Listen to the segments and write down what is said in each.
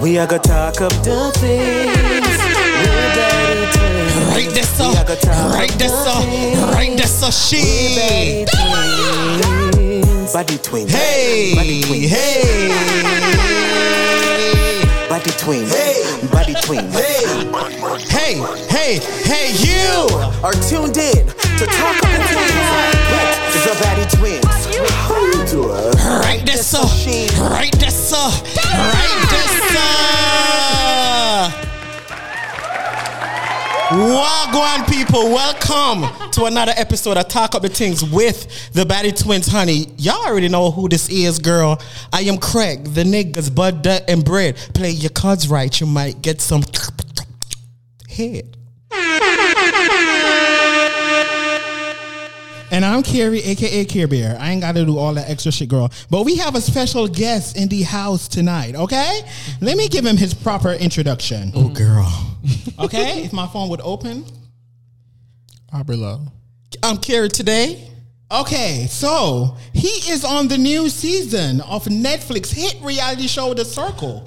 We are gonna talk up the things. We're Betty Twins. Right this so, We are gonna talk right up this the so, right this so she. Body twins. Hey, Body twins. hey. Body twins. Body twins. Hey, hey, hey, you! Are tuned in to talk up the things. With the Body Twins. How you? Right this so, right this so, right this so. Wagwan people, welcome to another episode of Talk Up the Things with the Batty Twins, honey. Y'all already know who this is, girl. I am Craig, the niggas, bud, Dutt, and bread. Play your cards right, you might get some head. And I'm Carrie, aka Care Bear. I ain't got to do all that extra shit, girl. But we have a special guest in the house tonight, okay? Let me give him his proper introduction. Oh, girl. Okay? if my phone would open. Aubrey Lowe. I'm Carrie today. Okay, so he is on the new season of Netflix hit reality show The Circle.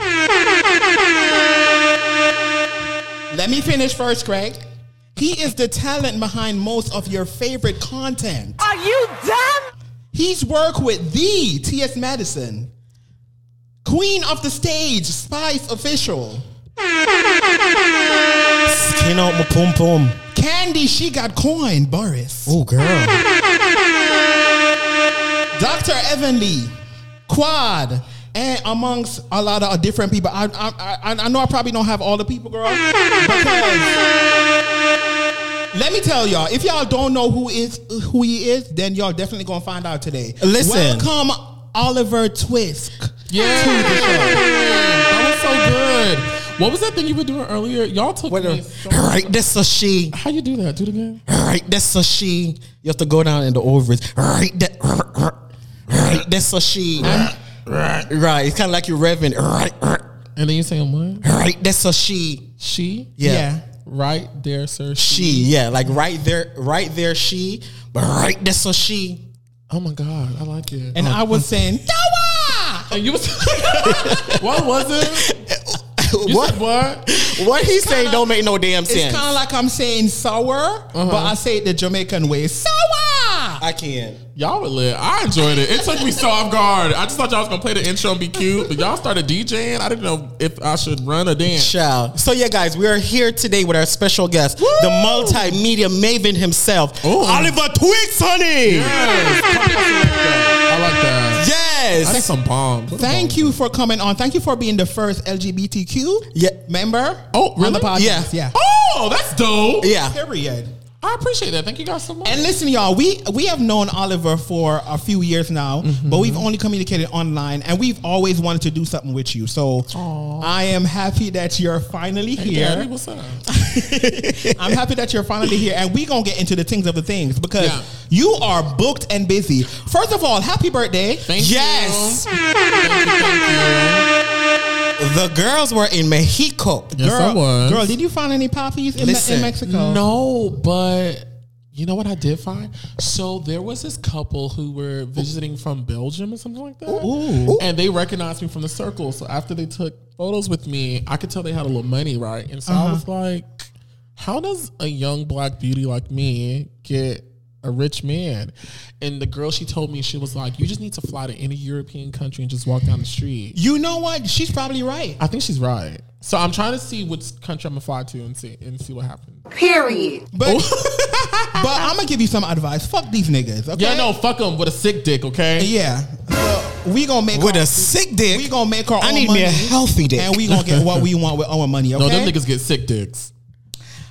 Let me finish first, Craig. He is the talent behind most of your favorite content. Are you dumb? He's worked with the T.S. Madison, Queen of the Stage, Spice Official, Skin out my pum pum. Candy, She Got Coin, Boris, Oh, girl. Dr. Heavenly, Quad, and amongst a lot of different people. I, I, I, I know I probably don't have all the people, girl. Because let me tell y'all, if y'all don't know who is who he is, then y'all definitely gonna find out today. Listen. welcome Oliver Twixt. Yeah, that was so good. What was that thing you were doing earlier? Y'all took me. So, Right, that's a she. how you do that? Do it again. Right, that's a she. You have to go down in the ovaries. Right, that. Right, that's a she. Right, right. It's kind of like you're revving. Right, And then you saying what? right. That's a she. She. Yeah. Yeah. Right there, sir. She. Yeah, like right there, right there. She. But right, that's a she. Oh my god, I like it. And oh. I was saying, Noah! And you was. what was it? You what? said what? What he say don't make no damn It's sense. kind of like I'm saying sour, but uh-huh. I say it the Jamaican way. Sour! I can't. Y'all were lit. I enjoyed it. It took me so off guard. I just thought y'all was gonna play the intro and be cute, but y'all started DJing. I didn't know if I should run or dance. Child. So yeah, guys, we are here today with our special guest, the multimedia maven himself, Ooh. Oliver Twixt, honey. Yes. I like that. Yes. I need some bombs. What Thank bombs? you for coming on. Thank you for being the first LGBTQ Yeah. member Oh, on the podcast. Yeah. Yeah. Oh, that's dope. Yeah. Period. I appreciate that. Thank you guys so much. And listen, y'all, we we have known Oliver for a few years now, Mm-hmm. but we've only communicated online, and we've always wanted to do something with you. So I am happy that you're finally Hey, here. Daddy, what's up? I'm happy that you're finally here, and we're gonna get into the things of the things because Yeah. you are booked and busy. First of all, happy birthday! Thank Yes. you. Thank you. Thank The girls were in Mexico. Yes, girl, I was. girl, did you find any poppies in, Listen, in Mexico? No, but you know what I did find? So there was this couple who were visiting from Belgium or something like that. Ooh. And they recognized me from the circle. So after they took photos with me, I could tell they had a little money, right? And so Uh-huh. I was like, how does a young black beauty like me get a rich man? And the girl she told me, she was like, you just need to fly to any European country and just walk down the street. You know what? She's probably right. I think she's right. So I'm trying to see which country I'm gonna fly to and see and see what happens. Period. But oh. but I'm gonna give you some advice. Fuck these niggas. Okay? Yeah, no, fuck them with a sick dick, okay? Yeah. So we gonna make With our, a sick dick. We gonna make our I own need money, me a healthy dick. and we gonna get what we want with our money. Okay. No, them niggas get sick dicks.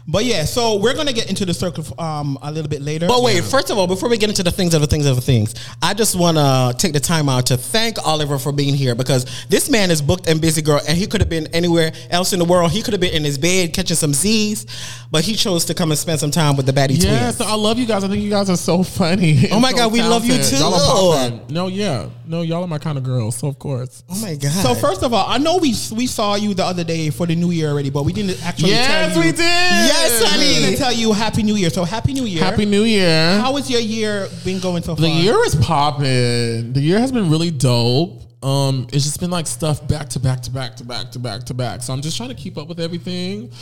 But yeah, so we're gonna get into the circle um a little bit later. But wait, first of all, before we get into the things of the things of the things, I just want to take the time out to thank Oliver for being here because this man is booked and busy, girl, and he could have been anywhere else in the world. He could have been in his bed catching some Z's, but he chose to come and spend some time with the Batty Yeah, Twins. so I love you guys. I think you guys are so funny. Oh my so God, we love you too. Y'all are. No, yeah. No, y'all are my kind of girls. So of course. oh my god! So first of all, I know we we saw you the other day for the new year already, but we didn't actually Yes, tell you. we did. Yes, We honey. didn't tell you Happy New Year. So Happy New Year. Happy New Year. How has your year been going so far? the year is popping. The year has been really dope. Um, it's just been like stuff back to back to back to back to back to back. So I'm just trying to keep up with everything.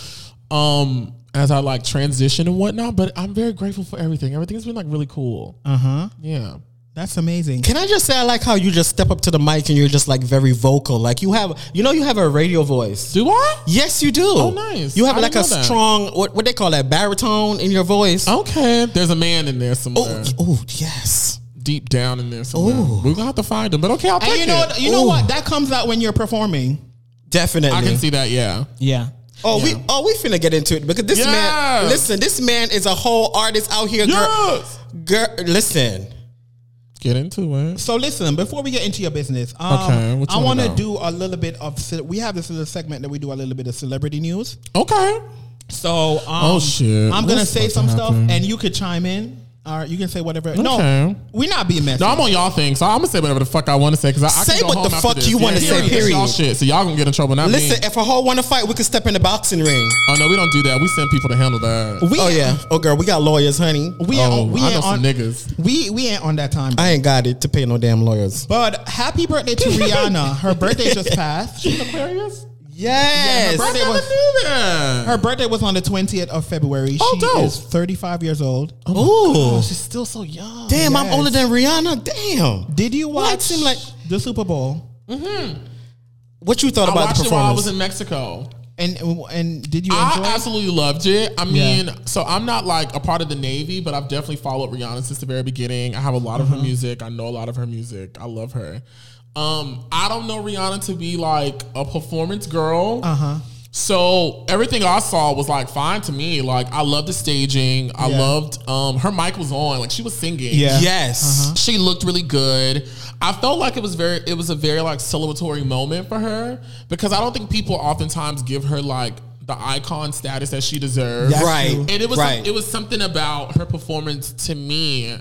Um, as I like transition and whatnot, but I'm very grateful for everything. Everything's been like really cool. Uh huh. Yeah. That's amazing. Can I just say I like how you just step up to the mic and you're just like very vocal. Like you have, you know, you have a radio voice. Do I? Yes, you do. Oh, nice. You have I like a that. strong what what they call that baritone in your voice. Okay. There's a man in there somewhere. oh, oh, yes. Deep down in there somewhere. Ooh. We're gonna have to find him. But okay, I'll And take you know, it. you know Ooh. what? That comes out when you're performing. Definitely. I can see that, yeah. Yeah. Oh, we oh we finna get into it because this man. Listen, this man is a whole artist out here. Girl, Yes. girl, listen. Get into it. So listen, before we get into your business, um, Okay, I want to do a little bit of. ce- We have this little segment that we do a little bit of celebrity news. Okay. So, um, Oh, shit. I'm gonna What's say about some to stuff, happen? and you could chime in, or you can say whatever. No, Okay. we're not being messy. No, I'm on y'all thing, so I'm gonna say whatever the fuck I want to say because I, I Say can go what home the after fuck this. you wanna say, It's y'all period. shit, so y'all gonna get in trouble, not Listen, me. if a hoe want to fight, we can step in the boxing ring. Oh no, we don't do that. We send people to handle that. we Oh yeah. Oh girl, we got lawyers, honey. we oh, ain't, oh, on, we I ain't know some niggas. we we ain't on that time. I ain't got it to pay no damn lawyers. But happy birthday to Rihanna. Her birthday just passed. She's Aquarius? Yes. Yeah, her I birthday never was- knew that. Her birthday was on the 20th of February. Oh, she dope. is 35 years old. Ooh. Oh, she's still so young. Damn, I'm Yes. older than Rihanna. Damn. Did you Well, it watch seemed like- the Super Bowl? What you thought I about watched the it while I performance? Was in Mexico. And and did you I enjoy? it? absolutely loved it. I mean, so I'm not like a part of the Navy, but I've definitely followed Rihanna since the very beginning. I have a lot of Mm-hmm. her music. I know a lot of her music. I love her. Um, I don't know Rihanna to be like a performance girl. Uh huh. So everything I saw was like fine to me. Like I loved the staging. I Yeah. loved um her mic was on. Like she was singing. Yeah. Yes. She looked really good. I felt like it was very it was a very like celebratory moment for her because I don't think people oftentimes give her like the icon status that she deserves. That's Right. true. And it was Right. it was something about her performance to me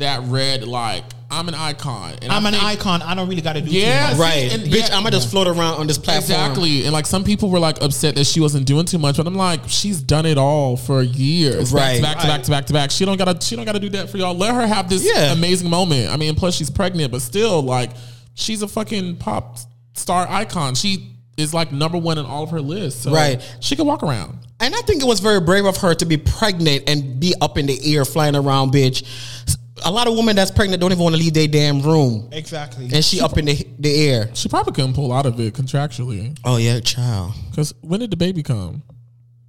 that read like I'm an icon. And I'm I an think- icon. I don't really got to do Yeah, too much. Right. and- Bitch, yeah. I'm gonna just float around on this platform. Exactly. And like some people were like upset that she wasn't doing too much, but I'm like, she's done it all for years. Right. Back to back to back to back to back. She don't gotta she don't gotta do that for y'all. Let her have this Yeah. amazing moment. I mean, plus she's pregnant, but still, like, she's a fucking pop star icon. She is like number one in all of her lists. So Right. She can walk around. And I think it was very brave of her to be pregnant and be up in the air, flying around, bitch. A lot of women that's pregnant don't even want to leave their damn room, Exactly. and she up in the the air. She probably couldn't pull out of it contractually. Oh yeah, child. Because when did the baby come?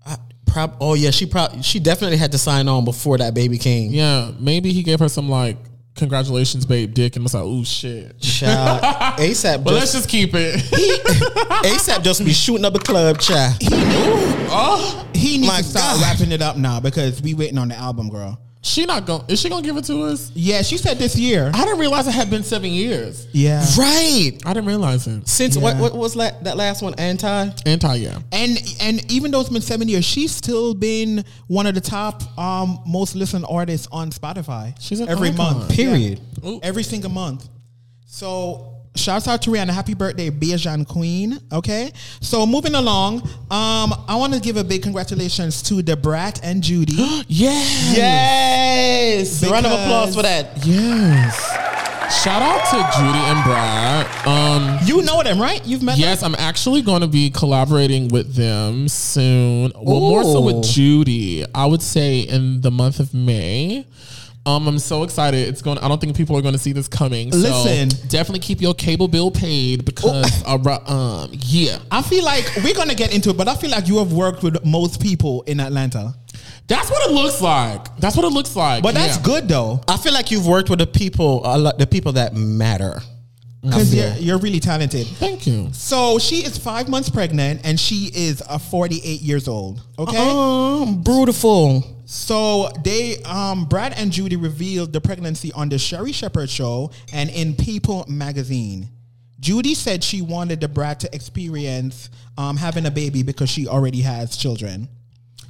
I, prob- oh yeah, she probably she definitely had to sign on before that baby came. Yeah, maybe he gave her some like congratulations, babe, dick, and was like, oh shit. Child, ASAP But let's just just keep it. ASAP just be shooting up a club, child. Oh, he needs My to start God. wrapping it up now because we waiting on the album, girl. She not going. Is she gonna give it to us? Yeah, she said this year. I didn't realize it had been seven years. Yeah. Right. I didn't realize it. Since what Yeah. what was la- that last one? Anti. Anti, yeah. And and even though it's been seven years, she's still been one of the top um, most listened artists on Spotify. She's an every icon. month. Period. Yeah. Every single month. So shouts out to Rihanna. Happy birthday, Bajan Queen. Okay. So moving along, um, I want to give a big congratulations to the Brat and Judy. Yes. Yes. Round of applause for that. Yes. Shout out to Judy and Brat. Um, you know them, right? You've met them. yes, I'm actually going to be collaborating with them soon. Well, more so with Judy. I would say in the month of May. Um, I'm so excited. It's going. I don't think people are going to see this coming. So Listen. definitely keep your cable bill paid because uh, um, yeah, I feel like we're gonna get into it, but I feel like you have worked with most people in Atlanta. that's what it looks like. That's what it looks like. But that's Yeah. good though. I feel like you've worked with the people, a lot, the people that matter. Because you're, you're really talented. Thank you. So she is five months pregnant and she is a 48 years old. Okay. Oh, beautiful. So they, um, Brat and Judy revealed the pregnancy on the Sherri Shepherd show and in People magazine. Judy said she wanted the Brat to experience um, having a baby because she already has children.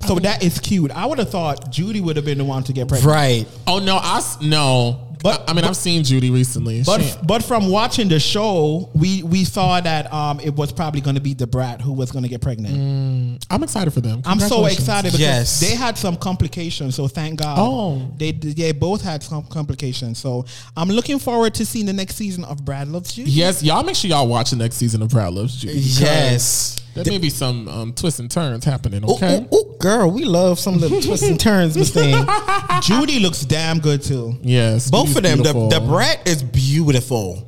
So that is cute. I would have thought Judy would have been the one to get pregnant. Right. Oh no, I s- no. But I mean, I've seen Judy recently. But She- but from watching the show, we we saw that um it was probably going to be the brat who was going to get pregnant. I'm excited for them. I'm so excited because Yes. they had some complications. So thank God. Oh. they they both had some complications. So I'm looking forward to seeing the next season of Brat Loves Judy. Yes, y'all make sure y'all watch the next season of Brat Loves Judy. Yes. There may be some um, twists and turns happening, okay? ooh, ooh, girl, we love some of the twists and turns, Miss Thing. Judy looks damn good too. Yes. Both Judy's of them. beautiful. The, the brat is beautiful.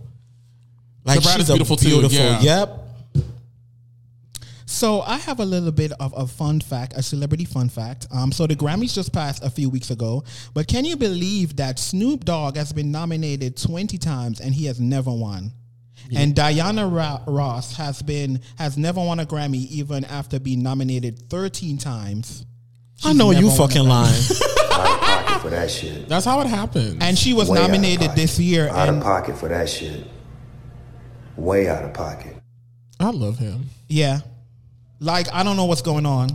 Like The brat she's is a beautiful too, yeah. Yep. So I have a little bit of a fun fact, a celebrity fun fact. Um, so the Grammys just passed a few weeks ago, but can you believe that Snoop Dogg has been nominated 20 times and he has never won? And Diana Ra- Ross has been has never won a Grammy even after being nominated 13 times. I know you fucking Grammy. lying. Out of pocket for that shit. That's how it happens. And she was Way nominated this year Out of pocket for that shit. Way out of pocket. I love him. Yeah. Like I don't know what's going on.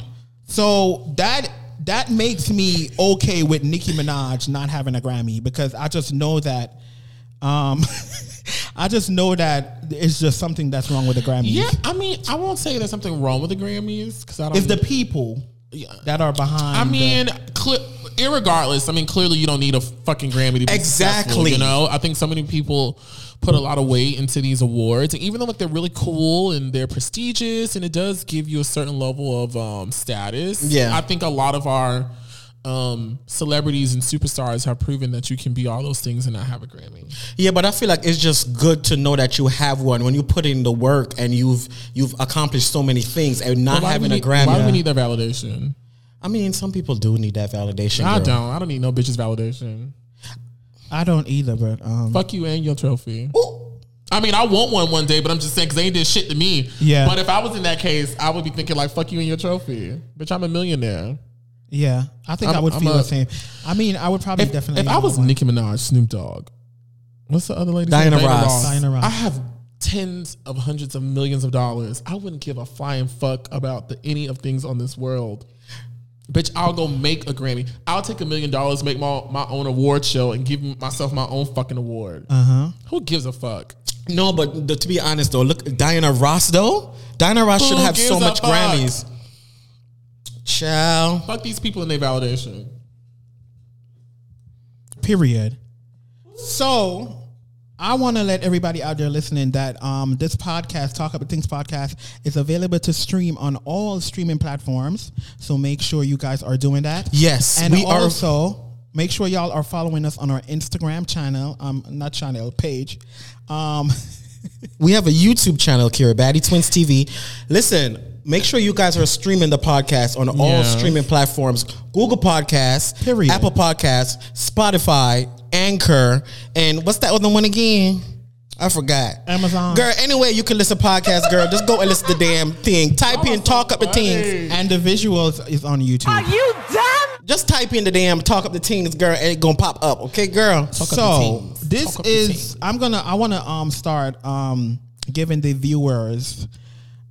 So that that makes me okay with Nicki Minaj not having a Grammy because I just know that um I just know that it's just something that's wrong with the Grammys. Yeah, I mean, I won't say there's something wrong with the Grammys because I don't. It's the people that are behind I the- mean, cle irregardless, I mean, clearly you don't need a fucking Grammy to be successful, Exactly. You know, I think so many people put a lot of weight into these awards, and even though like they're really cool and they're prestigious, and it does give you a certain level of um, status. Yeah. I think a lot of our um, celebrities and superstars have proven that you can be all those things and not have a Grammy. Yeah, but I feel like it's just good to know that you have one when you put in the work and you've you've accomplished so many things and not But having we a Grammy. Why do we need that validation? I mean, some people do need that validation. I girl. don't. I don't need no bitches validation. I don't either, but um Fuck you and your trophy. I mean, I want one one day, but I'm just saying because they ain't did shit to me. Yeah. But if I was in that case, I would be thinking like, "Fuck you and your trophy, bitch." I'm a millionaire. Yeah, I think I'm- i would I'm feel a- the same. I mean, I would probably If, definitely if I was. Nicki Minaj, Snoop Dogg, what's the other lady? Diana Ross. Diana Ross. I have tens of hundreds of millions of dollars. I wouldn't give a flying fuck about the any of things on this world. Bitch, I'll go make a Grammy. I'll take a million dollars, make my my own award show, and give myself my own fucking award. Uh Uh-huh. Who gives a fuck? No, but the, to be honest though, look, Diana Ross though. Diana Ross should have so much fuck? Grammys. Child. Fuck these people and their validation. Period. So I want to let everybody out there listening that um, this podcast, Talk About Things podcast, is available to stream on all streaming platforms. So make sure you guys are doing that. Yes, and we are- also make sure y'all are following us on our Instagram channel, um, not channel page. Um, We have a YouTube channel, Kira Batty Twins TV. Listen, make sure you guys are streaming the podcast on all Yeah. streaming platforms: Google Podcasts, Period. Apple Podcasts, Spotify, Anchor, and what's that other one again? I forgot. Amazon. Girl, anyway, you can listen to podcasts, girl. Just go and listen to the damn thing. Type in "Talk Up the Teens." and the visuals is on YouTube. Are you dumb? Just type in the damn "Talk Up the Teens," girl, and it gonna pop up. Okay, girl. so this Talk up the is i'm gonna i want to um start um giving the viewers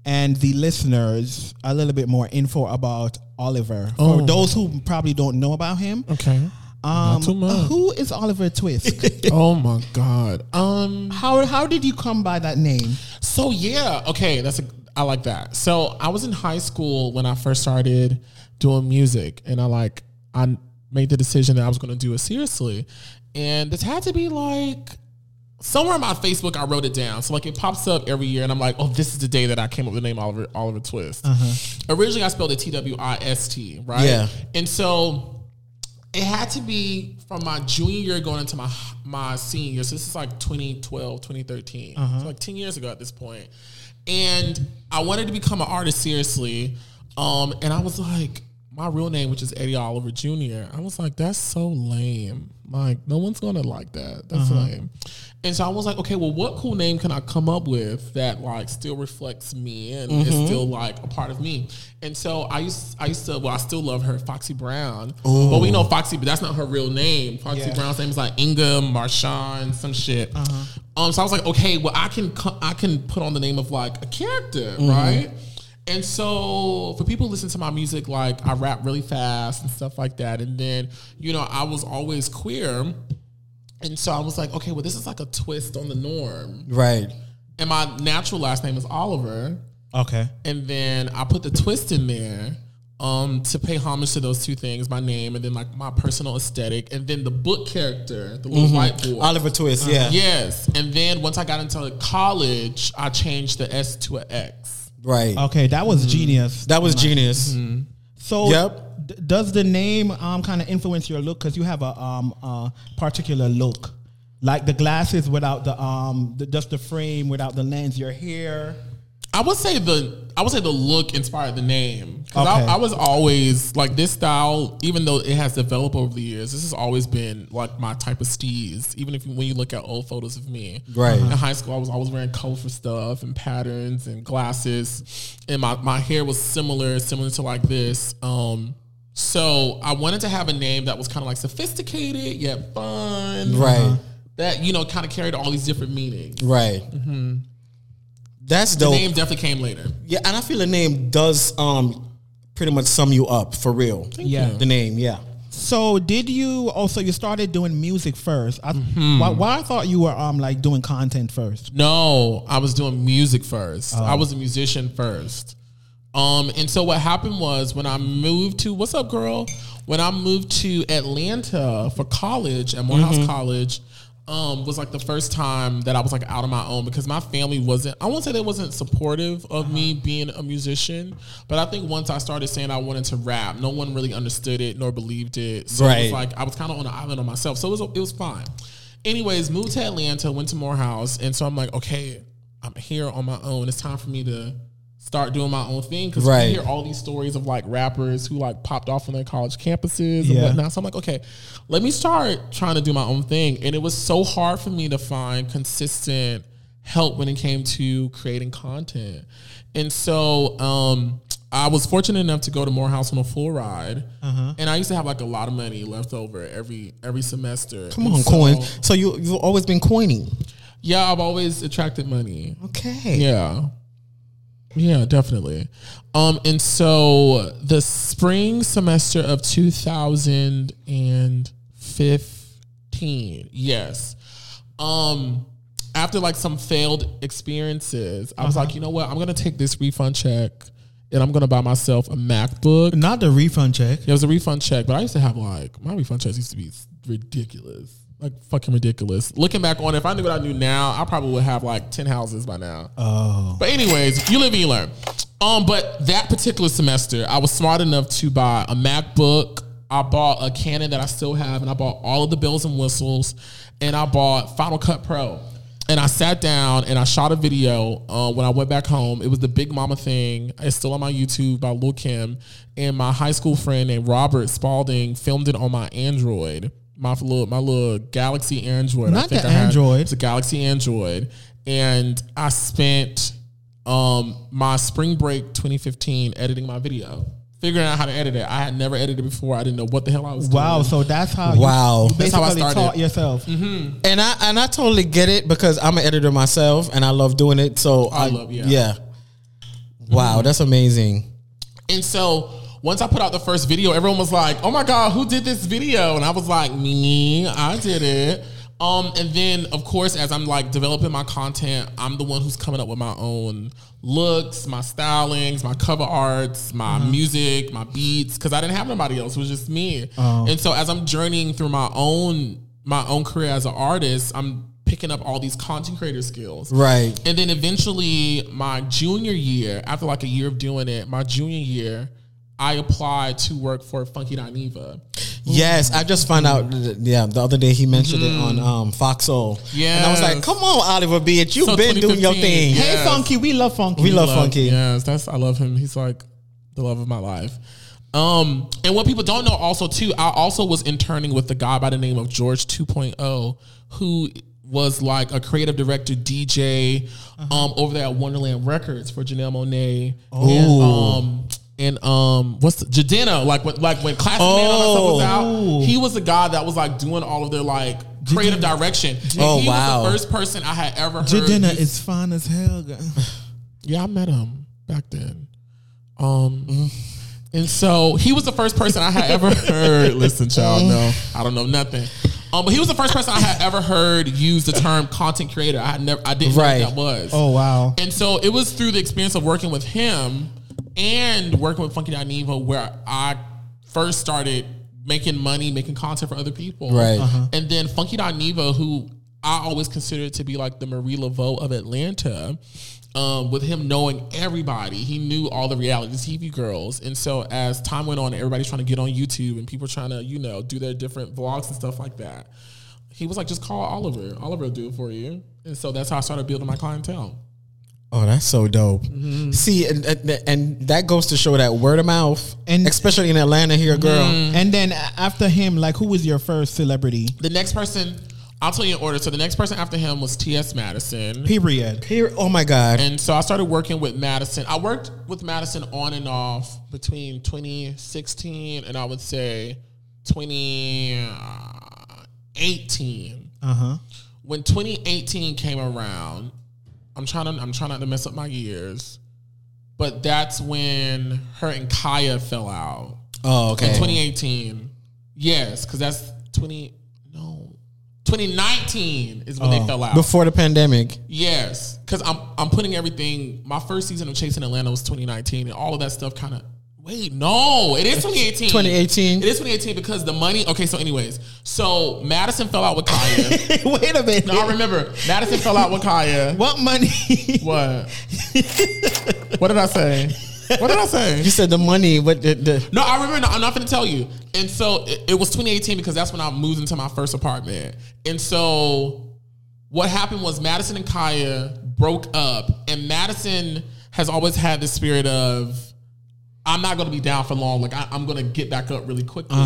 and the listeners a little bit more info about oliver for those who probably don't know about him Okay. um Not too much. who is oliver twixt oh my god. Um. how how did you come by that name So yeah. Okay. That's a. I like that. So I was in high school when I first started doing music, and I like I made the decision that I was going to do it seriously, and this had to be like. Somewhere on my Facebook, I wrote it down. So like it pops up every year, and I'm like, "Oh, this is the day that I came up with the name Oliver Oliver Twist." Originally, I spelled it T W I S T, right? Yeah. And so it had to be from my junior year going into my my senior year. So this is like 2012, 2013. So like 10 years ago at this point. And I wanted to become an artist seriously. Um, and I was like, my real name, which is Eddie Oliver Jr., I was like, that's so lame. Like, no one's gonna like that. That's uh-huh. lame. And so I was like, okay, well, what cool name can I come up with that like still reflects me and is mm-hmm. still like a part of me? And so I used I used to well, I still love her, Foxy Brown. But we know Foxy, but that's not her real name. Foxy Yeah. Brown's name is like Inga Marchand, some shit. Uh-huh. Um, so I was like, okay, well, I can I can put on the name of like a character, mm-hmm. right? And so for people who listen to my music, like I rap really fast and stuff like that. And then, you know, I was always queer. And so I was like, okay, well, this is like a twist on the norm. Right. And my natural last name is Oliver. Okay. And then I put the twist in there um, to pay homage to those two things, my name and then like my personal aesthetic. And then the book character, the little white boy. Oliver Twist. Yeah. Yes. And then once I got into college, I changed the S to an X. Right. Okay, that was genius. That was genius. So, Yep. d- does the name um, kind of influence your look? Because you have a um, a particular look, like the glasses without the um, the, just the frame without the lens. Your hair. I would say the I would say the look inspired the name because Okay. I, I was always like this style, even though it has developed over the years. This has always been like my type of steez. Even if you, when you look at old photos of me, Right. in high school, I was always wearing colorful stuff and patterns and glasses, and my my hair was similar, similar to like this. Um, so I wanted to have a name that was kind of like sophisticated yet fun, Right. That you know, kind of carried all these different meanings. Right. That's The name definitely came later. Yeah, and I feel the name does um pretty much sum you up for real. Yeah. The name, yeah. So did you also you started doing music first? I, Mm-hmm. why, why I thought you were um like doing content first? No, I was doing music first. I was a musician first. Um, and so what happened was when I moved to what's up, girl? When I moved to Atlanta for college at Morehouse College, um, was like the first time that I was like out on my own because my family wasn't. I won't say they wasn't supportive of me being a musician, but I think once I started saying I wanted to rap, no one really understood it nor believed it. So it Right. was like I was kind of on an island on myself. So it was it was fine. Anyways, moved to Atlanta, went to Morehouse, and so I'm like, okay, I'm here on my own. It's time for me to start doing my own thing because Right. we hear all these stories of like rappers who like popped off on their college campuses and whatnot. So I'm like, okay, let me start trying to do my own thing. And it was so hard for me to find consistent help when it came to creating content. And so um, I was fortunate enough to go to Morehouse on a full ride, Uh-huh. and I used to have like a lot of money left over every every semester. Come And on, so- coin. So you you've always been coining. Yeah, I've always attracted money. Okay. Yeah. Yeah, definitely. Um, and so the spring semester of 2015, yes. Um, after like some failed experiences, I was like, you know what? I'm gonna take this refund check and I'm gonna buy myself a MacBook. Not the refund check. It was a refund check, but I used to have like my refund checks used to be ridiculous, like fucking ridiculous. Looking back on it, if I knew what I knew now, I probably would have like ten houses by now. Oh. But anyways, you live and you learn. Um, but that particular semester, I was smart enough to buy a MacBook. I bought a Canon that I still have, and I bought all of the bells and whistles, and I bought Final Cut Pro. And I sat down and I shot a video uh, when I went back home. It was the Big Mama thing. It's still on my YouTube by Lil Kim. And my high school friend named Robert Spalding filmed it on my Android, my little my little Galaxy Android. Not the I had. Android. It's a Galaxy Android. And I spent um, my spring break 2015 editing my video, figuring out how to edit it. I had never edited before. I didn't know what the hell I was doing. Wow. So that's how. Wow. You, you That's how I started. taught yourself. And I and I totally get it because I'm an editor myself and I love doing it. So I I, love- yeah. yeah. Wow, that's amazing. And so once I put out the first video, everyone was like, "Oh my god, who did this video?" And I was like, "Me, I did it." Um, and then of course, as I'm like developing my content, I'm the one who's coming up with my own looks, my stylings, my cover arts, my music, my beats, because I didn't have nobody else. It was just me. And so as I'm journeying through my own my own career as an artist, I'm picking up all these content creator skills. Right. And then eventually, my junior year, after like a year of doing it, my junior year, I applied to work for Funky Dineva. Yes, I just found out. Yeah, the other day he mentioned it on um, Fox Soul. and I was like, "Come on, Oliver, bitch, you've So been doing your thing." yeah. Hey, Funky. We love Funky. We love Funky. Yes, that's I love him. He's like the love of my life. Um, and what people don't know also too, I also was interning with the guy by the name of George 2.0, who was like a creative director, DJ, um, over there at Wonderland Records for Janelle Monáe. And, um, and um, what's the Jidenna? Like when like when Classic Man all that stuff was out, he was the guy that was like doing all of their like creative direction. And Oh, he wow. was the first person I had ever heard. Jidenna is fine as hell. yeah, I met him back then. Um, and so he was the first person I had ever heard. Listen, child, no, I don't know nothing. Um, but he was the first person I had ever heard use the term content creator. I had never, I didn't Right. know what that was. Oh wow. And so it was through the experience of working with him and working with Funky Dineva where I first started making money, making content for other people. Right. And then Funky Dineva, who I always considered to be like the Marie Laveau of Atlanta, um, with him knowing everybody, he knew all the reality TV girls. And so as time went on, everybody's trying to get on YouTube and people trying to, you know, do their different vlogs and stuff like that. He was like, just call Oliver. Oliver will do it for you. And so that's how I started building my clientele. Oh, that's so dope. Mm-hmm. See, and, and and that goes to show that word of mouth, And- and especially in Atlanta, here, girl. And then after him, like, who was your first celebrity? The next person, I'll tell you in order. So the next person after him was T.S. Madison. Period. Here, oh my God, And so I started working with Madison. I worked with Madison on and off between 2016 and I would say 2018. Uh huh. When 2018 came around, I'm trying to I'm trying not to mess up my years, but that's when her and Kaya fell out. oh In okay. 2018. Yes, because that's 20 no 2019 is when they oh, fell out. Before the pandemic, Yes, because I'm I'm putting everything. My first season of Chasing Atlanta was 2019, and all of that stuff kind of. Wait, no, it is 2018. 2018. It is 2018 because the money. Okay, so anyways, so Madison fell out with Kaya. Wait a minute. no, I remember Madison fell out with Kaya. What money? What? what did I say? What did I say? you said the money, but the, the No, I remember. I'm not going to tell you. And so it, it was 2018 because that's when I moved into my first apartment. And so what happened was Madison and Kaya broke up, and Madison has always had the spirit of. I'm not going to be down for long. Like I, I'm going to get back up really quickly.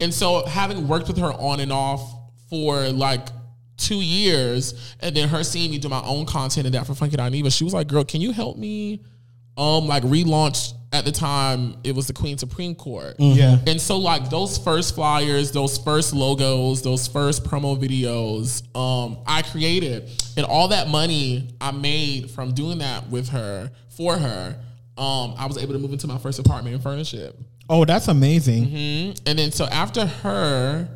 And so having worked with her on and off for like two years, and then her seeing me do my own content and that for Funky Dineva, she was like, "Girl, can you help me?" Um, like relaunch at the time it was the Queen Supreme Court. Yeah. And so like those first flyers, those first logos, those first promo videos, um, I created. And all that money I made from doing that with her, for her, um, I was able to move into my first apartment and furnish it. Oh, that's amazing. And then so after her,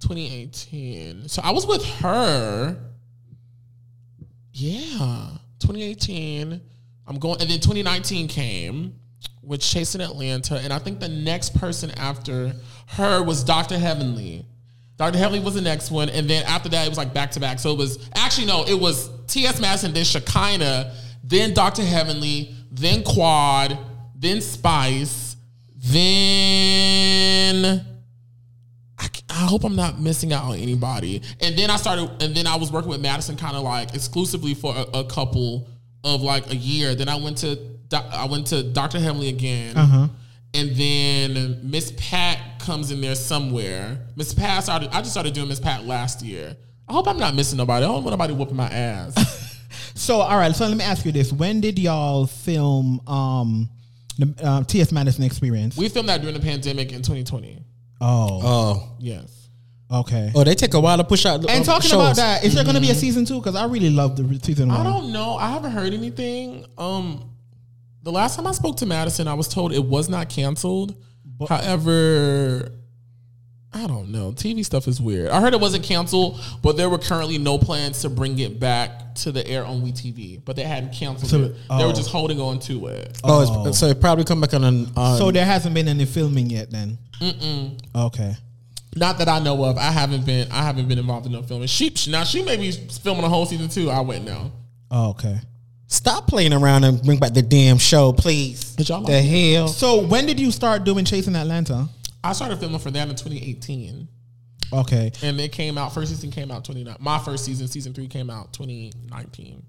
2018. So I was with her. Yeah, 2018. I'm going, and then 2019 came with Chasing Atlanta, and I think the next person after her was Dr. Heavenly. Dr. Heavenly was the next one, and then after that it was like back to back. So it was actually no, it was T.S. Madison, then Shekinah, then Dr. Heavenly, then Quad, then Spice, then I, I, hope I'm not missing out on anybody. And then I started, and then I was working with Madison kind of like exclusively for a, a couple of like a year. Then I went to I went to Dr. Heavenly again, uh-huh. and then Miss Pat comes in there somewhere. Miss Pat I started. I just started doing Miss Pat last year. I hope I'm not missing nobody. I don't want nobody whooping my ass. So, all right. So let me ask you this: When did y'all film um, the uh, T.S. Madison Experience? we filmed that during the pandemic in 2020. oh, oh Yes. okay. oh they take a while to push out. And um, talking shows. about that, is there going to be a season two? Because I really love the season I don't know. I haven't heard anything. Um, the last time I spoke to Madison, I was told it was not canceled. However, I don't know. TV stuff is weird. I heard it wasn't canceled, but there were currently no plans to bring it back to the air on WeTV. But they hadn't canceled So- it. They were oh. just holding on to it. Oh, it's, oh. so it probably come back on. an- on So there hasn't been any filming yet, then. Mm-mm. Okay. Not that I know of. I haven't been. I haven't been involved in no filming. She now she may be filming a whole season too. I wouldn't know. Oh, okay. stop playing around and bring back the damn show, please. But y'all the like- hell. So when did you start doing Chasing Atlanta? I started filming for that in 2018. Okay. And it came out. First season came out 29. My first season, season three, came out 2019.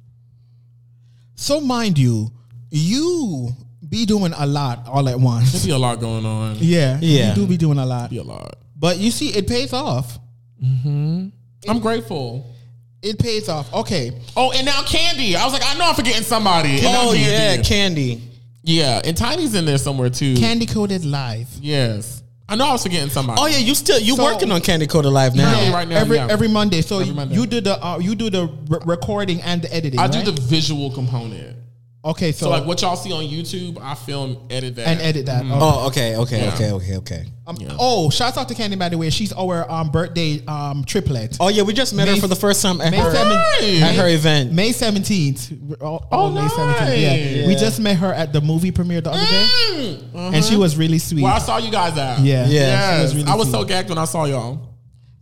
So mind you, you be doing a lot all at once. There's be a lot going on. Yeah. Yeah. You do be doing a lot. Be a lot. But you see, it pays off. Mm-hmm. I'm grateful. It pays off. Okay. Oh, and now Candy. I was like, I know I'm forgetting somebody. Oh Candy. yeah, Candy. yeah. And Tiny's in there somewhere too. Candy Coded Live. yes. I know I was forgetting somebody. Oh yeah, you still you So- working on Candy Coda Live now? Yeah, right now, every yeah. every Monday. So Every Monday. you do the uh, you do the re- recording and the editing. I do the visual component. Okay, so, So like what y'all see on YouTube, I film, edit that, and edit that. Okay. Oh, okay, okay, Yeah. okay, okay, okay. Um, Oh, shouts out to Candy by the way. She's our um, birthday um, triplet. Oh yeah, we just met May- her for the first time at May her seven- at her event. May seventeenth. Oh, Oh, May seventeenth. Yeah. nice. we just met her at the movie premiere the other day, Mm, and she was really sweet. Where I saw you guys at. Yeah, Yeah, Yes. was really I was sweet. so gagged when I saw y'all.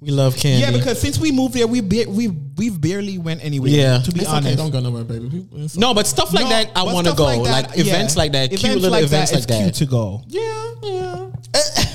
We love Candy. Yeah, because since we moved there, we ba- we we've barely went anywhere. Yeah. to be It's honest. okay, don't go nowhere, baby. People- it's- no, but stuff like No, that, I want to go. like Like, yeah. events like that, cute Events little like events that, like it's cute to go. Yeah, yeah. I,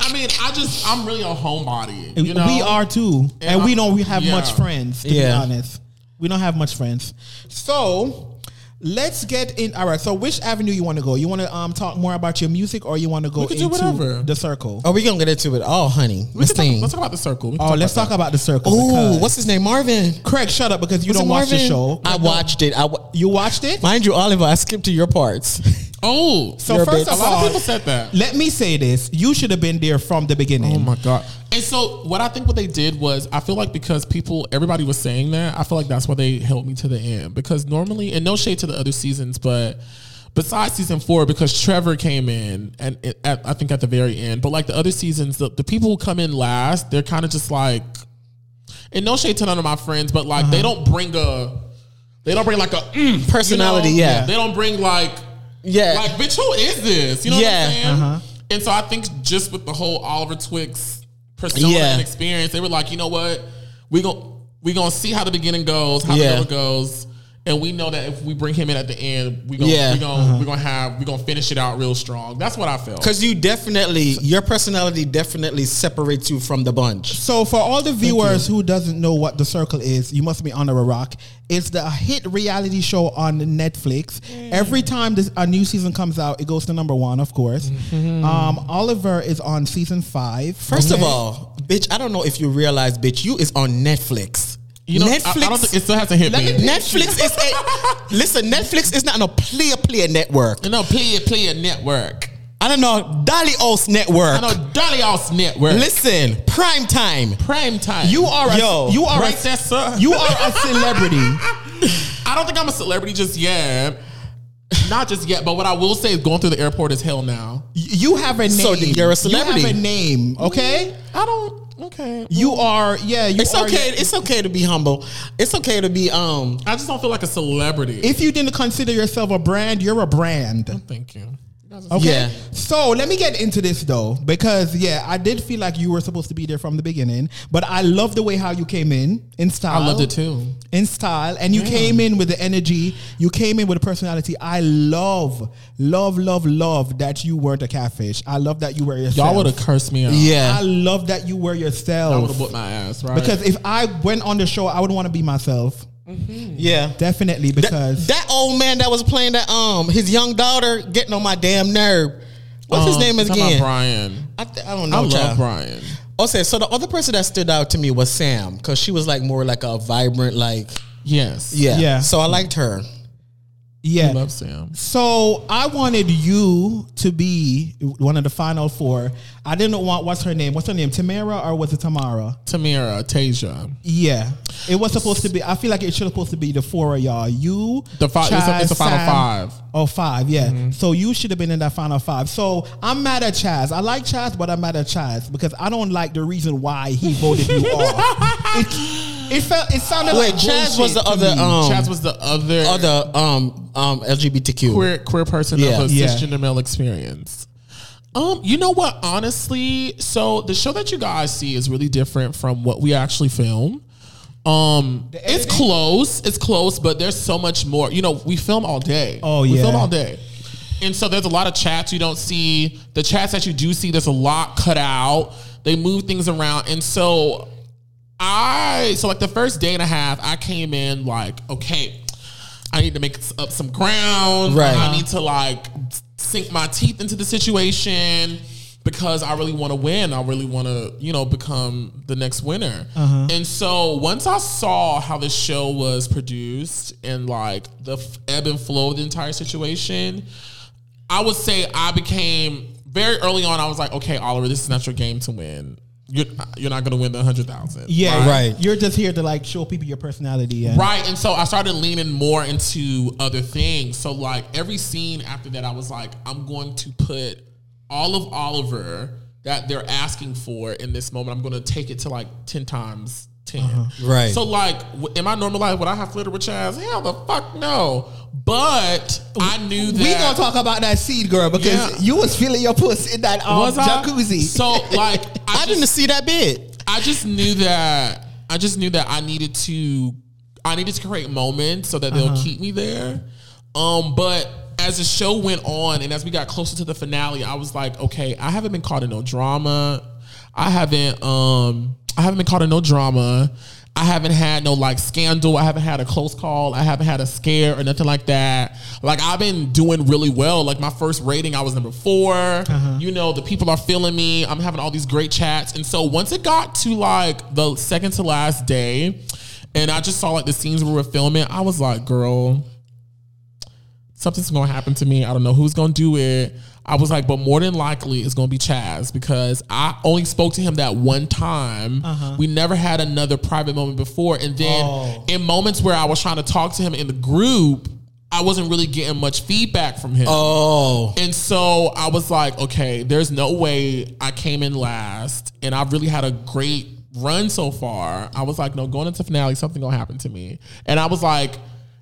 I mean, I just I'm really a homebody. You know, we are too, and, And we don't we have yeah. much friends. To Yeah. be honest, we don't have much friends. So let's get in. All right. So which avenue you want to go? You want to um talk more about your music, or you want to go We could do into whatever. the circle? Oh, we gonna get into it. Oh, honey, We Miss can talk- Thing. let's talk about the circle. We can Oh, let's talk about the circle. Oh, because- what's his name? Marvin. Craig? Shut up, because you Was don't watch the show. I watched it. I You watched it. mind you, Oliver. I skipped to your parts. Oh, So You're first bitch. of a lot of all, people said that. let me say this: you should have been there from the beginning. Oh my god! And so what I think what they did was I feel like because people everybody was saying that I feel like that's why they held me to the end because normally and no shade to the other seasons but besides season four because Trevor came in and it, at, I think at the very end but like the other seasons the, the people who come in last they're kind of just like and no shade to none of my friends but like they don't bring a they don't bring like a mm, Personality, you know? yeah. they don't bring like yeah, like, bitch, who is this? You know Yeah. what I'm saying? Uh-huh. And so I think just with the whole Oliver Twixt persona Yeah. and experience, they were like, you know what? We gon' we gonna see how the beginning goes, how Yeah. the middle goes, and we know that if we bring him in at the end, we gonna Yeah. we gonna uh-huh. we gonna have we gonna finish it out real strong. That's what I felt. because you definitely your personality definitely separates you from the bunch. So for all the viewers who doesn't know what the circle is, you must be under a rock. It's the hit reality show on Netflix. Mm. Every time this, a new season comes out, it goes to number one, of course. Mm-hmm. Um, Oliver is on season five. First of all, bitch, I don't know if you realize, bitch, you is on Netflix. You know, I, I don't think it still hasn't hit Let me. me- Netflix is a listen. Netflix is not a player player network. no, player player network. I don't know Dolly O's network. I know Dolly House Network. Listen, prime time. prime time. You are a, Yo, you are right a, there, sir. you are a celebrity. I don't think I'm a celebrity just yet. Not just yet, but what I will say is going through the airport is hell now. You have a name. So you're a celebrity. You have a name, okay? I don't. Okay. You are, yeah. You It's are, okay. It's okay to be humble. It's okay to be um. I just don't feel like a celebrity. If you didn't consider yourself a brand, you're a brand. Thank you. You guys are- Okay. Yeah. So let me get into this though, because yeah, I did feel like you were supposed to be there from the beginning, but I love the way how you came in in style. I loved it too. In style, and you came in with the energy. You came in with a personality. I love, love, love, love that you weren't a catfish. I love that you were yourself. Y'all would have cursed me out. Yeah. I love that you were yourself. I would have put my ass right. Because if I went on the show, I would want to be myself. Yeah. Definitely, because that old man that was playing that um his young daughter getting on my damn nerve. What's his Um, name talking again? Brian. I, th- I don't know. I know. love child. Brian. Okay, so the other person that stood out to me was Sam because she was like more like a vibrant, like Yes. yeah. Yeah. So I liked her. Yeah. I love Sam. So I wanted you to be one of the final four. I didn't want what's her name. What's her name? Tamara or was it Tamara? Tamira, Tasia. Yeah, it was supposed to be. I feel like it should have supposed to be the four of y'all. You, The fi- it's a- it's a final Sam. five. Oh, five. Yeah. Mm-hmm. So you should have been in that final five. So I'm mad at Chaz. I like Chaz, but I'm mad at Chaz because I don't like the reason why he voted you off. It, it felt. It sounded Wait, like Chaz was the other um Chaz was the other, other um um LGBTQ. queer queer person Yeah. of a Yeah. cisgender male experience. Um, you know what? Honestly, so the show that you guys see is really different from what we actually film. Um, it's close, it's close, but there's so much more. You know, we film all day. Oh, we yeah. film all day, and so there's a lot of chats you don't see. The chats that you do see, there's a lot cut out. They move things around, and so I so like the first day and a half, I came in like, okay, I need to make up some ground. Right. I need to like sink my teeth into the situation because I really want to win. I really want to, you know, become the next winner. Uh-huh. And so once I saw how the show was produced and like the f- ebb and flow of the entire situation, I would say I became very early on. I was like, okay, Oliver, this is not your game to win. You're you're not gonna win the hundred thousand. Yeah, Right. You're just here to like show people your personality. And Right. And so I started leaning more into other things. So like every scene after that, I was like, I'm going to put all of Oliver that they're asking for in this moment. I'm going to take it to like ten times 10 Right. So like, in my normal life, Would I have flirted with Chaz? Hell the fuck no. But I knew that we gonna talk about that seed girl because Yeah. you was feeling your puss in that um, was I? jacuzzi. So like, I, I didn't see that bit. I just knew that I just knew that I needed to I needed to create moments so that they'll keep me there. Um, but as the show went on and as we got closer to the finale, I was like, okay, I haven't been caught in no drama. I haven't um I haven't been caught in no drama. I haven't had no like scandal. I haven't had a close call. I haven't had a scare or nothing like that. Like I've been doing really well. Like my first rating, I was number 4 uh-huh. You know, the people are feeling me. I'm having all these great chats. And so once it got to like the second to last day, and I just saw like the scenes we were filming, I was like, girl, something's gonna happen to me. I don't know who's gonna do it. I was like, but more than likely it's gonna be Chaz because I only spoke to him that one time. Uh-huh. We never had another private moment before. And then Oh. in moments where I was trying to talk to him in the group, I wasn't really getting much feedback from him. Oh, And so I was like, okay, there's no way I came in last, and I've really had a great run so far. I was like, no, going into finale, something gonna happen to me. And I was like,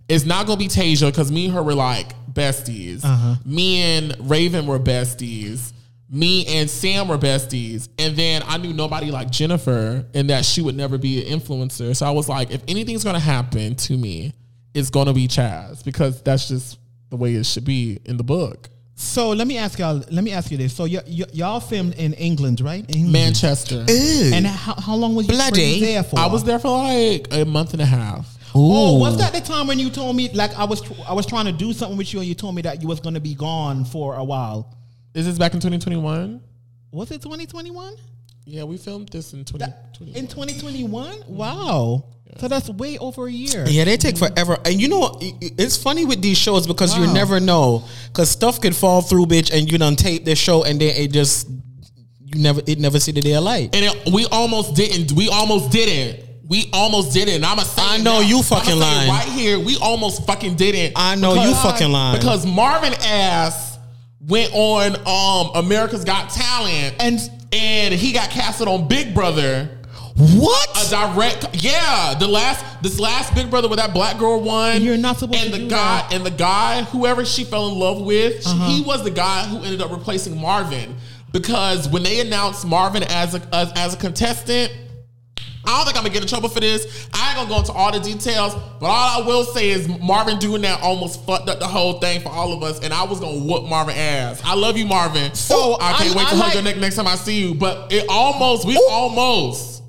it's not gonna be Tasia because me and her were like besties. Uh-huh. Me and Raven were besties. Me and Sam were besties. And then I knew nobody like Jennifer and that she would never be an influencer. So I was like, if anything's gonna happen to me, it's gonna be Chaz because that's just the way it should be in the book. so let me ask y'all. Let me ask you this. So y- y- y'all filmed in England, right? England. Manchester. And how, how long was you Bloody. were you there for? I was there for like a month and a half. Oh, was that the time when you told me like I was I was trying to do something with you and you told me that you was going to be gone for a while? Is this back in 2021? Was it 2021? Yeah, we filmed this in 2020. In 2021? Wow. So that's way over a year. yeah, they take forever. And you know, i- i- it's funny with these shows because you never know because stuff could fall through, bitch, and you done tape this show and then it just you never it never see the day of light. and it, we almost didn't. We almost didn't. We almost didn't. I'm a I know now. you fucking lying. right here. We almost fucking didn't. I know you fucking lying. because Marvin ass went on um America's Got Talent And and he got casted on Big Brother. What? a direct yeah the last this last big brother with that black girl won You're not supposed and to the guy that. and the guy whoever she fell in love with Uh-huh. he was the guy who ended up replacing marvin because when they announced marvin as a as, as a contestant I don't think I'm gonna get in trouble for this. I ain't gonna go into all the details, but all I will say is Marvin doing that almost fucked up the whole thing for all of us, and I was gonna whoop Marvin ass. I love you, Marvin. So, oh, I can't I- wait to I hug like- your neck next time I see you. But it almost, we almost,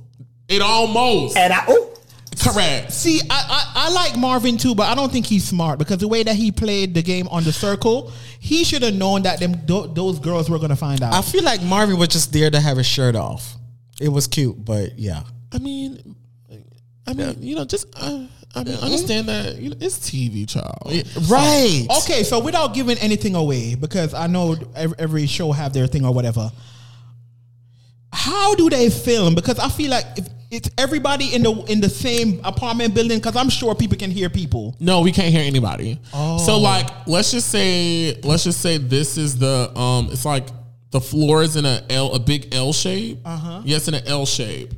it almost. And I, oh, Correct. see, I, I I like Marvin too, but I don't think he's smart because the way that he played the game on the circle, he should have known that them th- those girls were going to find out. I feel like Marvin was just there to have his shirt off. It was cute, but yeah. I mean, I mean, you know, just uh, I mean, understand that you know, it's TV, child. Right. Okay, so without giving anything away, because I know every, every show have their thing or whatever. How do they film? Because I feel like if it's everybody in the in the same apartment building. Because I'm sure people can hear people. No, we can't hear anybody. Oh. So like, let's just say, let's just say this is the um, it's like the floor is in a L, a big L shape. Uh huh. Yes, in an L shape.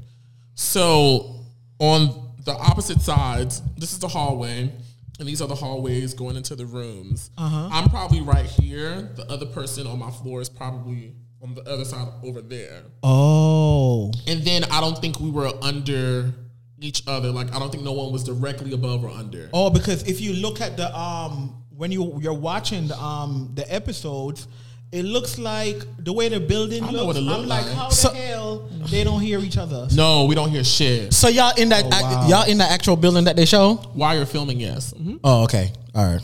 So on the opposite sides, this is the hallway, and these are the hallways going into the rooms. Uh-huh. I'm probably right here. The other person on my floor is probably on the other side over there. Oh, And then I don't think we were under each other. Like I don't think no one was directly above or under. oh, because if you look at the um when you you're watching the um the episodes. It looks like the way the building I know looks. what it I'm like, like. how So- the hell they don't hear each other? No, we don't hear shit. So y'all in that Oh, wow. y'all in the actual building that they show? While you're filming, yes. Mhm. Oh, okay. All right.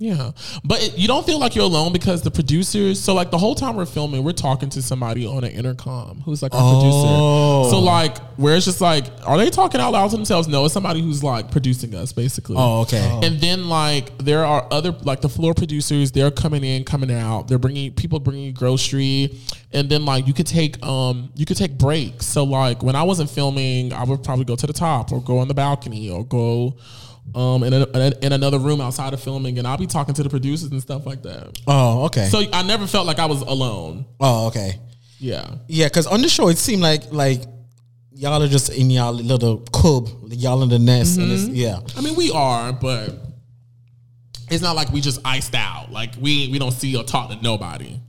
Yeah, but it, you don't feel like you're alone because the producers. So like the whole time we're filming, we're talking to somebody on an intercom who's like our Oh. producer. So like where it's just like, are they talking out loud to themselves? No, it's somebody who's like producing us basically. Oh, okay. And then like there are other like the floor producers. They're coming in, coming out. They're bringing people bringing you grocery, and then like you could take um you could take breaks. So like when I wasn't filming, I would probably go to the top or go on the balcony or go um in, a, in another room outside of filming, and I'll be talking to the producers and stuff like that. Oh, okay. So I never felt like I was alone. oh, okay. Yeah. Yeah, because on the show it seemed like like y'all are just in y'all little cub, y'all in the nest, and it's yeah. I mean, we are, but it's not like we just iced out. Like we we don't see or talk to nobody.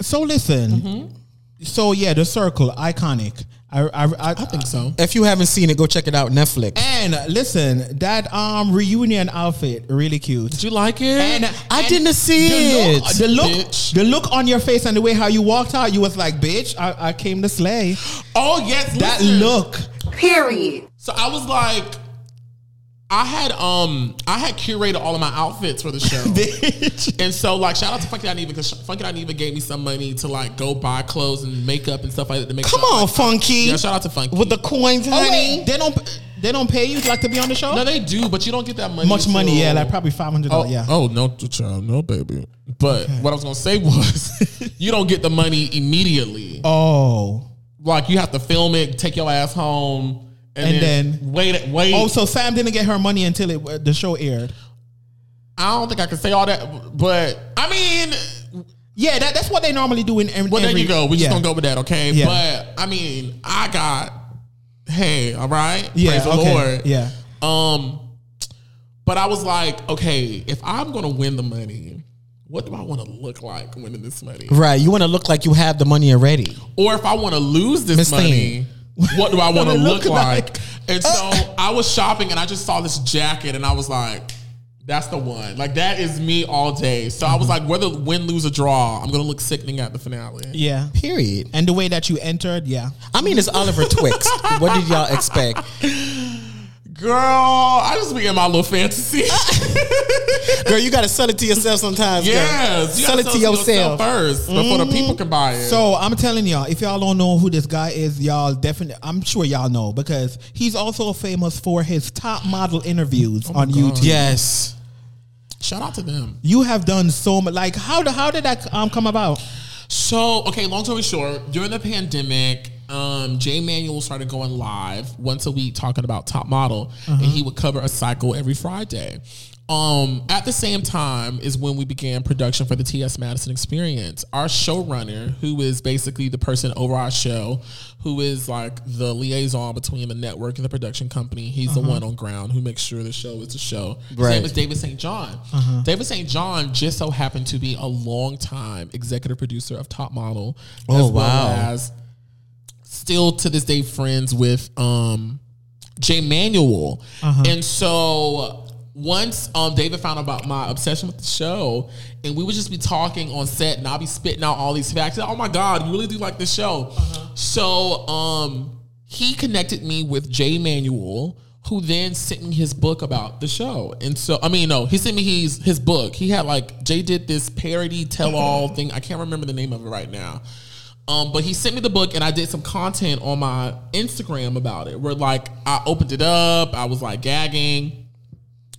So listen. Mm-hmm. So yeah, the circle iconic. I I, I, I think so. If you haven't seen it, go check it out Netflix. And listen, that um reunion outfit really cute. Did you like it? And I and didn't see the look, it, the look, bitch. the look on your face and the way how you walked out, you was like, "Bitch, I, I came to slay." oh yes, That listen. look, Period. So I was like, I had um I had curated all of my outfits for the show, bitch. and so like shout out to Funky Dineva because Funky Dineva gave me some money to like go buy clothes and makeup and stuff like that to make. Come sure, on, like, Funky. Yeah, shout out to Funky with the coins, Oh honey. wait, they don't they don't pay you like to be on the show? no, they do, but you don't get that money. Much money, yeah, like probably five hundred. dollars. Yeah. oh no, child, no, baby. But what I was gonna say was, you don't get the money immediately. Oh. Like you have to film it, take your ass home, and, And then, then- wait, wait. Oh, so Sam didn't get her money until it, the show aired. I don't think I can say all that, but I mean, Yeah, that, that's what they normally do in every. well, there you go. We just yeah. gonna go with that, okay? Yeah. But I mean, I got, hey, all right, Yeah, praise the Lord, yeah. Um, but I was like, okay, if I'm gonna win the money, what do I want to look like winning this money? Right, you want to look like you have the money already. Or if I want to lose this Miss money, what do I want to look look like? like? And so I was shopping and I just saw this jacket and I was like, that's the one. Like that is me all day. So I was mm-hmm. like, whether win, lose, or draw, I'm gonna look sickening at the finale. Yeah. Period. And the way that you entered, yeah. I mean, it's Oliver Twixt. what did y'all expect? Girl, I just be in my little fantasy. Girl, you got to sell it to yourself sometimes. girl. yes, you sell gotta it to yourself. first before the people can buy it. So I'm telling y'all, if y'all don't know who this guy is, y'all definitely, I'm sure y'all know because he's also famous for his top model interviews on YouTube. Yes. shout out to them. You have done so much. Like, how, the, how did that um, come about? So, okay, long story short, during the pandemic, um, Jay Manuel started going live once a week talking about top model, and he would cover a cycle every Friday. Um, at the same time is when we began production for the TS Madison Experience. Our showrunner, who is basically the person over our show, who is like the liaison between the network and the production company, he's the one on ground who makes sure the show is a show. His name is David St. John. David St. John just so happened to be a long time executive producer of Top Model, Oh, as well wow. as still to this day friends with um Jay Manuel. And so once um David found out about my obsession with the show, and we would just be talking on set, and I'll be spitting out all these facts. Oh my God, you really do like this show. So um he connected me with Jay Manuel. Who then sent me his book about the show, and so I mean, no, he sent me his his book. He had like Jay did this parody tell all thing. I can't remember the name of it right now, um, but he sent me the book and I did some content on my Instagram about it where like I opened it up, I was like gagging,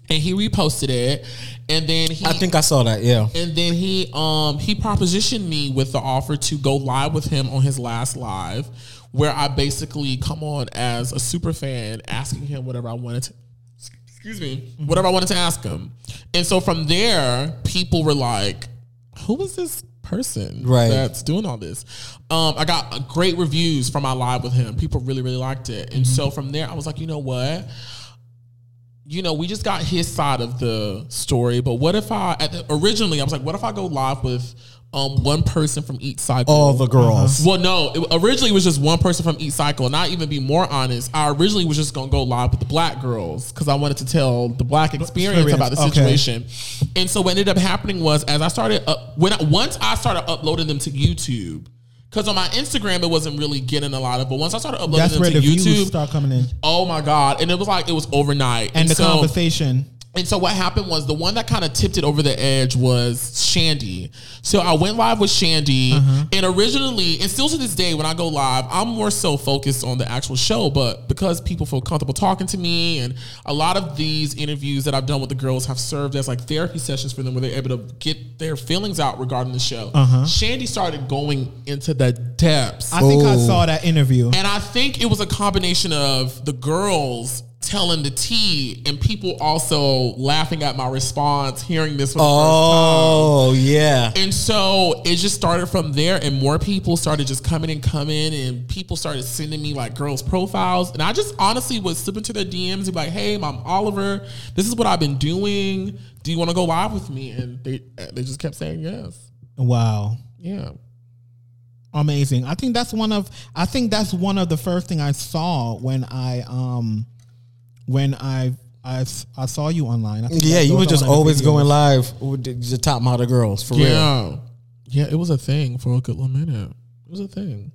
and he reposted it. And then he I think I saw that. Yeah. and then he um he propositioned me with the offer to go live with him on his last live, where I basically come on as a super fan asking him whatever I wanted to excuse me, whatever I wanted to ask him. And so from there, people were like, who is this person Right. that's doing all this? Um, I got great reviews from my live with him. People really, really liked it. And so from there, I was like, you know what? you know, we just got his side of the story, but what if I at the, originally I was like, what if I go live with um one person from each cycle? All the girls. Well, no, it, originally it was just one person from each cycle. And I even be more honest, I originally was just gonna go live with the black girls because I wanted to tell the black experience about the Okay. situation. And so what ended up happening was as I started up when I, once I started uploading them to YouTube. Because on my Instagram it wasn't really getting a lot of, but once I started uploading That's them to the YouTube, start coming in. oh my god! And it was like it was overnight. And the so- conversation. And so what happened was the one that kind of tipped it over the edge was Shandi. So I went live with Shandi, mm-hmm. and originally, and still to this day, when I go live, I'm more so focused on the actual show. But because people feel comfortable talking to me, and a lot of these interviews that I've done with the girls have served as like therapy sessions for them, where they're able to get their feelings out regarding the show. Uh-huh. Shandi started going into the depths. I think I Oh. saw that interview. And I think it was a combination of the girls telling the tea and people also laughing at my response, hearing this for the Oh yeah. And so it just started from there, and more people started just coming and coming, and people started sending me like girls' profiles. And I just honestly would slip into their DMs and be like, hey, I'm Oliver. This is what I've been doing. Do you want to go live with me? And they they just kept saying yes. Wow. Yeah. Amazing. I think that's one of I think that's one of the first thing I saw when I um when I I, I saw you online. I think Yeah, you those were just one of the always videos. going live with the, the top model girls for real. Yeah. Yeah, it was a thing for a good little minute. It was a thing.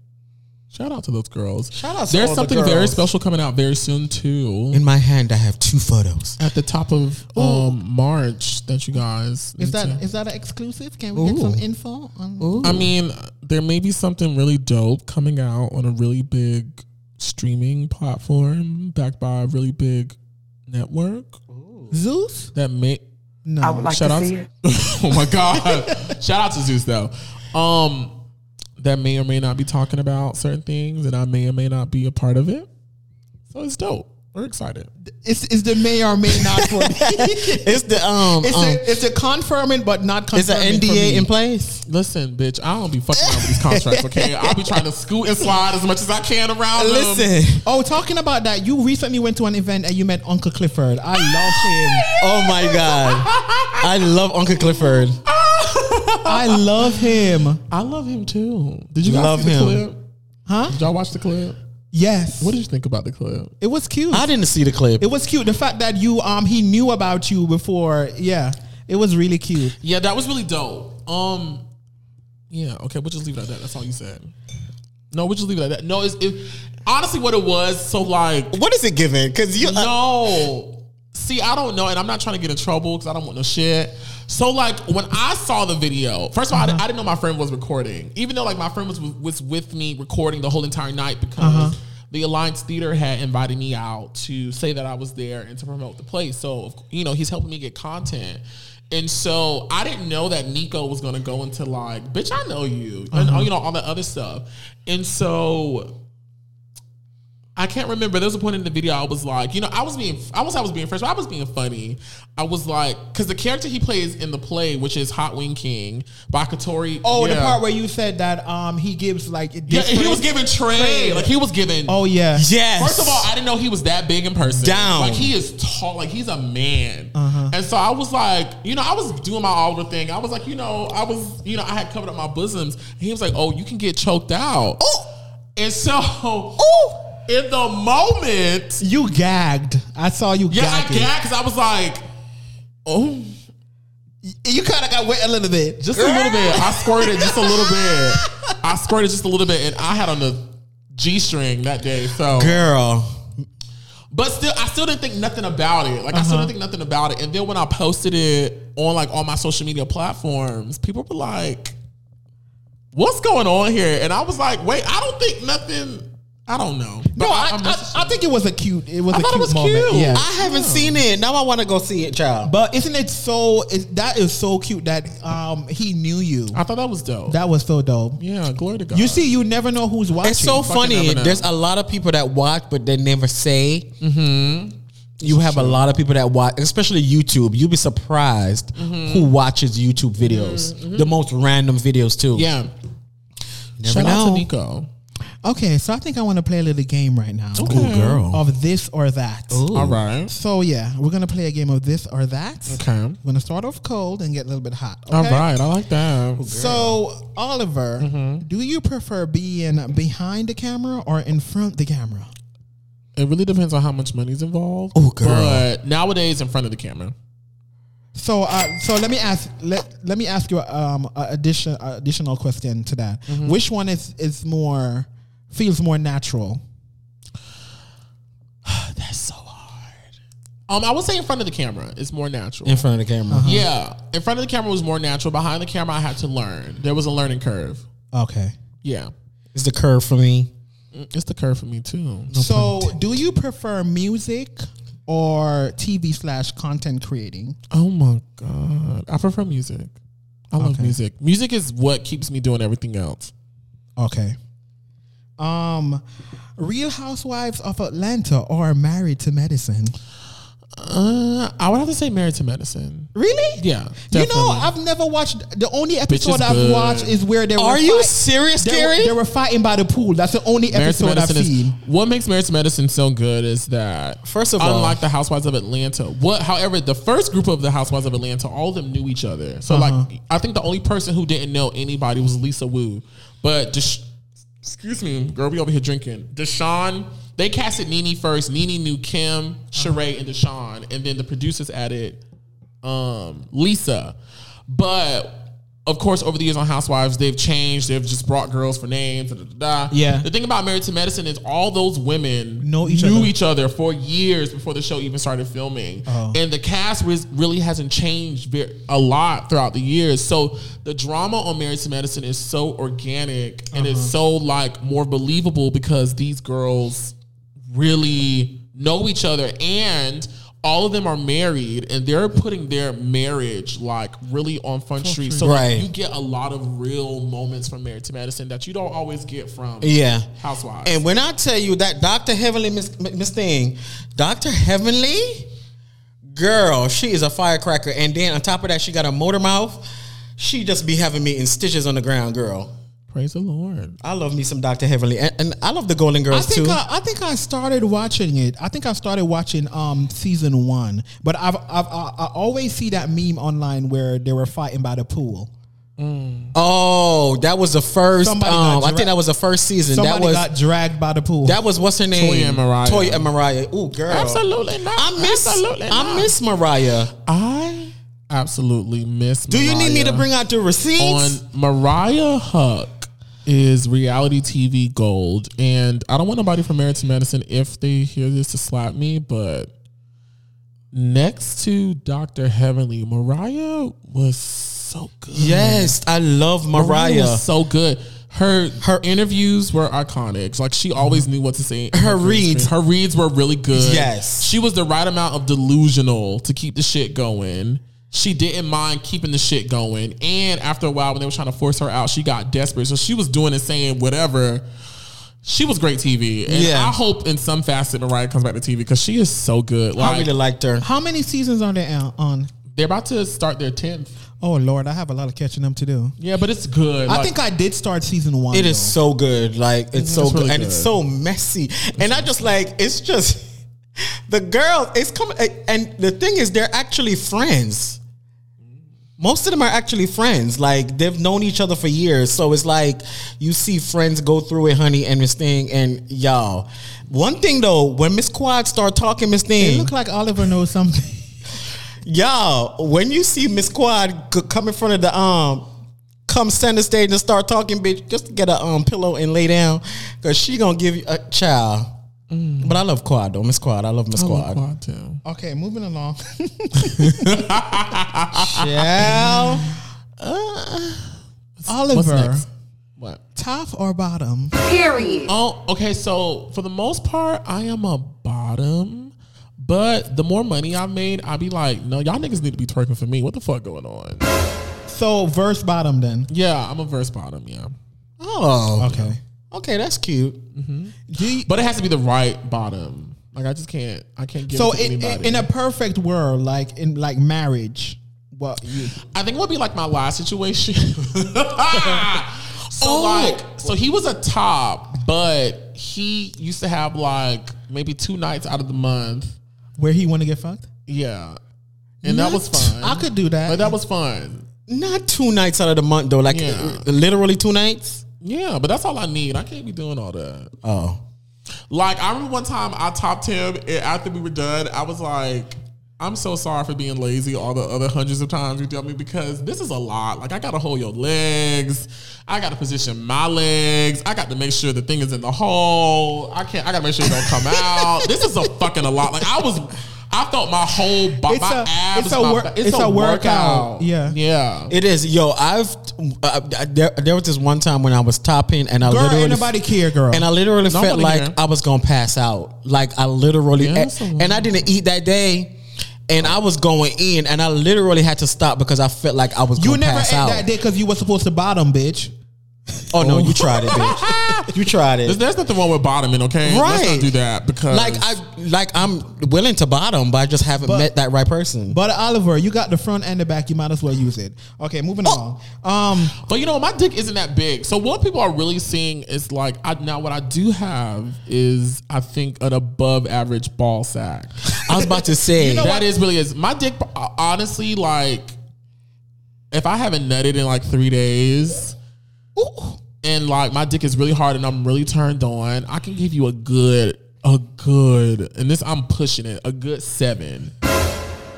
Shout out to those girls. Shout out to There's all the something very special coming out very soon too. In my hand, I have two photos. at the top of um, March that you guys Is need that to- is that an exclusive? Can we get some info on I mean, there may be something really dope coming out on a really big streaming platform backed by a really big network Zeus? that may No. I would like Shout to out see to- it. oh my god! Shout out to Zeus though. Um, that may or may not be talking about certain things, and I may or may not be a part of it. So it's dope. We're excited. It's, it's the may or may not for me. It's the um, It's um a it's a confirming but not is confirming. an for NDA in place? Listen, bitch, I don't be fucking around with these contracts. Okay, I'll be trying to scoot and slide as much as I can around. them. Listen, Oh, talking about that, you recently went to an event and you met Uncle Clifford. I love him. oh my god, I love Uncle Clifford. I love him. I love him too. Did you guys Love him. clip? Huh? Did y'all watch the clip? Yes. What did you think about the clip? it was cute. I didn't see the clip. It was cute. The fact that you um he knew about you before, yeah, it was really cute. Yeah, that was really dope. Um, yeah, okay, we'll just leave it at that. That's all you said. No, we'll just leave it at that. No, it's it, honestly what it was. So like, what is it giving? Because you, uh, no, see, I don't know, and I'm not trying to get in trouble because I don't want no shit. So like, when I saw the video, first of all, I, didn't- uh-huh. I didn't know my friend was recording, even though like my friend was was with me recording the whole entire night because. Uh-huh. The Alliance Theater had invited me out to say that I was there and to promote the play. So, you know, he's helping me get content. And so I didn't know that Nicco was gonna go into like, bitch, I know you, and uh-huh. you know all that other stuff. And so I can't remember. There was a point in the video I was like, you know, I was being, I was, I was being fresh, but I was being funny. I was like, because the character he plays in the play, which is Hot Wing King by Katori. Oh, the part where you said that um he gives like yeah, he was giving trade, like he was giving. Oh yeah. yes. First of all, I didn't know he was that big in person. Down. Like he is tall, like he's a man. And so I was like, you know, I was doing my Oliver thing. I was like, you know, I was, you know, I had covered up my bosoms. And he was like, oh, you can get choked out. Oh. And so in the moment, you gagged. I saw you yeah, I gagged because I was like, oh, You kind of got wet a little bit. just a little bit. I squirted just a little bit. I squirted just a little bit, and I had on the G string that day. So girl. But still, I still didn't think nothing about it. Like I still uh-huh. didn't think nothing about it. And then when I posted it on like all my social media platforms, people were like, "What's going on here?" And I was like, "Wait, I don't think nothing. I don't know." No, I, I, I think it was a cute. It was I a thought it cute was moment. cute. Yeah. I haven't seen it. Now I want to go see it, child. But isn't it so? It, that is so cute that um he knew you. I thought that was dope. That was so dope. yeah, glory to God. You see, you never know who's watching. It's so funny. There's a lot of people that watch, but they never say. Mm-hmm. You have a lot of people that watch, especially YouTube. You'll be surprised who watches YouTube videos. The most random videos too. yeah. Never Shout out to know. Nicco. Okay, so I think I want to play a little game right now. Ooh, girl. Of this or that. All right. So yeah, we're gonna play a game of this or that. Okay. We're gonna start off cold and get a little bit hot. All okay? right. I like that. So Oliver, Mm-hmm. do you prefer being behind the camera or in front of the camera? It really depends on how much money's involved. Oh, girl. But nowadays, in front of the camera. So, uh, so let me ask let let me ask you um a addition a additional question to that. Mm-hmm. Which one is is more feels more natural? That's so hard. Um, I would say in front of the camera, it's more natural. in front of the camera. Yeah, in front of the camera was more natural. Behind the camera, I had to learn. There was a learning curve. Okay. Yeah, It's the curve for me. it's the curve for me too. So, do you prefer music or TV slash content creating? Oh my god, I prefer music. I love Okay. music. Music is what keeps me doing everything else. Okay. Um, Real Housewives of Atlanta or Married to Medicine? Uh, I would have to say Married to Medicine. Really? Yeah, You know. I've never watched. The only episode I've good. watched is where they were. Are you serious, they, Gary? were, they were fighting by the pool. That's the only Married episode I've Medicine seen. what makes Married to Medicine so good is that First of all- unlike the Housewives of Atlanta, what however the first group of the Housewives of Atlanta, all of them knew each other. So Uh-huh. like I think the only person who didn't know anybody was Lisa Wu, but DeSha- excuse me, girl, we over here drinking. DeShawn, they casted Nene first. Nene knew Kim, Sheree, and DeShawn, and then the producers added um, Lisa. But of course, over the years on Housewives, they've changed. They've just brought girls for names. Da, da, da. Yeah. The thing about Married to Medicine is all those women Know each knew other. each other for years before the show even started filming, Oh. and the cast was, really hasn't changed very, a lot throughout the years. So the drama on Married to Medicine is so organic and Uh-huh. it's so like more believable because these girls really know each other and all of them are married and they're putting their marriage like really on front street so like, you get a lot of real moments from married to Medicine that you don't always get from Yeah. housewives And when I tell you that Dr. Heavenly Miss, Miss Thing, Dr. Heavenly, girl, she is a firecracker. And then on top of that, she got a motor mouth. She just be having me in stitches on the ground, girl. Praise the lord I love me some Dr. Heavenly. And, and I love the Golden I Girls think too. I, I think I started watching it. I think I started watching um season one, but I've, I've I, I always see that meme online where they were fighting by the pool. oh, that was the first. Somebody got Um, I think that was the first season. Somebody that was got dragged by the pool. that was what's her name? Toya and Mariah. Toya and Mariah. Ooh, girl. absolutely not I miss. absolutely I miss Mariah. i absolutely miss Do you need me to bring out the receipts? on Mariah Huq is reality TV gold, and I don't want nobody from Married to Medicine if they hear this to slap me, but next to Dr. Heavenly, Mariah was so good. yes, I love Mariah. was so good. Her her interviews were iconic. Like she always knew what to say. in Her reads. her reads were really good. Yes. she was the right amount of delusional to keep the shit going. She didn't mind keeping the shit going. And after a while, when they were trying to force her out, she got desperate. So she was doing and saying whatever. She was great TV, and Yeah. I hope in some facet Mariah comes back to TV because she is so good. Like I really liked her. How many seasons are they on- on? they're about to start their tenth. Oh Lord, I have a lot of catching up to do. Yeah, but it's good. I Like, think I did start season one. It is though. so good. Like it's so It's good. really and it's so messy. And I just like it's just the girls. It's coming. And the thing is, they're actually friends. Most of them are actually friends. Like they've known each other for years. So it's like you see friends go through it, honey, and Miss Thing and y'all. One thing though, when Miss Quad start talking, Miss It Thing, looked like Oliver knows something. Y'all, when you see Miss Quad come in front of the um, come center stage and start talking, bitch, just get a um pillow and lay down, cause she gonna give you a child. Mm. But I love Quad though, Miss Quad. I love Miss I love Quad. Quad too. okay, moving along. Child. Uh, What's Oliver. What? top or bottom? Period. Oh, okay. So for the most part, I am a bottom. But the more money I made, I'd be like, no, y'all niggas need to be twerking for me. What the fuck going on? So verse bottom then. Yeah, I'm a verse bottom. Yeah, Oh, Okay. Okay, that's cute. Mm-hmm. Do you, but it has to be the right bottom. Like I just can't. I can't give so it to in, a perfect world, like in like marriage, what you I think it would be like my last situation. so Oh. like, so he was a top, but he used to have like maybe two nights out of the month. where he want to get fucked? Yeah, and that was fun. I could do that. But that was fun. Not two nights out of the month though, like Yeah. literally two nights. Yeah, but that's all I need. I can't be doing all that. Oh, Like I remember one time I topped him and after we were done. I was like, I'm so sorry for being lazy all the other hundreds of times you tell me because this is a lot. Like I gotta hold your legs. I gotta position my legs. I got to make sure the thing is in the hole. I can't I gotta make sure it don't come out. This is a fucking a lot. Like I was I felt my whole body, It's my a- abs, it's a my wor- ba- it's a workout. Yeah. yeah. It is, yo. I've uh, there, there was this one time when I was topping, and I Girl, literally ain't nobody care, girl. and I literally No, felt nobody like care. I was gonna pass out. Like I literally, Yeah, and, and I didn't eat that day, and I was going in, and I literally had to stop because I felt like I was you gonna never ate out. that day because you were supposed to bottom, bitch. Oh no, you tried it, bitch. you tried There's, it. there's nothing wrong with bottoming, okay? Right. Let's Right. not do that because Like I, like I'm willing to bottom, but I just haven't But- met that right person. But Oliver, you got the front and the back. You might as well use it. Okay, moving Oh. along. Um, But you know, my dick isn't that big. So what people are really seeing is like I, now what I do have is I think an above average ball sack. I was about to say, That is really is my dick. uh, Honestly, like if I haven't nutted in like three days, and like my dick is really hard and I'm really turned on, I can give you a good, a good, and this I'm pushing it, a good seven.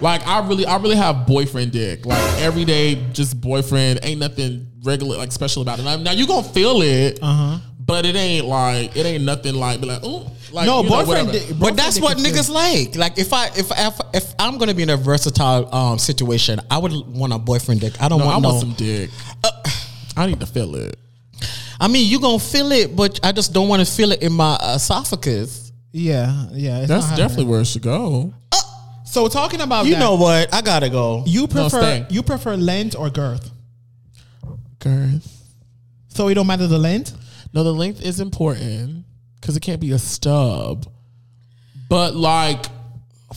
Like I really, I really have boyfriend dick. Like every day, just boyfriend. Ain't nothing regular, like special about it. Now, now you gonna feel it, uh-huh. but it ain't like it ain't nothing like be like oh, like no, you know, boyfriend. dick- But that's what dick is niggas like. Like if I if if if I'm gonna be in a versatile um situation, I would want a boyfriend dick. I don't No, I want want no. some dick. I need to feel it. I mean, you gonna feel it, but I just don't want to feel it in my esophagus. Yeah, yeah. it's That's not definitely where it should go. Uh, so talking about You that, know what? I gotta go. you prefer stay. you prefer length or girth. Girth. So it don't matter the length. No, the length is important because it can't be a stub. But like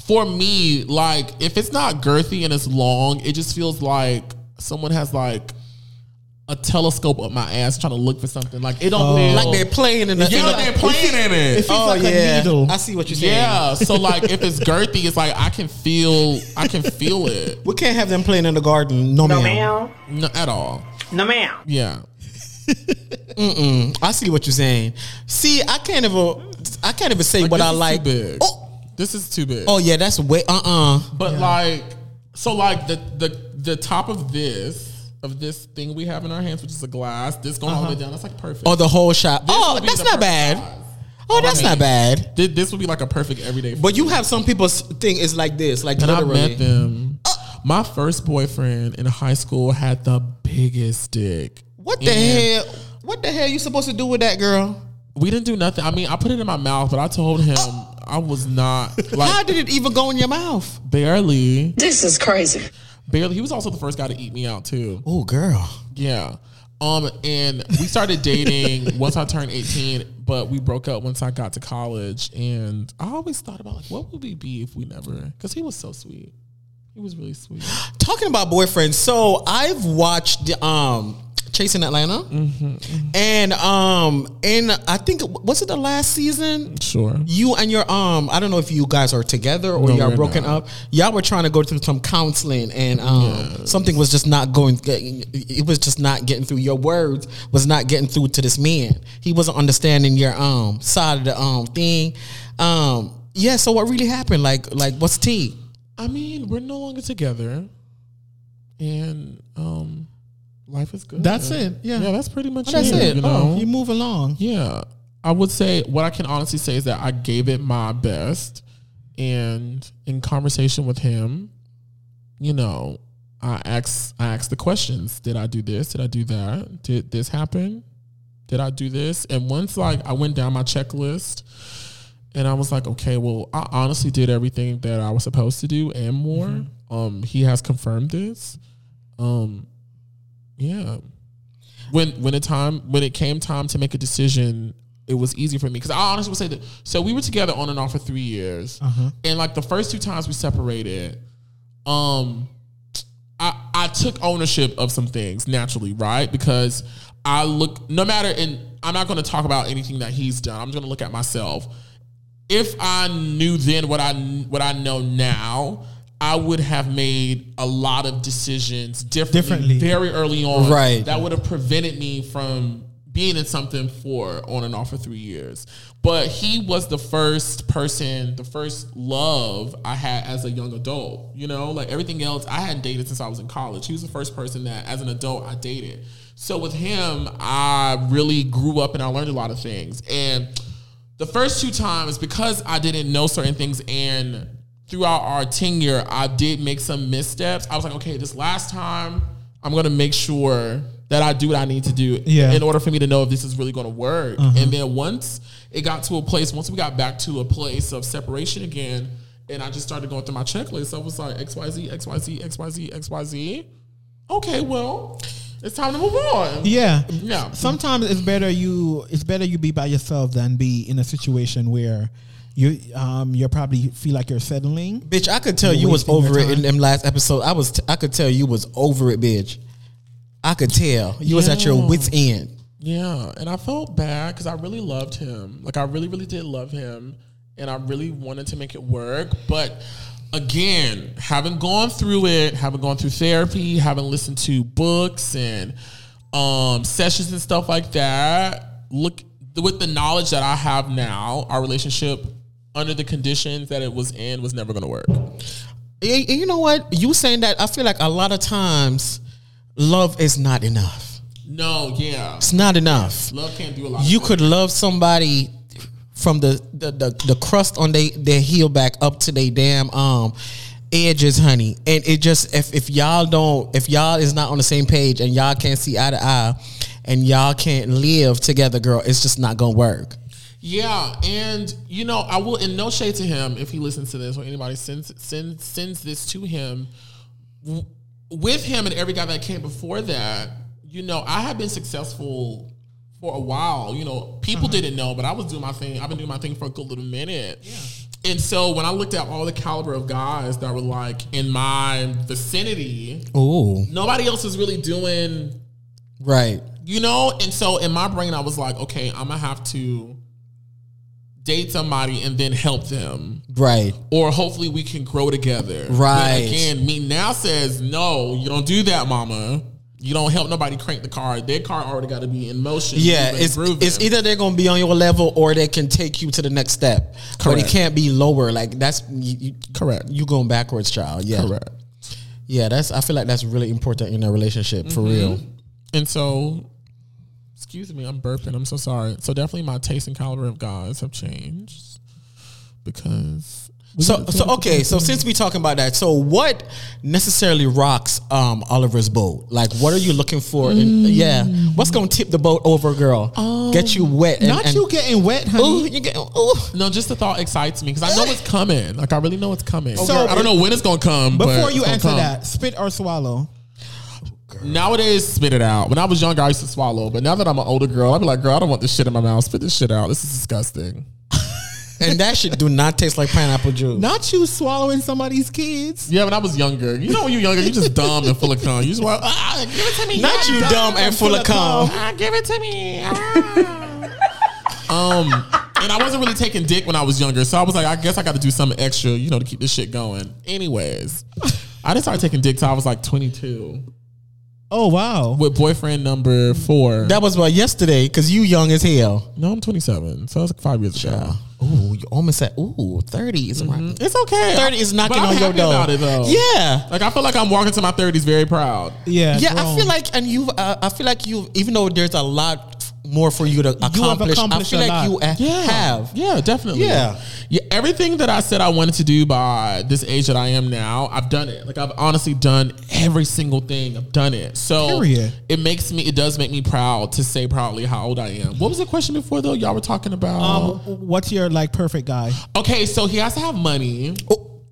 for me, like if it's not girthy and it's long, it just feels like someone has like a telescope up my ass trying to look for something. Like it don't feel Like they're playing in the. yeah, like they're playing in It it. feels oh like yeah, a needle. I see what you're saying. Yeah, so like if it's girthy, it's like I can feel, I can feel it. we can't have them playing in the garden. No, No, ma'am. ma'am. No, at all. No, ma'am. Yeah. I see what you're saying. See, I can't even. I can't even say Like, what this I is like. Too big. Oh, This is too big. oh yeah, that's way. Uh uh But like, so like the the the top of this of this thing we have in our hands, which is a glass, this going all the way uh-huh. down. That's like perfect. Oh, the whole shot. This oh, that's not bad. size. Oh, that's I mean, not bad. Thi- This would be like a perfect everyday. But you have some people's thing is like this, like and I literally. met them. Uh. My first boyfriend in high school had the biggest dick. What the hell? What the hell you supposed to do with that girl? We didn't do nothing. I mean, I put it in my mouth, but I told him uh. I was not How did it even go in your mouth? barely, This is crazy. Barely. He was also the first guy to eat me out too. Oh, girl. Yeah. Um, and we started dating once I turned 18, but we broke up once I got to college. And I always thought about like, what would we be if we never? Because he was so sweet. He was really sweet. Talking about boyfriends, so I've watched the, um Chasing Atlanta, and um, and I think was it the last season? Sure. You and your um, I don't know if you guys are together or No, y'all broken not. up. Y'all were trying to go through some counseling, and um, something was just not going. It was just not getting through. Your words was not getting through to this man. He wasn't understanding your um side of the um thing. Um, yeah. So what really happened? Like, like what's tea? I mean, we're no longer together, and um, life is good. That's it. Yeah. yeah, that's pretty much That's it. it. You Oh, know, you move along. Yeah. I would say what I can honestly say is that I gave it my best. And in conversation with him, you know, I asked I asked the questions. Did I do this? Did I do that? Did this happen? Did I do this? And once like I went down my checklist and I was like, okay, well, I honestly did everything that I was supposed to do and more. Um, he has confirmed this. Um, yeah. When when it time when it came time to make a decision, it was easy for me because I honestly would say that. So we were together on and off for three years, and like the first two times we separated, um, I I took ownership of some things naturally, right? Because I look no matter and I'm not going to talk about anything that he's done. I'm going to look at myself. If I knew then what I what I know now, I would have made a lot of decisions differently, Differently. very early on. Right. That would have prevented me from being in something for on and off for three years. But he was the first person, the first love I had as a young adult. You know, like everything else, I hadn't dated since I was in college. He was the first person that, as an adult, I dated. So with him, I really grew up and I learned a lot of things. And the first two times, because I didn't know certain things and throughout our tenure, I did make some missteps. I was like, okay, this last time, I'm gonna make sure that I do what I need to do Yeah. in order for me to know if this is really gonna work. Uh-huh. And then once it got to a place, once we got back to a place of separation again, and I just started going through my checklist, I was like XYZ, XYZ, XYZ, XYZ. Okay, well, it's time to move on. Yeah. Yeah. Sometimes it's better you it's better you be by yourself than be in a situation where you um you probably feel like you're settling. Bitch, I could tell you was over it in them last episode. I was, I could tell you was over it, bitch. I could tell you was at your wits end. Yeah, and I felt bad because I really loved him. Like I really, really did love him, and I really wanted to make it work. But again, having gone through it, having gone through therapy, having listened to books and um, sessions and stuff like that, look with the knowledge that I have now, our relationship under the conditions that it was in was never going to work. You know what? You saying that? I feel like a lot of times, love is not enough. No, yeah, It's not enough. love can't do a lot. You could love somebody from the the, the, the crust on they their heel back up to their damn um edges, honey. And it just if if y'all don't if y'all is not on the same page and y'all can't see eye to eye and y'all can't live together, girl, it's just not gonna work. Yeah, and you know, I will in no shade to him if he listens to this or anybody sends sends sends this to him. With him and every guy that came before that, you know, I have been successful for a while. You know, people mm-hmm. didn't know, but I was doing my thing. I've been doing my thing for a good little minute. Yeah. And so when I looked at all the caliber of guys that were like in my vicinity, oh, nobody else is really doing right. you know and so in my brain i was like okay i'm gonna have to date somebody and then help them Right. or hopefully we can grow together Right. But again me now says no you don't do that mama you don't help nobody crank the car their car already got to be in motion Yeah, it's grooving. it's either they're gonna be on your level or they can take you to the next step. Correct. But it can't be lower. Like that's you, you, Correct. You going backwards, child. Yeah, correct Yeah, that's. I feel like that's really important in a relationship for mm-hmm. real. and so excuse me i'm burping i'm so sorry so definitely my taste and caliber of guys have changed because So, so okay. So since we're talking about that, so what necessarily rocks um Oliver's boat? Like, what are you looking for? In, yeah, what's gonna tip the boat over, girl? Get you wet? And, Not and- you getting wet, honey. Ooh, you get. Ooh. No, just the thought excites me because I know it's coming. Like I really know it's coming. So- So I don't know when it's gonna come. but Before it's you answer come. that, spit or swallow. Nowadays spit it out. When I was younger, I used to swallow, but now that I'm an older girl, I'd be like, girl, I don't want this shit in my mouth. Spit this shit out. This is disgusting. and that shit do not taste like pineapple juice. Not you swallowing somebody's kids. Yeah, when I was younger, you know, when you're younger, you're just dumb and full of cum. You just want, ah, give it to me. Not you dumb and full of cum. Ah, give it to me. Ah. um, and I wasn't really taking dick when I was younger, so I was like, I guess I got to do something extra, you know, to keep this shit going. Anyways, I didn't start taking dick till I was like 22 Oh wow. with boyfriend number four. That was about yesterday because you young as hell. no, I'm 27, so that's like five years ago. Ooh, you almost said ooh, 30 is right. It's okay. 30 is knocking But I'm on your happy door. about it though. Yeah. Like I feel like I'm walking to my 30s very proud. Yeah. Yeah, I grown. feel like, and you, uh, I feel like you, even though there's a lot more for you to accomplish, accomplished I feel a like you lot. a- have. Yeah, definitely. Yeah. Yeah. Everything that I said I wanted to do by this age that I am now, I've done it. Like I've honestly done every single thing. I've done it. So Period. it makes me it does make me proud to say proudly how old I am. What was the question before though? Y'all were talking about Um, what's your like perfect guy? Okay, so he has to have money.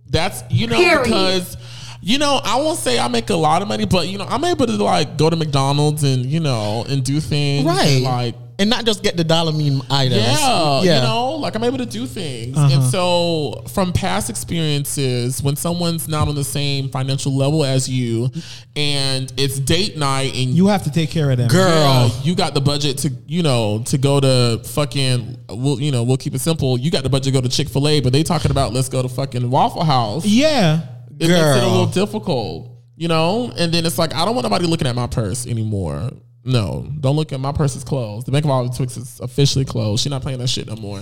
That's you know Period. because you know I won't say I make a lot of money, but you know I'm able to like go to McDonald's and you know and do things Right. and, like and not just get the dollar mean items. yeah, yeah. you know, like I'm able to do things. Uh-huh. And so from past experiences, when someone's not on the same financial level as you and it's date night and You have to take care of them. Girl. yeah, you got the budget to, you know, to go to fucking, we'll, you know, we'll keep it simple. You got the budget to go to Chick fil A, but they talking about let's go to fucking Waffle House. Yeah. It makes it a little difficult, you know? And then it's like, I don't want nobody looking at my purse anymore. No, don't look at my purse is closed. The Bank of Olive Twixt is officially closed. She's not playing that shit no more.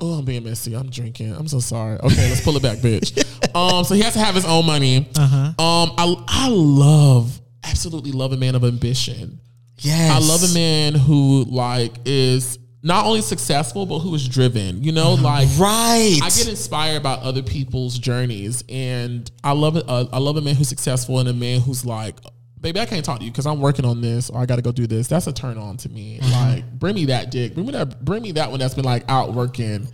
Oh, I'm being messy. I'm drinking. I'm so sorry. Okay, let's pull it back, bitch. Um, so he has to have his own money. Uh-huh. Um, I I love, absolutely love a man of ambition. Yes. I love a man who like is not only successful but who is driven. You know, like Right. I get inspired by other people's journeys, and I love it. Uh, I love a man who's successful and a man who's like, "Baby, I can't talk to you because I'm working on this, or I got to go do this." That's a turn on to me. Like, bring me that dick. Bring me that. Bring me that one that's been like out working,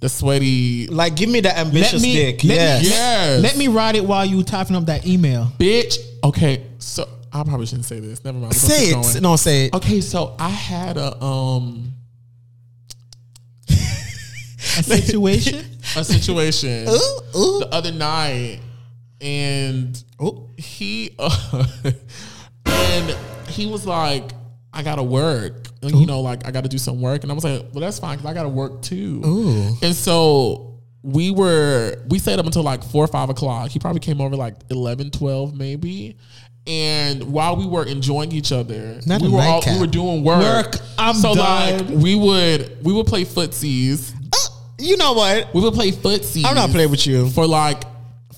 the sweaty like, give me the ambitious me- dick. let me- yes. Yes. Let me ride it while you typing up that email. bitch. Okay, so I probably shouldn't say this. Never mind. Say it. going. No, say it. Okay, so I had a um A situation. a situation Ooh, ooh. the other night, and Ooh. he uh, and he was like, "I gotta work." And, you know, like I got to do some work, and I was like, "Well, that's fine because I got to work too." Ooh. And so we were we stayed up until like four or five o'clock. He probably came over like 11, 12 maybe. And while we were enjoying each other, Not we were all, we were doing work. Work, I'm so done. like we would we would play footsies. You know what? We would play footsie. I'm not playing with you. for like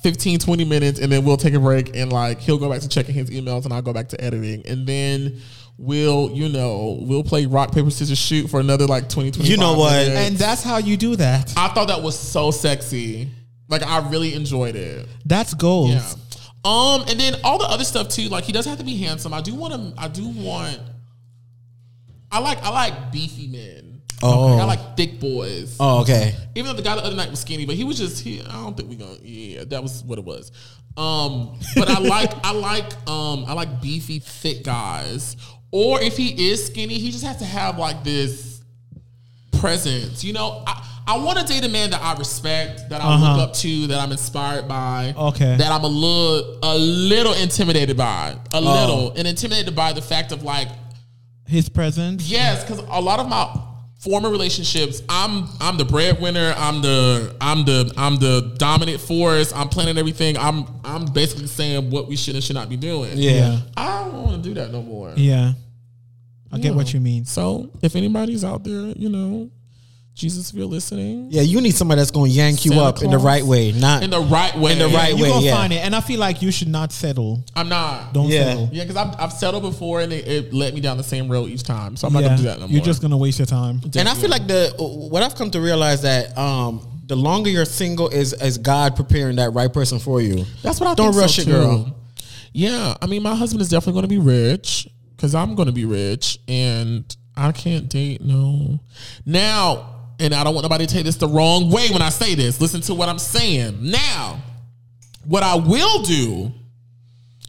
15, 20 minutes, and then we'll take a break and like he'll go back to checking his emails and I'll go back to editing. And then we'll, you know, we'll play rock, paper, scissors, shoot for another like 20, 25 You know what? minutes. and that's how you do that. I thought that was so sexy. Like I really enjoyed it. That's goals. Yeah. Um, and then all the other stuff too. Like he does have to be handsome. I do want to. I do want. I like. I like beefy men. Oh. I like thick boys. Oh, okay. Even though the guy the other night was skinny, but he was just. He. I don't think we gonna. Yeah, that was what it was. Um, but I like. I like. Um, I like beefy, thick guys. Or if he is skinny, he just has to have like this presence. You know, I, I want to date a man that I respect, that I Uh-huh. look up to, that I'm inspired by. Okay. That I'm a little a little intimidated by. A Oh. little. And intimidated by the fact of like, His presence. yes, because a lot of my former relationships, I'm I'm the breadwinner, I'm the I'm the I'm the dominant force, I'm planning everything. I'm I'm basically saying what we should and should not be doing. Yeah. I don't want to do that no more. Yeah. I get what you mean. So if anybody's out there, you know, Jesus, if you're listening, Yeah, you need somebody that's going to yank you Santa up in the Claus. right way, not in the right way, In the right You way, gonna yeah. find it, and I feel like you should not settle. I'm not. Don't Yeah. settle. Yeah, because I've, I've settled before and it, it led me down the same road each time. So I'm not Yeah. gonna do that no more. You're just gonna waste your time. And I feel like the what I've come to realize that um, the longer you're single is is God preparing that right person for you. That's what I Don't think rush so it, too. girl. Yeah, I mean, my husband is definitely going to be rich because I'm going to be rich, and I can't date no. Now, and I don't want nobody to take this the wrong way when I say this. Listen to what I'm saying. Now, what I will do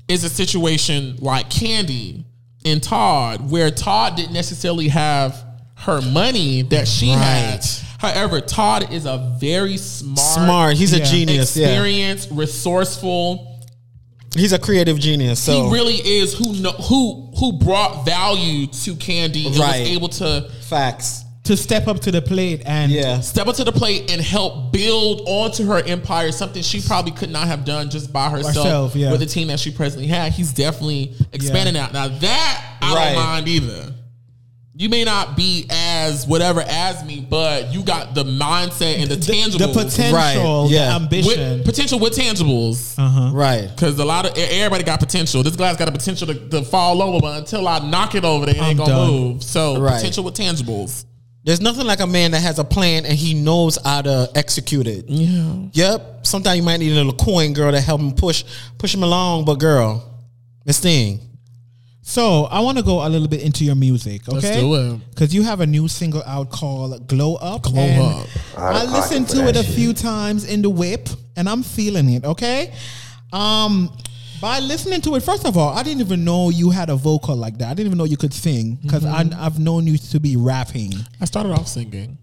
is a situation like Candy and Todd, where Todd didn't necessarily have her money that she had. However, Todd is a very smart, Smart. He's a Yeah. genius. Yeah. experienced, resourceful. He's a creative genius. So He really is who know, who who brought value to Candy and Right. was able to facts. To step up to the plate and Yeah. step up to the plate and help build onto her empire something she probably could not have done just by herself, Herself, yeah. with the team that she presently had. He's definitely expanding out. Now that I Right. don't mind either. You may not be as whatever as me, but you got the mindset and the, the, tangibles. the potential, Right, the yeah. ambition. with, potential with tangibles. uh-huh. Right. Cause a lot of everybody got potential. This guy's got a potential to, to fall over, but until I knock it over, they ain't I'm gonna done. move. So Right. potential with tangibles. There's nothing like a man that has a plan and he knows how to execute it. Yeah. Yep. Sometimes you might need a little coin girl to help him push push him along, but girl, Miss Thing. So I want to go a little bit into your music, okay? Let's do it. Because you have a new single out called "Glow Up." Glow and Up. Out I listened to it a shit. few times in the whip, and I'm feeling it. Okay. Um, by listening to it, first of all, I didn't even know you had a vocal like that. I didn't even know you could sing because Mm-hmm. I've known you to be rapping. I started off singing.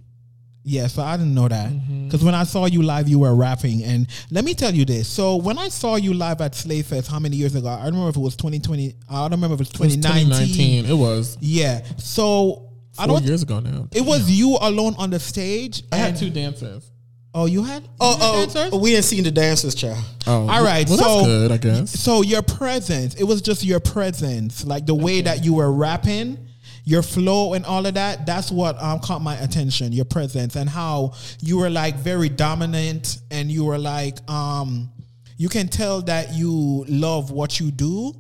Yeah, so I didn't know that Mm-hmm. because when I saw you live, you were rapping. And let me tell you this: so when I saw you live at Slave Fest, how many years ago? I don't remember if it was 2020. I don't remember if it was 2019. 2019. It was Yeah. So I four don't. years ago now. It was you alone on the stage. I had two dancers. Oh, you had. Oh, you had oh, dancers? we didn't see the dancers, child. Oh, All right, Well, so- that's good, I guess. So your presence, it was just your presence, like the way that you were rapping, your flow and all of that. That's what um, caught my attention. Your presence and how you were like very dominant, and you were like, um, you can tell that you love what you do,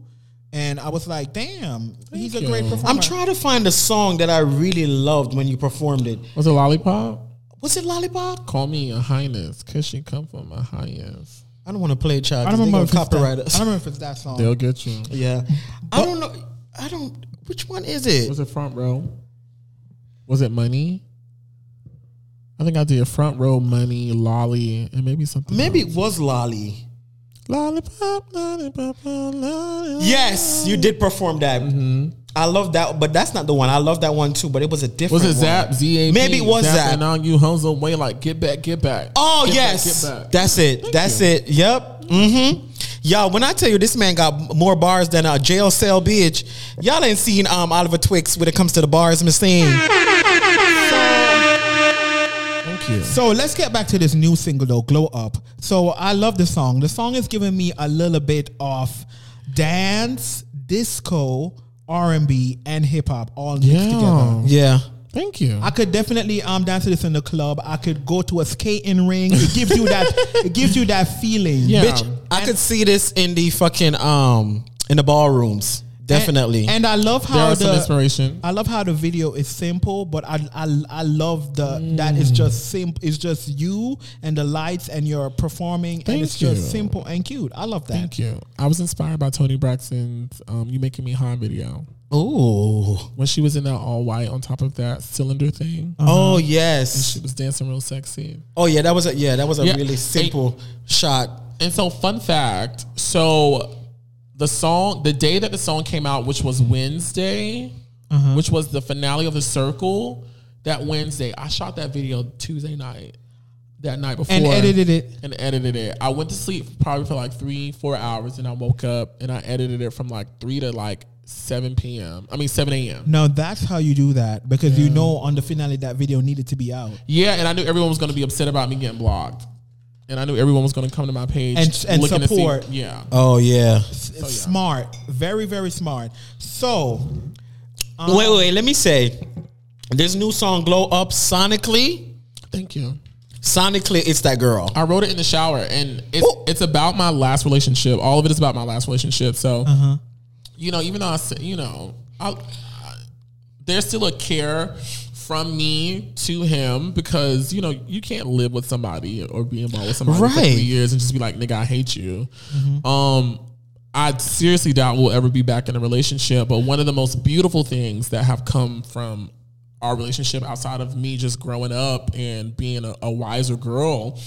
and I was like, damn, he's a great performer. I'm trying to find a song that I really loved when you performed it. Was it Lollipop? Was it Lollipop? Call me a highness, cause she come from my highness. I don't want to play it, child. I 'cause don't remember gonna if it's that, copyright I don't remember if it's that song. They'll get you. Yeah, I don't know. I don't. Which one is it? Was it front row? Was it money? I think I did front row, money, lolly, and maybe something. Maybe else. it was Lolly. Lollipop, lollipop, lollipop. Yes, you did perform that. I love that, but that's not the one. I love that one too, but it was a different. One. Was it one. Zap? Z A P? Maybe it was Zap. And on you, hoes away like get back, get back. Oh Get back, yes, get back. that's it. that's it. Yep. Mm-hmm. Y'all, when I tell you this man got more bars than a jail cell bitch, y'all ain't seen um Oliver Twixt when it comes to the bars machine. Thank you. So let's get back to this new single though, Glow Up. So I love the song. The song is giving me a little bit of dance, disco, R and B, and hip hop all mixed Yeah. together. Yeah. Thank you. I could definitely um dance to this in the club. I could go to a skating ring. It gives you that. it gives you that feeling. Yeah. Bitch, I could see this in the fucking um in the ballrooms. Definitely. And, and I love there how the inspiration. I love how the video is simple, but I I, I love the that Mm. it's just simple. It's just you and the lights, and you're performing, and Thank it's just simple and cute. I love that. Thank you. I was inspired by Toni Braxton's um, "You Making Me High" video Oh, when she was in that all white on top of that cylinder thing. Oh yes, and She was dancing real sexy. Oh yeah, that was a yeah, that was a Yeah. really simple shot. And so, fun fact: so the song, the day that the song came out, which was Wednesday, Uh-huh. which was the finale of the Circle, that Wednesday, I shot that video Tuesday night. That night before, And edited it. and edited it. I went to sleep probably for like three, four hours, and I woke up and I edited it from like three to like seven p.m. I mean seven a.m. No, that's how you do that because you know on the finale that video needed to be out. Yeah, and I knew everyone was going to be upset about me getting blocked, and I knew everyone was going to come to my page And- and looking to see- support. yeah, Oh yeah. It's smart, very very smart. So wait, wait, wait, let me say. This new song Glow Up sonically. thank you. Sonically, it's that girl. I wrote it in the shower, and it's Ooh. it's about my last relationship. All of it is about my last relationship. So, Uh-huh. you know, even though I said, you know, I, I, there's still a care from me to him because you know you can't live with somebody or be involved with somebody for Right. three years and just be like, nigga, I hate you. Um, I seriously doubt we'll ever be back in a relationship. But one of the most beautiful things that have come from our relationship outside of me just growing up and being a, a wiser girl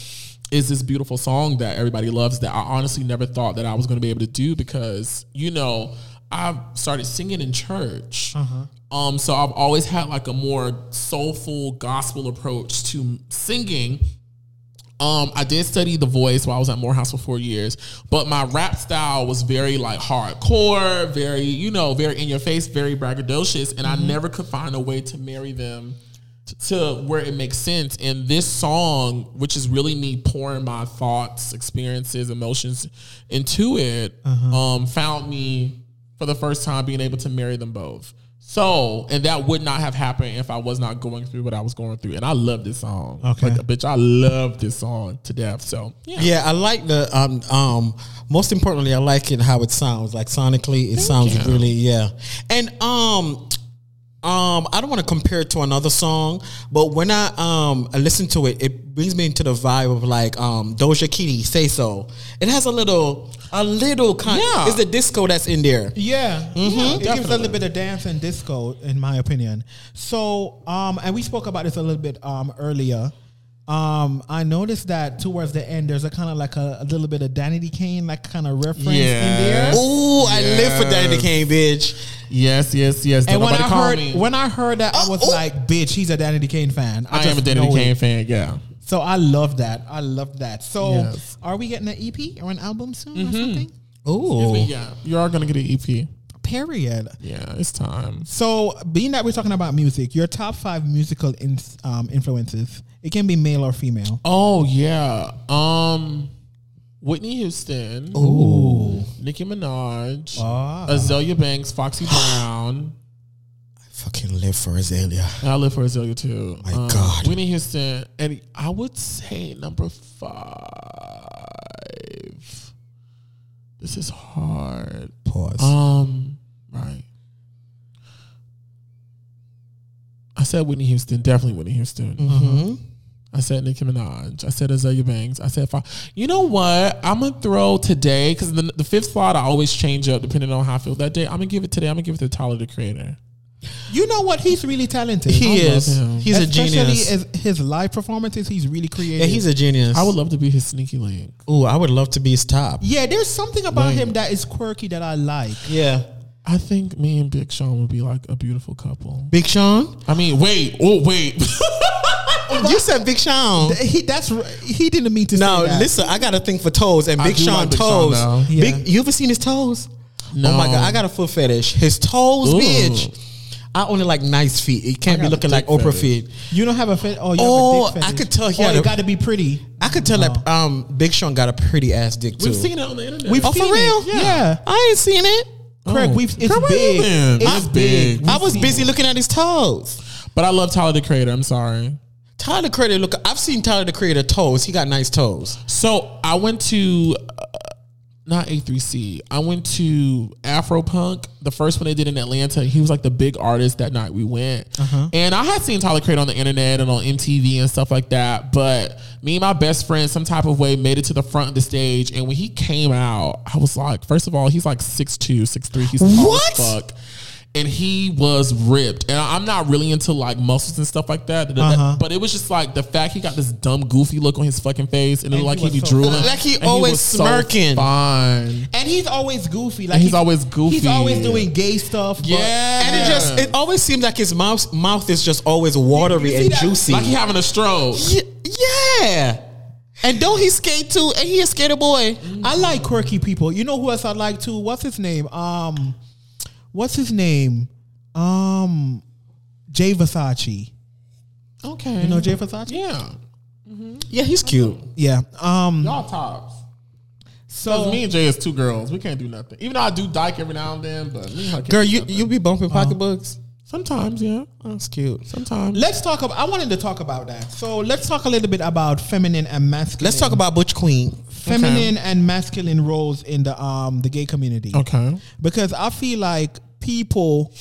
is this beautiful song that everybody loves that I honestly never thought that I was going to be able to do because you know I started singing in church. Um, so I've always had like a more soulful gospel approach to singing. Um, I did study the voice while I was at Morehouse for four years, but my rap style was very like hardcore, very you know, very in your face, very braggadocious, and I never could find a way to marry them to where it makes sense. And this song, which is really me pouring my thoughts, experiences, emotions into it, um, found me for the first time being able to marry them both. So, and that would not have happened if I was not going through what I was going through. And I love this song. Okay. Like, bitch, I love this song to death. So, yeah. Yeah, I like the um um most importantly I like it how it sounds. Like sonically it sounds you. really yeah. And um um I don't want to compare it to another song, but when I um I listen to it, it brings me into the vibe of like um Doja Kitty, Say So. It has a little a little kind Yeah. it's the disco that's in there. Yeah, Mm-hmm. it gives a little bit of dance and disco, in my opinion. So, um, and we spoke about this a little bit um earlier. Um, I noticed that towards the end, there's a kind of like a, a little bit of Danity Kane, like kind of reference in there. Yes. I live for Danny Kane, bitch. Yes, yes, yes. Don't And when I heard me. when I heard that, I was Oh, oh. like, "Bitch, he's a Danity Kane fan." I, am a Danny know it. Kane fan, yeah. So I love that. I love that. So, Yes. are we getting an EP or an album soon Mm-hmm. or something? Ooh. Yeah. You are going to get an EP. Period. Yeah, it's time. So, being that we're talking about music, your top five musical in, um, influences. It can be male or female. Oh, yeah. Um, Whitney Houston. Ooh. Nicki Minaj. Ah. Azealia Banks, Foxy Brown. I fucking live for Azealia. I live for Azealia too. My God. Whitney Houston, and I would say number five. This is hard. Pause. Um, right. I said Whitney Houston, definitely Whitney Houston. Mm-hmm. I said Nicki Minaj. I said Azealia Banks. I said, fi- you know what? I'm gonna throw today because the, the fifth slot I always change up depending on how I feel that day. I'm gonna give it today. I'm gonna give it to Tyler the Creator. you know what? He's really talented. He love is. him. He's a genius. as his live performances, he's really creative. yeah, he's a genius. I would love to be his sneaky link. Ooh, I would love to be his top. yeah, there's something about Wait. him that is quirky that I like. Yeah. I think me and Big Sean would be like a beautiful couple. Big Sean? I mean, wait, oh wait. you said Big Sean. He that's he didn't mean to No, say that. listen, I got a thing for toes, and I Big do Sean like Big toes. now. Yeah. Big, you ever seen his toes? No. Oh my god, I got a foot fetish. His toes, Ooh. bitch. I only like nice feet. It can't be looking like dick Oprah feet. You don't have a fit. Oh, you Oh, have a dick I could tell he Oh, it got to be pretty. I could tell that um Big Sean got a pretty ass dick too. We've seen it on the internet. We've Oh, for real? it. Yeah. I ain't seen it. Craig, Oh. we've it's Craig, big. been? It's It's big. big. I We've was busy it. looking at his toes. but I love Tyler the Creator. I'm sorry. Tyler the Creator, look, I've seen Tyler the Creator toes. He got nice toes. So I went to uh, not A3C. I went to Afropunk, the first one they did in Atlanta. He was like the big artist that night we went. And I had seen Tyler Creator on the internet and on MTV and stuff like that. But me and my best friend, some type of way, made it to the front of the stage. And when he came out, I was like, first of all, he's like 6'2, 6'3. He's What? fuck. And he was ripped. And I'm not really into like muscles and stuff like that. Uh-huh. But it was just like the fact he got this dumb, goofy look on his fucking face. And it And looked he like he'd be so- drooling. Like he And always was so smirking. fine. And he's always goofy. Like And he's always goofy. He's always doing gay stuff. but- Yeah. And it just it always seems like his mouth mouth is just always watery and that? juicy. Like he having a stroke. Ye- yeah. And don't he skate too? And he a skater boy. I like quirky people. You know who else I like too? What's his name? Um, what's his name? Um, Jay Versace. Okay. You know Jay Versace? Yeah. mm-hmm. Yeah, he's cute. Yeah. Um. Y'all tops. So me and Jay is two girls. We can't do nothing. Even though I do dyke every now and then, but me and her can't Girl, do you nothing. you be bumping pocketbooks. sometimes, yeah. Oh, that's cute. Sometimes. let's talk about. I wanted to talk about that. So let's talk a little bit about feminine and masculine. Let's talk about Butch Queen. Feminine and masculine roles in the um the gay community. Okay. because I feel like people,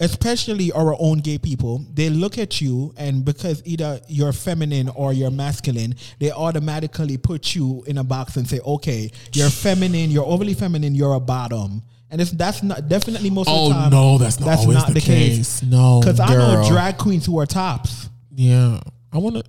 especially our own gay people, they look at you and because either you're feminine or you're masculine, they automatically put you in a box and say, "Okay, you're feminine, you're overly feminine, you're a bottom." And it's that's not definitely most of Oh, the time. no, that's not always the case. No, because I know drag queens who are tops. Yeah. I want to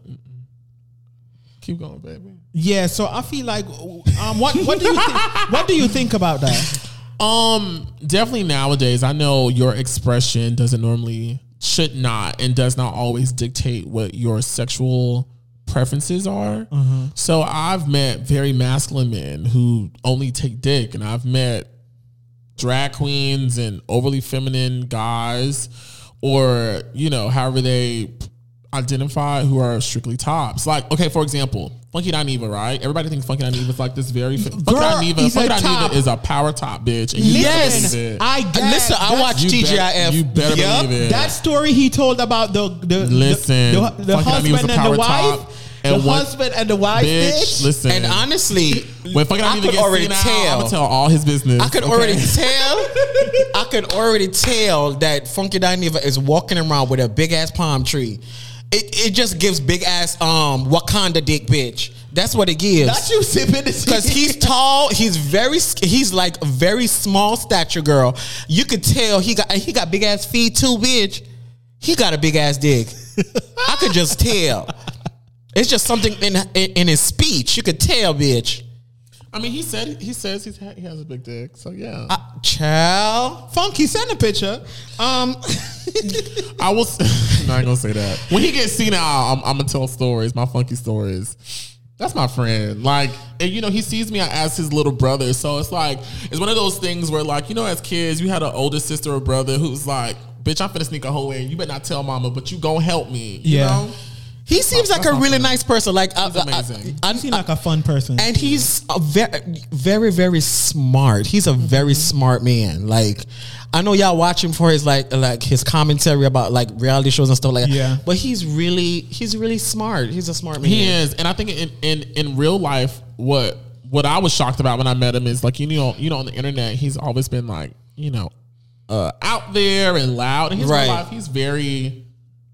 keep going, baby. Yeah, so I feel like, um, what what do you think, what do you think about that? Um, definitely nowadays, I know your expression doesn't normally, should not, and does not always dictate what your sexual preferences are. So I've met very masculine men who only take dick, and I've met drag queens and overly feminine guys, or you know, however they identify who are strictly tops. Like, okay, for example, Funky Dineva, right? Everybody thinks Funky Dineva is like this very Funky Girl, Dineva. Funky top. Dineva is a power top bitch. And Yes. better believe it. I get Listen, I watch watched You bet- TGIF. you better Yup. believe it. That story he told about the the Listen, the, the, the Funky Diney was husband and the wife, top, and the what- husband and the wife, bitch, bitch. listen. And honestly, when Funky I Dineva could gets already senile, tell. I'm gonna tell all his business. I could okay? already tell. I could already tell that Funky Dineva is walking around with a big ass palm tree. It, it just gives big ass um Wakanda dick bitch. That's what it gives. Not you sipping this Because he's tall, he's very, he's like a very small stature girl. You could tell he got he got big ass feet too, bitch. He got a big ass dick. I could just tell. It's just something in, in in his speech. You could tell, bitch. I mean, he said he says he's ha- he has a big dick. So yeah, Uh, child. Funky, send a picture. Um, I will. s- no, gonna say that. When he gets senile, I'm, I'm gonna tell stories, my funky stories. That's my friend. Like, and you know, he sees me as his little brother. So it's like, it's one of those things where, like, you know, as kids, you had an older sister or brother who's like, bitch, I'm finna sneak a hole in. You better not tell mama, but you gonna help me. You Yeah. know? He seems like that's a really nice person. Like I, He's uh, uh, amazing. I, I, you seem like a fun person. and he's a very, very, very smart. He's a very mm-hmm. smart man. Like I know y'all watch him for his like, like his commentary about like reality shows and stuff like that. Yeah. But he's really, he's really smart. He's a smart man. He is, and I think in in in real life, what what I was shocked about when I met him is like you know you know on the internet he's always been like you know uh, out there and loud. And his Right. real life he's very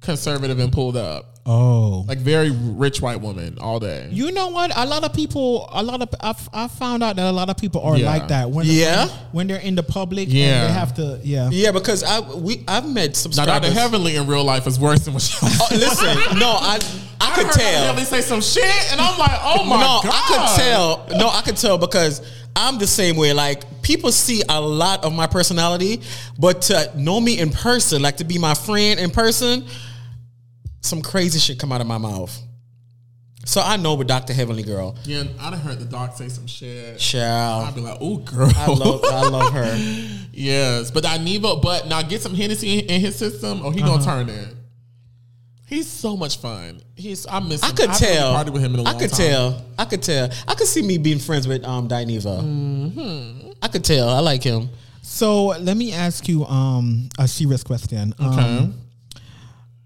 conservative and pulled up, Oh. like very rich white woman all day. You know what? A lot of people, a lot of I've, I found out that a lot of people are Yeah. like that. When Yeah? when they're in the public, Yeah. yeah, they have to, yeah. Yeah, because I we I've met some now subscribers. Dr. Heavenly in real life is worse than what she Oh, listen, no, I I could tell. Heavenly say some shit, and I'm like, oh my no, god, I could tell. No, I could tell because I'm the same way. Like people see a lot of my personality, but to know me in person, like to be my friend in person, some crazy shit come out of my mouth. So I know with Dr. Heavenly Girl. Yeah, I'd have heard the doc say some shit. I'd be like, oh girl, I love I love her. yes, but Dineva, but now get some Hennessy in, in his system, or he gonna Uh-huh. turn it. He's so much fun. He's I miss. I could haven't tell. Partied with him in a I long could time. tell. I could tell. I could see me being friends with um Dineva. Mm-hmm. I could tell. I like him. So let me ask you um a serious question. Okay. Um,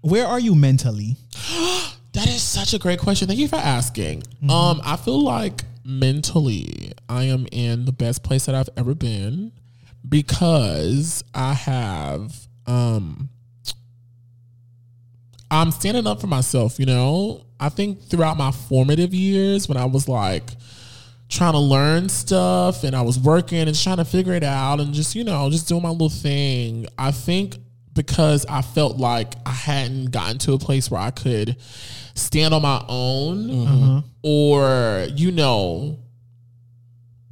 where are you mentally? That is such a great question. Thank you for asking. Mm-hmm. Um, I feel like mentally I am in the best place that I've ever been because I have um I'm standing up for myself, you know? I think throughout my formative years when I was like trying to learn stuff and I was working and trying to figure it out and just, you know, just doing my little thing. I think because I felt like I hadn't gotten to a place where I could stand on my own mm-hmm. or, you know,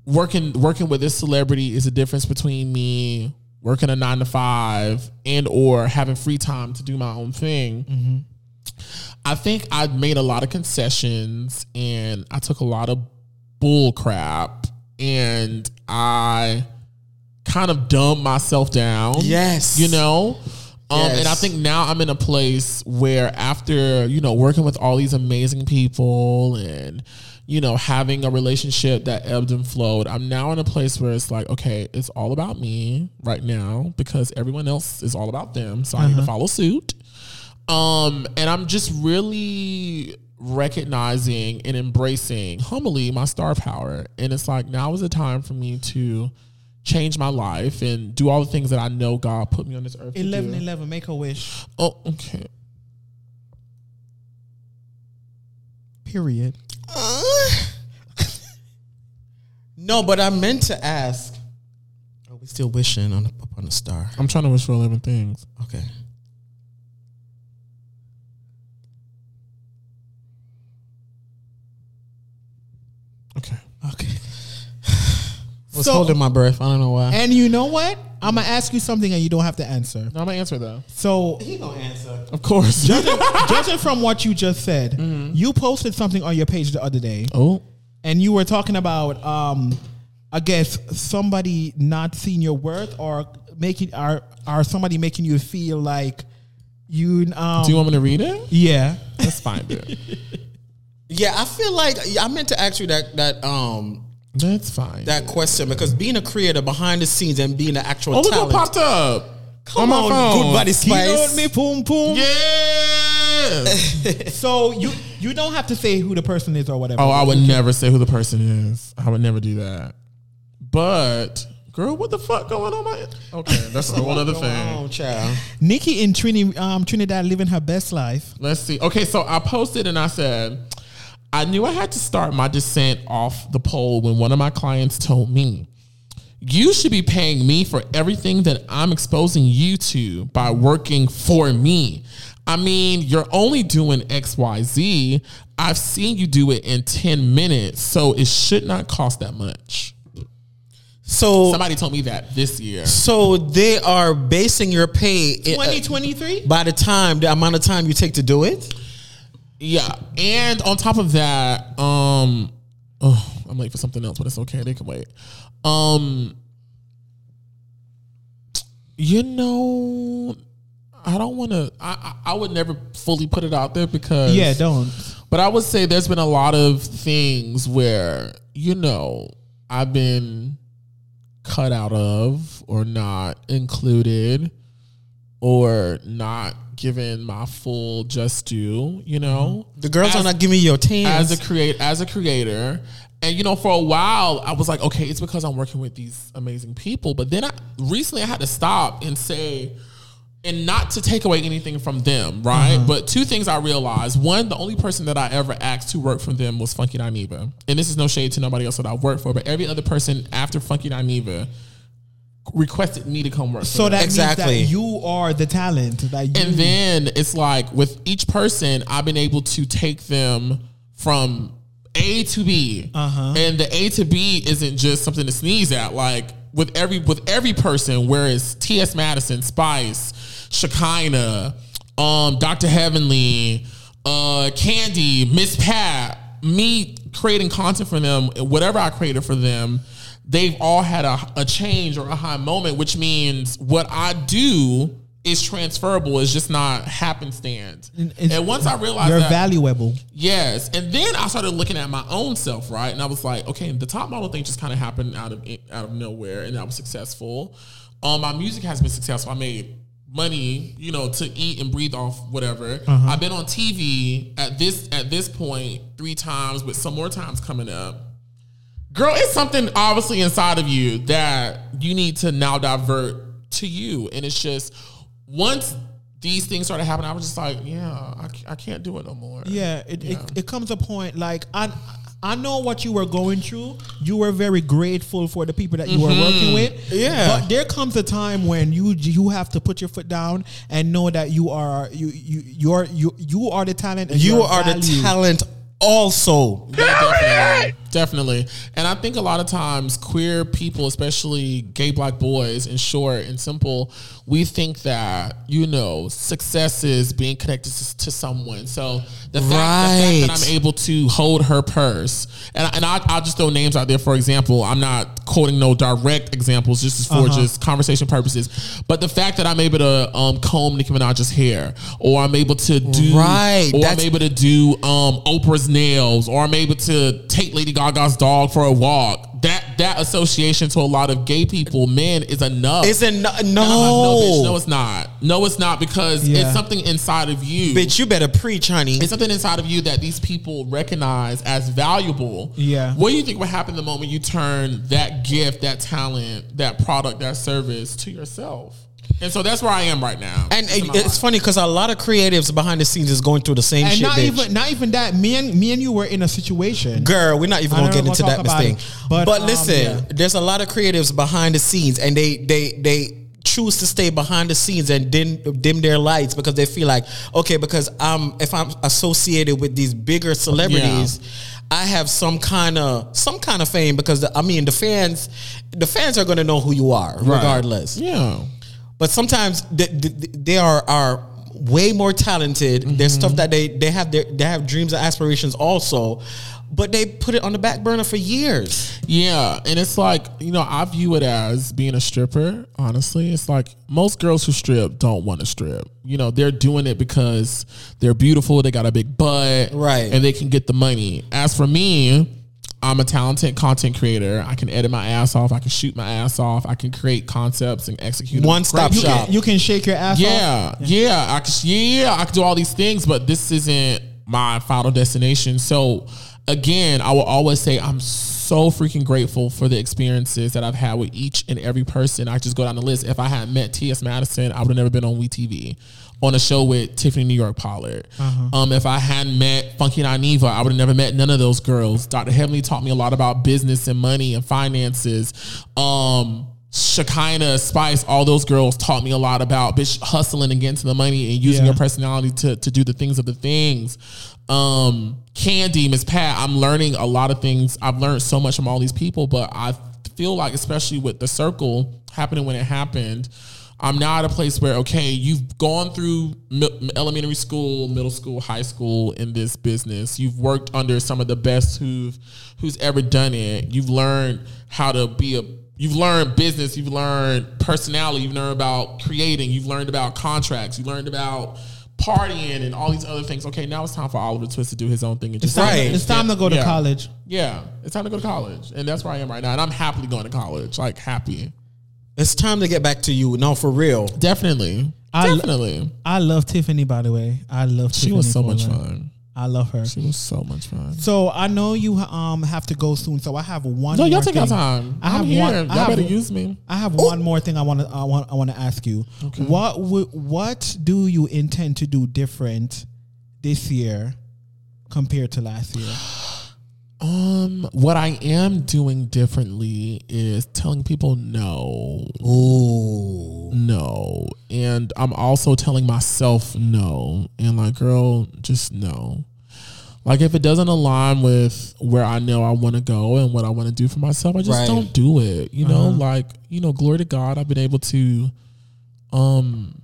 working working with this celebrity is a difference between me working a nine to five and or having free time to do my own thing. Mm-hmm. I think I made a lot of concessions and I took a lot of bull crap and I kind of dumb myself down. Yes. You know? Um, Yes. And I think now I'm in a place where after, you know, working with all these amazing people and, you know, having a relationship that ebbed and flowed, I'm now in a place where it's like, okay, it's all about me right now because everyone else is all about them. So I need to follow suit. Um, and I'm just really recognizing and embracing humbly my star power. And it's like now is the time for me to change my life and do all the things that I know God put me on this earth. to do. 11 11, make a wish. Oh, okay. Period. Uh. No, but I meant to ask. Are we still wishing on up on the star? I'm trying to wish for 11 things. Okay. Okay. I was So- holding my breath. I don't know why. And you know what? I'm gonna ask you something, and you don't have to answer. i'm gonna answer though. So, He gonna answer. Of course. judging, judging from what you just said, Mm-hmm. you posted something on your page the other day, oh. and you were talking about, um, I guess somebody not seeing your worth or making or or somebody making you feel like you. Um, Do you want me to read it? yeah. That's fine, dude. Yeah, I feel like I meant to ask you that that um That's fine. that question because being a creator behind the scenes and being an actual oh, look what talent. popped up. Come on on, good buddy Spice. Keynote me, boom, boom. Yeah. So you you don't have to say who the person is or whatever. oh, I would never say who the person is. I would never do that. But girl, what the fuck going on? My okay, that's a whole other thing. Oh, child. Nikki and Trini, um, Trinidad living her best life. Let's see. Okay, so I posted and I said, I knew I had to start my descent off the pole when one of my clients told me, you should be paying me for everything that I'm exposing you to by working for me. I mean, you're only doing XYZ. I've seen you do it in 10 minutes, so it should not cost that much. So Somebody told me that this year. so they are basing your pay uh, 2023? by the time the amount of time you take to do it. Yeah, and on top of that, um, oh, I'm late for something else, but it's okay. They can wait. Um, you know, I don't want to. I, I I would never fully put it out there because Yeah, don't. But I would say there's been a lot of things where you know I've been cut out of or not included or not given my full just due. You know, mm-hmm. The girls are not giving you your tens. as a create as a creator. And you know, for a while, I was like, okay, it's because I'm working with these amazing people. But then I recently I had to stop and say, and not to take away anything from them, right? Mm-hmm. But two things I realized: one, the only person that I ever asked to work for them was Funky Dineva, and this is no shade to nobody else that I've worked for, but every other person after Funky Dineva requested me to come work. So that Exactly. means that you are the talent that you. And then it's like with each person, I've been able to take them from A to B. Uh-huh. And the A to B isn't just something to sneeze at. Like with every with every person, whereas T.S. Madison, Spice, Shekinah, um, Dr. Heavenly, uh, Candy, Miss Pat, me creating content for them, whatever I created for them, they've all had a, a change or a high moment, which means what I do is transferable. It's just not happenstance. It's- and once I realized you're that, valuable. Yes, and then I started looking at my own self, right? And I was like, okay, the top model thing just kind of happened out of out of nowhere, and I was successful. Um, my music has been successful. I made money, you know, to eat and breathe off whatever. I've been on TV at this at this point three times, with some more times coming up. Girl, it's something obviously inside of you that you need to now divert to you, and it's just once these things started happening, I was just like, yeah, I, I can't do it no more. Yeah, it, It, it comes a point like I I know what you were going through. You were very grateful for the people that you were working mm-hmm. with. Yeah. But there comes a time when you you have to put your foot down and know that you are you you you're you you are the talent. And you you're are the talent also. definitely, definitely. And I think a lot of times queer people, especially gay black boys, in short and simple, we think that you know success is being connected to, to someone. So the fact, the fact that I'm able to hold her purse, and, and I, I'll just throw names out there. For example, I'm not quoting no direct examples, just for just conversation purposes. But the fact that I'm able to um, comb Nicki Minaj's hair, or I'm able to do, Right, or I'm able to do um, Oprah's nails, or I'm able to take Lady Gaga's dog for a walk. That that association to a lot of gay people, men, is enough. It's no, no, no, bitch, no, it's not. No, it's not because Yeah. it's something inside of you. bitch. You better preach, honey. It's something inside of you that these people recognize as valuable. Yeah. What do you think would happen the moment you turn that gift, that talent, that product, that service to yourself? And so that's where I am right now. And It's it- it's life. funny because a lot of creatives behind the scenes is going through the same And shit, not bitch. even not even that. Me and me and you were in a situation. Girl, we're not even gonna get into that mistake. it. But, But, um, listen, yeah. there's a lot of creatives behind the scenes, and they they they choose to stay behind the scenes and dim dim their lights because they feel like okay, because I'm if I'm associated with these bigger celebrities. I have some kind of some kind of fame because the, I mean the fans, the fans are gonna know who you are regardless. yeah. But sometimes they, they, they are are way more talented. There's mm-hmm. stuff that they they have their they have dreams and aspirations also, but they put it on the back burner for years. Yeah, and it's like you know I view it as being a stripper. Honestly, it's like most girls who strip don't want to strip. You know, they're doing it because they're beautiful. They got a big butt, Right. And they can get the money. As for me. I'm a talented content creator. I can edit my ass off. I can shoot my ass off. I can create concepts and execute. One stop great. You shop. can, you can shake your ass off. Yeah, yeah, I can, yeah, I can do all these things, but this isn't my final destination. So, again, I will always say I'm so freaking grateful for the experiences that I've had with each and every person. I just go down the list. If I had met T.S. Madison, I would have never been on WeTV on a show with Tiffany New York Pollard. Um, if I hadn't met Funky Dineva, I would have never met none of those girls. Dr. Heavenly taught me a lot about business and money and finances. Um, Shekinah, Spice, all those girls taught me a lot about bitch hustling and getting to the money and using Yeah. your personality to, to do the things of the things. Um, Candy, Miss Pat, I'm learning a lot of things. I've learned so much from all these people, but I feel like, especially with the circle happening when it happened, I'm now at a place where, okay, you've gone through mi- elementary school, middle school, high school in this business. You've worked under some of the best who've who's ever done it. You've learned how to be a You've learned business. You've learned personality. You've learned about creating. You've learned about contracts. You learned about partying and all these other things. Okay, now it's time for Oliver Twixt to do his own thing. And It's just time, Right. it's time to go to Yeah. college. Yeah, it's time to go to college, and that's where I am right now. And I'm happily going to college, like happy. It's time to get back to you. No, for real. Definitely. I lo- Definitely. I love Tiffany. By the way, I love. Tiffany. She Tiffany was so much Pollard. fun. I love her. She was so much fun. So I know you um have to go soon. So I have one. No, y'all more take your thing. time. I have I'm here. one. Y'all I have, better use me. I have one more thing I want to I want I want to ask you. What would what do you intend to do different this year compared to last year? Um, what I am doing differently is telling people no, no, and I'm also telling myself no, and like, girl, just no. Like, if it doesn't align with where I know I want to go and what I want to do for myself, I just Right. don't do it. You know, like, you know, glory to God, I've been able to, um,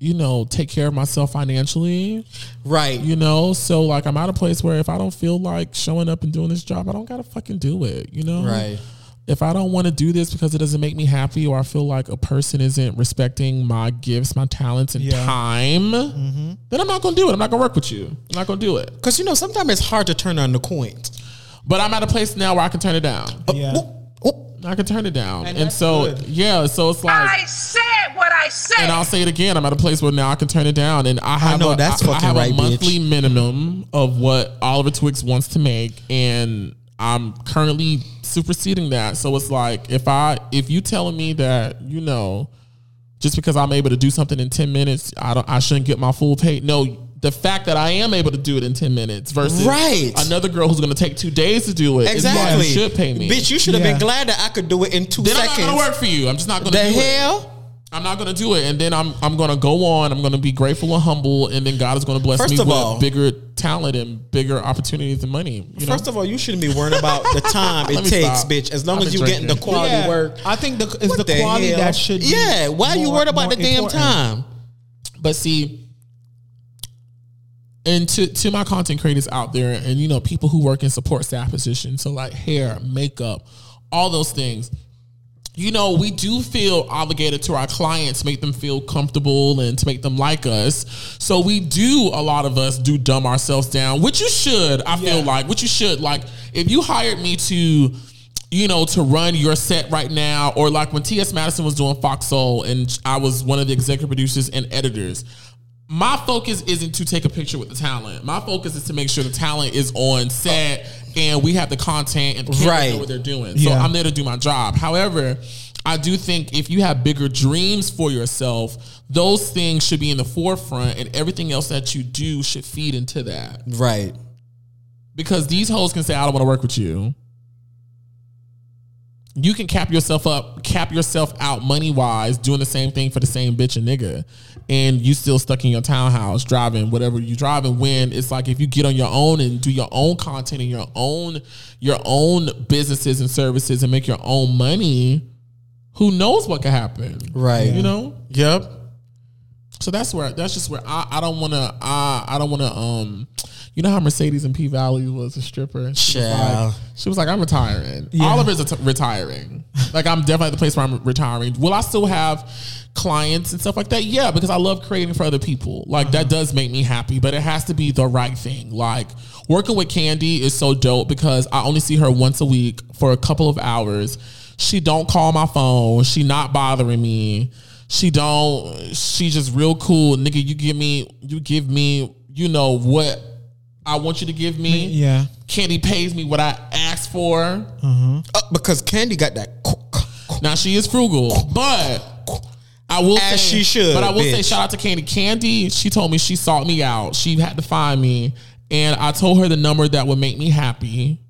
you know, take care of myself financially. Right. You know, so like I'm at a place where if I don't feel like showing up and doing this job, I don't gotta fucking do it. You know, Right. If I don't want to do this because it doesn't make me happy, or I feel like a person isn't respecting my gifts, my talents, and Yeah. time, mm-hmm. then I'm not gonna do it. I'm not gonna work with you. I'm not gonna do it. Because you know sometimes it's hard to turn on the coins. But I'm at a place now where I can turn it down. Uh, yeah. I can turn it down, and, that's so good. yeah, so it's like. I said what I said. And I'll say it again. I'm at a place where now I can turn it down, and I have know a, that's I- I have right, a monthly bitch. minimum of what Oliver Twixt wants to make, and I'm currently superseding that. So it's like if I if you telling me that you know just because I'm able to do something in ten minutes, I don't I shouldn't get my full pay. No. The fact that I am able to do it in ten minutes versus Right. another girl who's going to take two days to do it is why Exactly. you should pay me. Bitch, you should have Yeah. been glad that I could do it in two then I'm not going to work for you. I'm just not going to the do it. Hell? I'm not gonna do it, and then I'm I'm gonna go on. I'm gonna be grateful and humble, and then God is gonna bless First me with all- bigger talent and bigger opportunities and money. You know? First of all, you shouldn't be worrying about the time it takes, stop. bitch. As long I've as been you getting the quality Yeah, work. I think the it's What the, quality hell? that should. be Yeah, why are you more- worried about the damn important. time? but see, and to to my content creators out there, and you know people who work in support staff positions, so like hair, makeup, all those things. You know, we do feel obligated to our clients, make them feel comfortable and to make them like us. So we do, a lot of us do dumb ourselves down, which you should, I feel like, which you should. Like, if you hired me to, you know, to run your set right now, or like when T.S. Madison was doing Foxhole and I was one of the executive producers and editors, my focus isn't to take a picture with the talent. My focus is to make sure the talent is on set and we have the content and the Right. know what they're doing. So Yeah. I'm there to do my job. However, I do think if you have bigger dreams for yourself, those things should be in the forefront and everything else that you do should feed into that. Right. Because these hoes can say, I don't want to work with you. You can cap yourself up, cap yourself out money wise, doing the same thing for the same bitch and nigga. And you still stuck in your townhouse driving whatever you driving when it's like if you get on your own and do your own content and your own your own businesses and services and make your own money, who knows what could happen? Right. You know? Yep. So that's where that's just where I, I don't wanna I I don't wanna um you know how Mercedes and P Valley was a stripper? She was, like, she was like, I'm retiring. Oliver's a t- retiring. like I'm definitely at the place where I'm retiring. Will I still have clients and stuff like that? Yeah, because I love creating for other people. Like that uh-huh. does make me happy, but it has to be the right thing. Like working with Candy is so dope because I only see her once a week for a couple of hours. She don't call my phone. She not bothering me. She don't. She just real cool, nigga. You give me. You give me. You know what I want you to give me. Yeah. Candy pays me what I asked for. Uh, because Candy got that. Now she is frugal, but I will As say she should, But I will say shout out to Candy. Candy, she told me she sought me out. She had to find me, and I told her the number that would make me happy.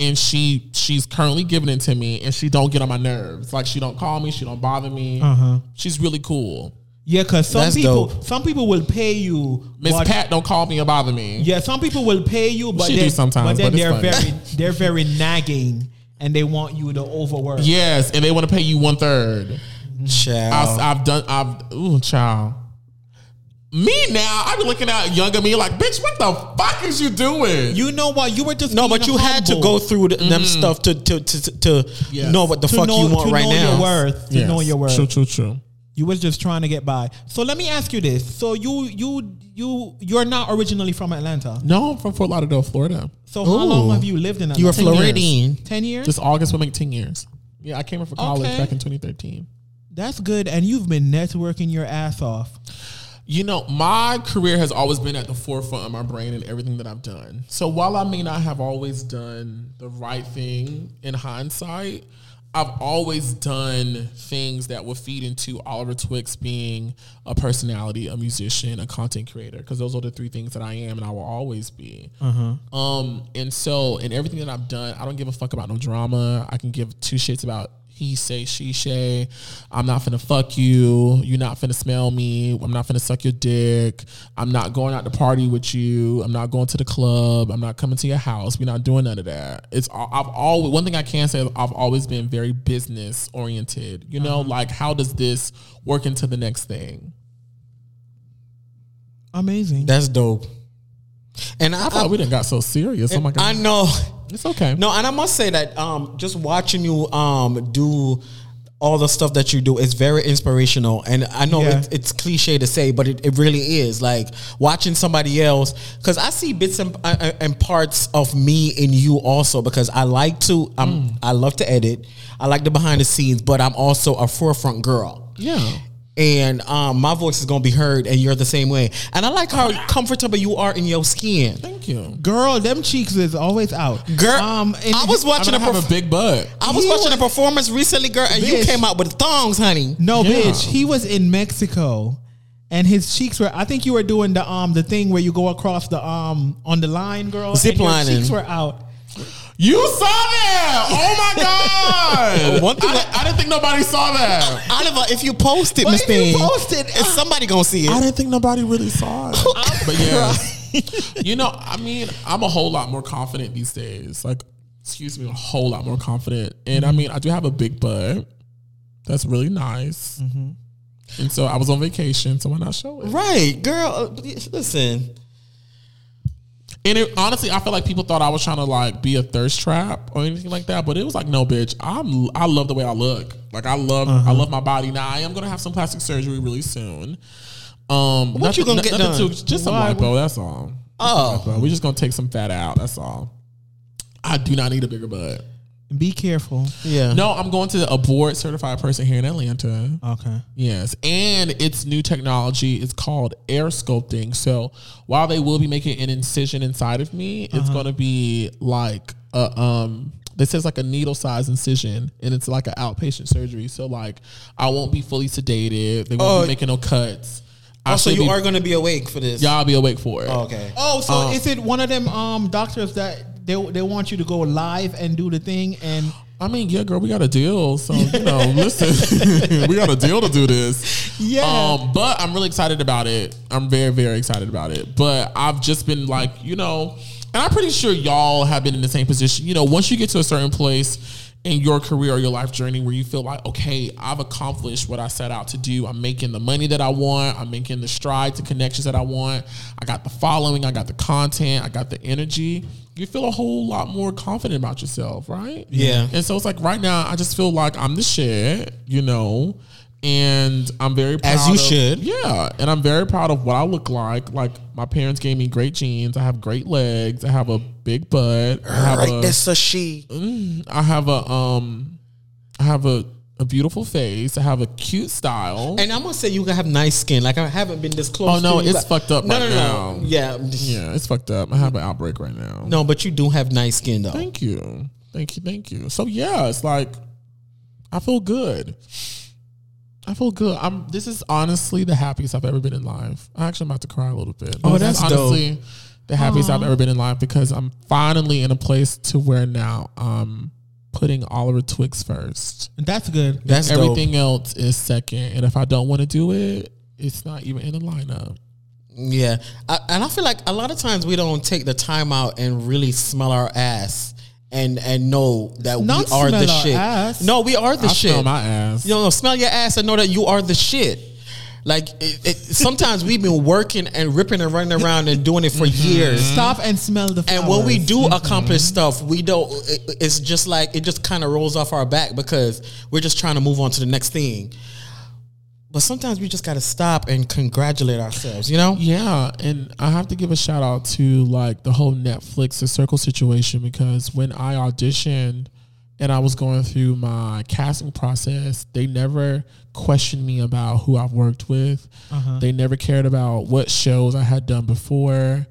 And she she's currently giving it to me, and she don't get on my nerves. Like she don't call me, she don't bother me. Uh-huh. She's really cool. Yeah, because some That's people dope. some people will pay you. Miss but- Pat don't call me or bother me. Yeah, some people will pay you, but She then, do sometimes, but then but they're it's very they're very nagging and they want you to overwork. Yes, and they want to pay you one third. Child. I've, I've done. I've ooh, child. Me now, I be looking at younger me like, bitch, what the fuck is you doing? You know what? You were just no, being but you had to go through the, them mm-hmm. stuff to to to, to Yes. know what the to fuck know, you want to right know now. your worth. To know your worth. True, true, true. You was just trying to get by. So let me ask you this: So you you you you're not originally from Atlanta. No, I'm from Fort Lauderdale, Florida. So how Ooh. long have you lived in Atlanta? You were 10. Floridian. Ten years. This August will make ten years. Yeah, I came here for college Okay. back in 2013. That's good. And you've been networking your ass off. You know, my career has always been at the forefront of my brain and everything that I've done. So while I may not have always done the right thing in hindsight, I've always done things that will feed into Oliver Twixt being a personality, a musician, a content creator, because those are the three things that I am and I will always be. Um, and so in everything that I've done, I don't give a fuck about no drama. I can give two shits about he say, she say. I'm not finna fuck you. You're not finna smell me. I'm not finna suck your dick. I'm not going out to party with you. I'm not going to the club. I'm not coming to your house. We're not doing none of that. It's all- I've always one thing I can say is I've always been very business oriented. You know, uh-huh. like how does this work into the next thing? Amazing. That's dope. And I, I thought we didn't got so serious. Oh my god, I know. It's okay. No, and I must say that um, just watching you um, do all the stuff that you do is very inspirational. And I know Yeah. it, it's cliche to say, but it, it really is. Like watching somebody else, because I see bits and, uh, and parts of me in you also. Because I like to, um, I love to edit. I like the behind the scenes, but I'm also a forefront girl Yeah. And um, my voice is gonna be heard, and you're the same way. And I like how comfortable you are in your skin, Thank you. Girl, them cheeks is always out. girl. Um, and I was watching gonna a have perf- a big butt. I was He watching was- a performance recently, girl, and you came out with thongs, honey. No, Yeah. bitch. He was in Mexico, and his cheeks were. I think you were doing the um the thing where you go across the um on the line, girl. Zip and your lining. Cheeks were out. You saw that? Oh my god! One thing I, that- I didn't think nobody saw that. Oliver, if you post it, Miss if you Thing, post it, is somebody gonna see it? I didn't think nobody really saw it. but yeah, you know, I mean, I'm a whole lot more confident these days. Like, excuse me, a whole lot more confident. And I mean, I do have a big butt. That's really nice. And so I was on vacation, so why not show it? Right, girl. uh, Listen, And it, honestly, I feel like people thought I was trying to like be a thirst trap or anything like that, but it was like, no, bitch. I'm I love the way I look. Like I love I love my body. Now I am gonna have some plastic surgery really soon. Um, What you gonna get done? Just some Why? lipo. That's all. Oh. Lipo. we just gonna take some fat out. That's all. I do not need a bigger butt. Be careful. yeah. No, I'm going to a board certified person here in Atlanta. Okay. Yes, and it's new technology. It's called air sculpting. So while they will be making an incision inside of me, it's going to be like a um. This is like a needle size incision, and it's like an outpatient surgery. So like, I won't be fully sedated. They won't Oh. be making no cuts. I'll Also, you be- are gonna be awake for this. y'all be awake for it. Oh, okay. Oh, so is it one of them um doctors that they they want you to go live and do the thing and I mean, yeah, girl, we got a deal. So, you know, listen, we got a deal to do this. Yeah. Um, but I'm really excited about it. I'm very, very excited about it. But I've just been like, you know, and I'm pretty sure y'all have been in the same position. You know, once you get to a certain place in your career or your life journey where you feel like, okay, I've accomplished what I set out to do. I'm making the money that I want. I'm making the strides, the connections that I want. I got the following. I got the content. I got the energy. You feel a whole lot more confident about yourself, right? Yeah. And so it's like right now, I just feel like I'm the shit, you know, and I'm very proud As you of- should. Yeah, and I'm very proud of what I look like. Like my parents gave me great genes. I have great legs. I have a big butt. I have Right, a, that's a she. I have a um, I have a a beautiful face. I have a cute style. And I'm gonna say you have nice skin. Like I haven't been this close. Oh, no, to it's but- fucked up No, right no, now. no. Yeah. yeah, it's fucked up. I have an outbreak right now. No, but you do have nice skin though. Thank you. Thank you. Thank you. So yeah, it's like I feel good. I feel good. I'm this is honestly the happiest I've ever been in life. I actually am about to cry a little bit. Oh, This is that's dope. Honestly the happiest I've ever been in life because I'm finally in a place to where now I'm putting Oliver Twixt first. that's good. That's dope. Everything else is second. And if I don't want to do it, it's not even in the lineup. Yeah, I, and I feel like a lot of times we don't take the time out and really smell our ass and and know that Not we are the our shit. ass. No, we are the I shit. smell my ass. You know, smell your ass and know that you are the shit. Like it, it, sometimes we've been working and ripping and running around and doing it for mm-hmm. years. Stop and smell the flowers. And when we do mm-hmm. accomplish stuff, we don't. It, it's just like it just kind of rolls off our back because we're just trying to move on to the next thing. But sometimes we just got to stop and congratulate ourselves. You know? Yeah, and I have to give a shout out to like the whole Netflix the circle situation because when I auditioned and I was going through my casting process, they never questioned me about who I've worked with. They never cared about what shows I had done before.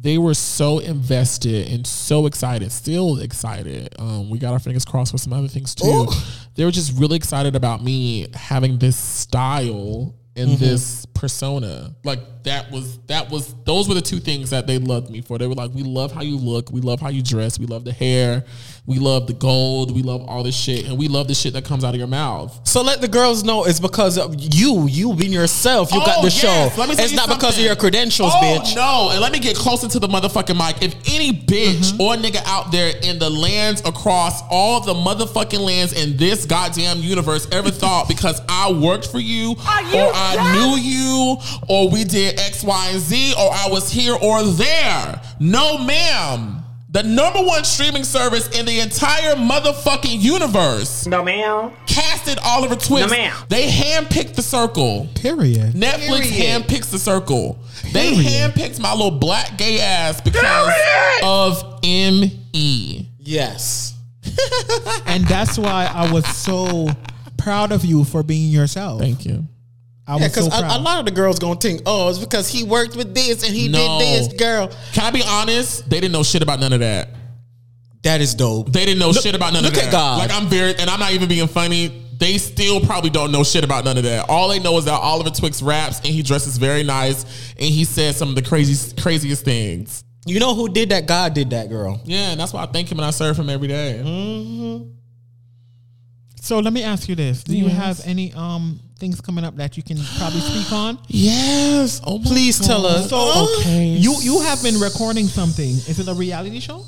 They were so invested and so excited, still excited. Um, we got our fingers crossed for some other things too. They were just really excited about me having this style and this persona. Like that was that was those were the two things that they loved me for. They were like, we love how you look, we love how you dress, we love the hair, we love the gold, we love all this shit, and we love the shit that comes out of your mouth. So let the girls know it's because of you, you being yourself. You got Oh, the yes. show. Let me It's you not because of your credentials, oh, bitch. No, and let me get closer to the motherfucking mic. If any bitch Mm-hmm. or nigga out there in the lands across all the motherfucking lands in this goddamn universe ever thought because I worked for you, you or I knew you, or we did X, Y, and Z, or I was here or there. No, ma'am. The number one streaming service in the entire motherfucking universe No, ma'am. casted Oliver Twixt. No, ma'am. They handpicked the circle. Period. Netflix Period. handpicks the circle. They Period. handpicked my little black gay ass because Period. of ME. Yes. and that's why I was so proud of you for being yourself. Thank you. I Yeah, was so because a, a lot of the girls gonna think, oh, it's because he worked with this and he No. did this, girl. Can I be honest? They didn't know shit about none of that. That is dope. They didn't know Look- shit about none of look that. at God. Like I'm very, and I'm not even being funny. They still probably don't know shit about none of that. All they know is that Oliver Twixt raps and he dresses very nice and he says some of the craziest, craziest things. You know who did that? God did that, girl. Yeah, and that's why I thank him and I serve him every day. so let me ask you this: Do you have any um things coming up that you can probably speak on? Yes. Oh, my Please tell us. So Okay. you you have been recording something. Is it a reality show?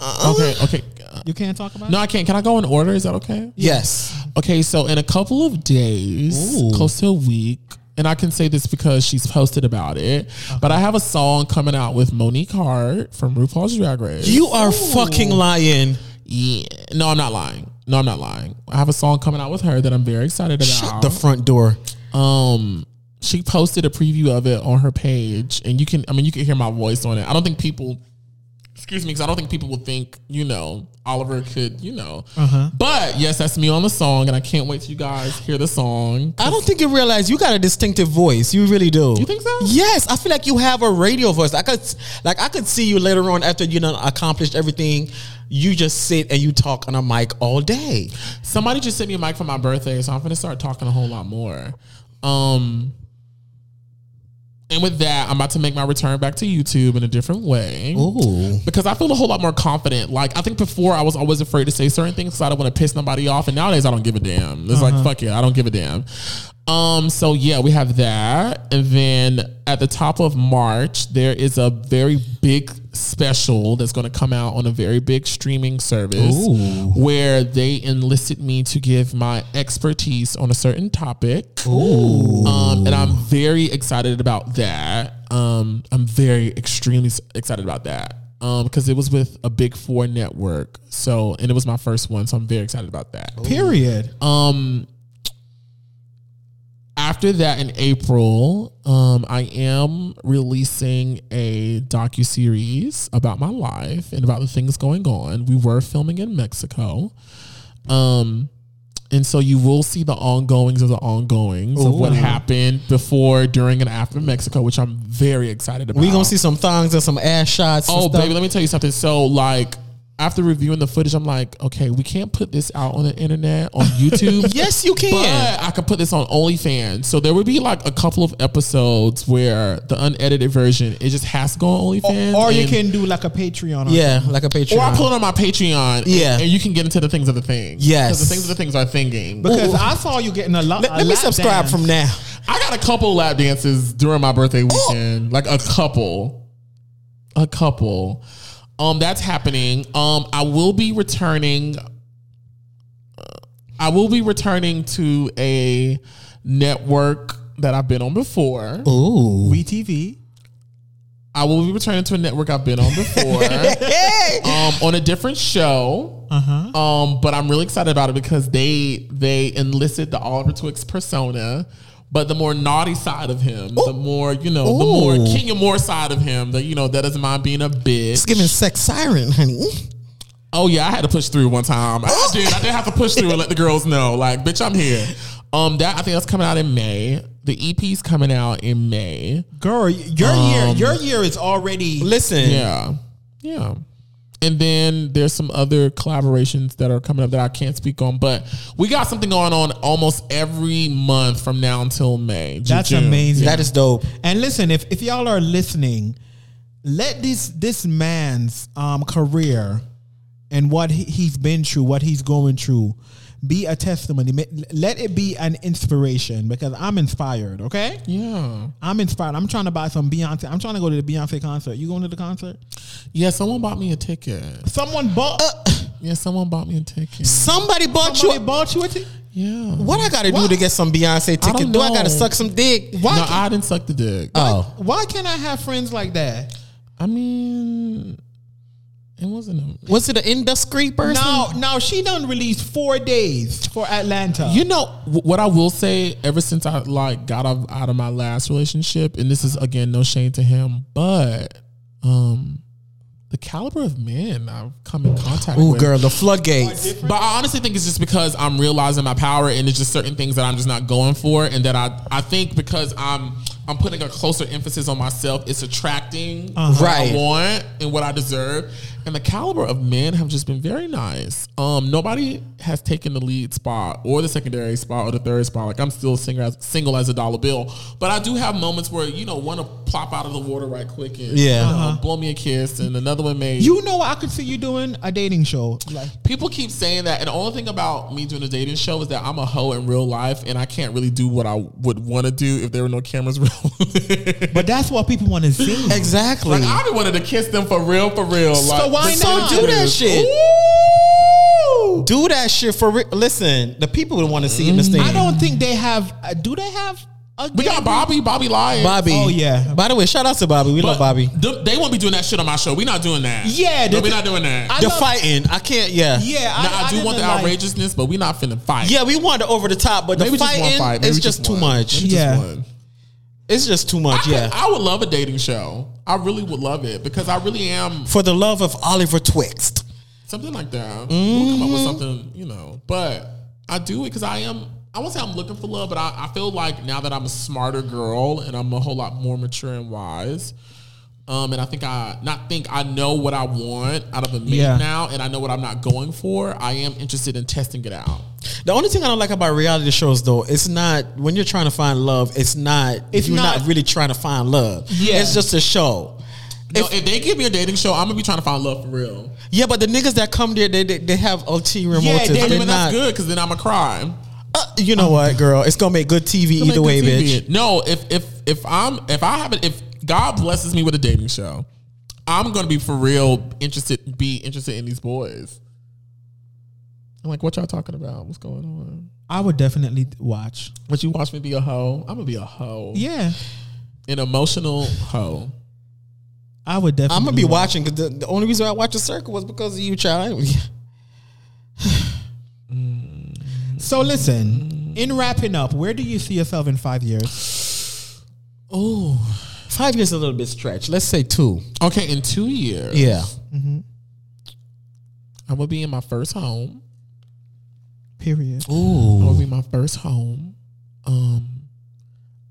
Uh-uh. Okay. Okay. You can't talk about No, it. I can't. Can I go in order? Is that okay? Yes. Okay, so in a couple of days, Ooh. close to a week, and I can say this because she's posted about it, uh-huh. but I have a song coming out with Monique Heart from RuPaul's Drag Race. You are fucking lying. yeah. No, I'm not lying. No, I'm not lying. I have a song coming out with her that I'm very excited about. Shut the front door. um she posted a preview of it on her page and you can I mean you can hear my voice on it. I don't think people excuse me because I don't think people will think you know Oliver could you know. Uh-huh. But yes, that's me on the song and I can't wait till you guys hear the song. I don't think you realize you got a distinctive voice. You really do. You think so? Yes, I feel like you have a radio voice. I could, like, I could see you later on after you know accomplished everything. You just sit and you talk on a mic all day. Somebody just sent me a mic for my birthday, so I'm gonna start talking a whole lot more. Um and with that, I'm about to make my return back to YouTube in a different way. Ooh. because I feel a whole lot more confident. Like I think before I was always afraid to say certain things because I don't want to piss nobody off, and nowadays I don't give a damn. It's like fuck it, I don't give a damn. Um, so yeah, we have that, and then at the top of March there is a very big special that's going to come out on a very big streaming service Ooh. where they enlisted me to give my expertise on a certain topic. Um, and I'm very excited about that. Um, I'm very extremely excited about that. Um, because it was with a big four network. So, and it was my first one. So I'm very excited about that. Period. Um, after that in April, um, I am releasing a docu series about my life and about the things going on. We were filming in Mexico. Um, and so you will see the ongoings of the ongoings of what happened before, during, and after Mexico, which I'm very excited about. We gonna see some thongs and some ass shots. Oh, stuff. baby, let me tell you something. So, like, after reviewing the footage, I'm like, okay, we can't put this out on the internet on YouTube. Yes, you can. But I could put this on OnlyFans. So there would be like a couple of episodes where the unedited version it just has to go on OnlyFans. Or you can do like a Patreon. Or yeah, like a Patreon. or I put it on my Patreon. Yeah. and, and you can get into the things of the thing. Yes. because the things of the things are thinking. Because I saw you getting a lot. Let, let me subscribe from now. I got a couple lap dances during my birthday weekend, like a couple, a couple. Um, that's happening. Um, I will be returning. uh, I will be returning to a network that I've been on before. Ooh. WeTV. I will be returning to a network I've been on before. um, on a different show. Uh-huh. Um, but I'm really excited about it because they they enlisted the Oliver Twixt persona, but the more naughty side of him, the more you know, the more king Kenya more side of him, that you know that doesn't mind being a bitch. It's giving sex siren, honey. Oh yeah, I had to push through one time. I did. I did have to push through and let the girls know, like, bitch, I'm here. Um, that I think that's coming out in May. The EP's coming out in May. Girl, your Um, year, your year is already. Listen, Yeah, yeah. And then there's some other collaborations that are coming up that I can't speak on, but we got something going on almost every month from now until May. That's June. amazing. that is dope. And listen, if, if y'all are listening, let this this man's um, career and what he, he's been through, what he's going through, be a testimony. Let it be an inspiration because I'm inspired. Okay, Yeah, I'm inspired. I'm trying to buy some Beyonce. I'm trying to go to the Beyonce concert. You going to the concert? yeah. Someone bought me a ticket. Someone bought. Uh, yeah, someone bought me a ticket. Somebody bought somebody you. bought you a ticket. Yeah. What I gotta do to get some Beyonce ticket? don't Do I gotta suck some dick? Why? No, can- I didn't suck the dick. Oh, why can't I have friends like that? I mean, it wasn't. A, was it an indiscreet person? No, no. she done released four days for Atlanta. You know what I will say. Ever since I like got out, out of my last relationship, and this is again no shame to him, but um, the caliber of men I've come in contact with. Ooh, with. girl, the floodgates. But I honestly think it's just because I'm realizing my power, and it's just certain things that I'm just not going for, and that I I think because I'm I'm putting a closer emphasis on myself, it's attracting what Right. I want and what I deserve. And the caliber of men have just been very nice. Um, nobody has taken the lead spot or the secondary spot or the third spot. Like I'm still single as, single as a dollar bill, but I do have moments where you know want to plop out of the water right quick and Yeah. you know, blow me a kiss, and another one may You know, I could see you doing a dating show. Like, People keep saying that, and the only thing about me doing a dating show is that I'm a hoe in real life, and I can't really do what I would want to do if there were no cameras rolling. but that's what people want to see. Exactly. like I be wanted to kiss them for real, for real. So like, why the not? do that shit. Ooh. Do that shit for real. Listen, the people would want to see this thing. I don't think they have. Uh, do they have? We got Bobby, Bobby Lyons. Bobby. Oh, yeah. By the way, shout out to Bobby. We But love Bobby. th- they won't be doing that shit on my show. We're not doing that. Yeah, no, we're not doing that. I The love- fighting. I can't. Yeah. Yeah, now, I, do want the didn't like- outrageousness, but we're not finna fight. Yeah, we want the over the top, but maybe the just fighting fight. Maybe is just too much. Maybe Yeah. one. It's just too much. I, Yeah. I would love a dating show. I really would love it because I really am For the love of Oliver Twixt. something like that. We'll come up with mm-hmm. something, you know. But I do it because I am. I won't say I'm looking for love, but I, I feel like now that I'm a smarter girl and I'm a whole lot more mature and wise. Um, and I think I not think I know what I want out of a mate Yeah. now, and I know what I'm not going for. I am interested in testing it out. The only thing I don't like about reality shows, though, it's not when you're trying to find love. It's not. It's you're not, not- really trying to find love. Yeah. it's just a show. No, if, they give me a dating show, I'm gonna be trying to find love for real. Yeah, but the niggas that come there, they they, they have ulterior Yeah, motives. they- I mean, not. that's good because then I'm a crime. Uh, you know what, girl? It's gonna make good TV either way, good bitch. No, if if if I'm if I have it if God blesses me with a dating show, I'm gonna be for real interested be interested in these boys. I'm like, what y'all talking about? What's going on? I would definitely watch. Would you watch me be a hoe? I'm gonna be a hoe. Yeah, An emotional hoe. I would definitely. I'm gonna be watch. watching because the, the only reason I watch the circle was because of you, child. Mm. So listen, in wrapping up, where do you see yourself in five years? Oh, five years is a little bit stretched. Let's say two. Okay, in two years, Yeah. I will be in my first home. Period. Ooh. I will be my first home. Um,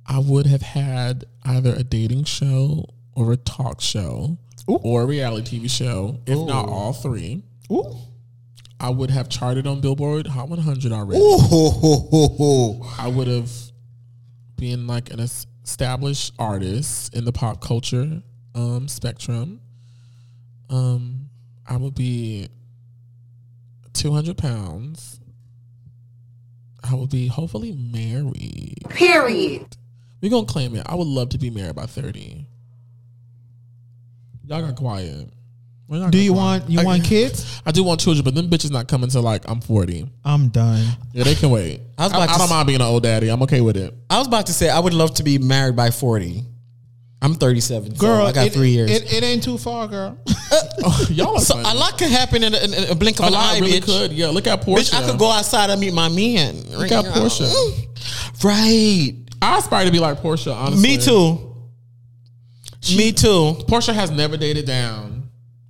I would have had either a dating show or a talk show or a reality TV show, if not all three. Ooh. I would have charted on Billboard Hot 100 already. Ooh. I would have been like an es- established artists in the pop culture um, spectrum. Um, I would be 200 pounds. I would be hopefully married. Period. We're going to claim it. I would love to be married by 30. Y'all got quiet. We're not Do you want you I- want kids? I do want children, but them bitches not coming till like I'm 40. I'm done. Yeah, they can wait. I I, was about I to don't s- mind being an old daddy. I'm okay with it. I was about to say I would love to be married by forty. I'm 37. so Girl, I got it- three years. It, it ain't too far, girl. Oh, y'all are so funny. a lot could happen in a, in a blink of A an eye, really bitch. could. Yeah, look at Porsha. Bitch, I could go outside and meet my man. Look at Porsha. Mm-hmm. Right. I aspire to be like Porsha. Honestly, Me too. Me too. Porsha has never dated down.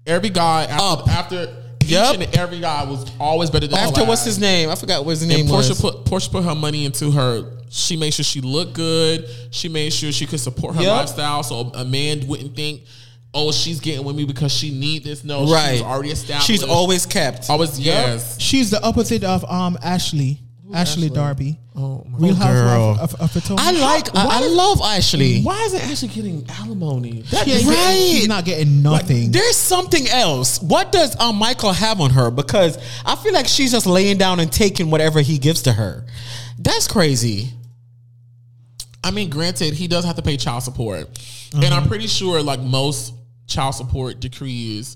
Every guy after, Up. after Yup. Each and every guy was always better than After what's his name? I forgot what his name And Porsha was. put Porsha put her money into her. She made sure she looked good. She made sure she could support her Yep. lifestyle, so a man wouldn't think, "Oh, she's getting with me because she need this." No, right. She's already established. She's always kept. always yes. She's the opposite of um Ashley. Ashley, Darby. Oh my Real girl. Housewife of, of Potomac. I like. I, I love Ashley. Why isn't Ashley getting alimony? That's She Right. getting- She's not getting nothing. There's something else. What does um, Michael have on her? Because I feel like she's just laying down and taking whatever he gives to her. That's crazy. I mean, granted, he does have to pay child support, and. I'm pretty sure, like most child support decrees,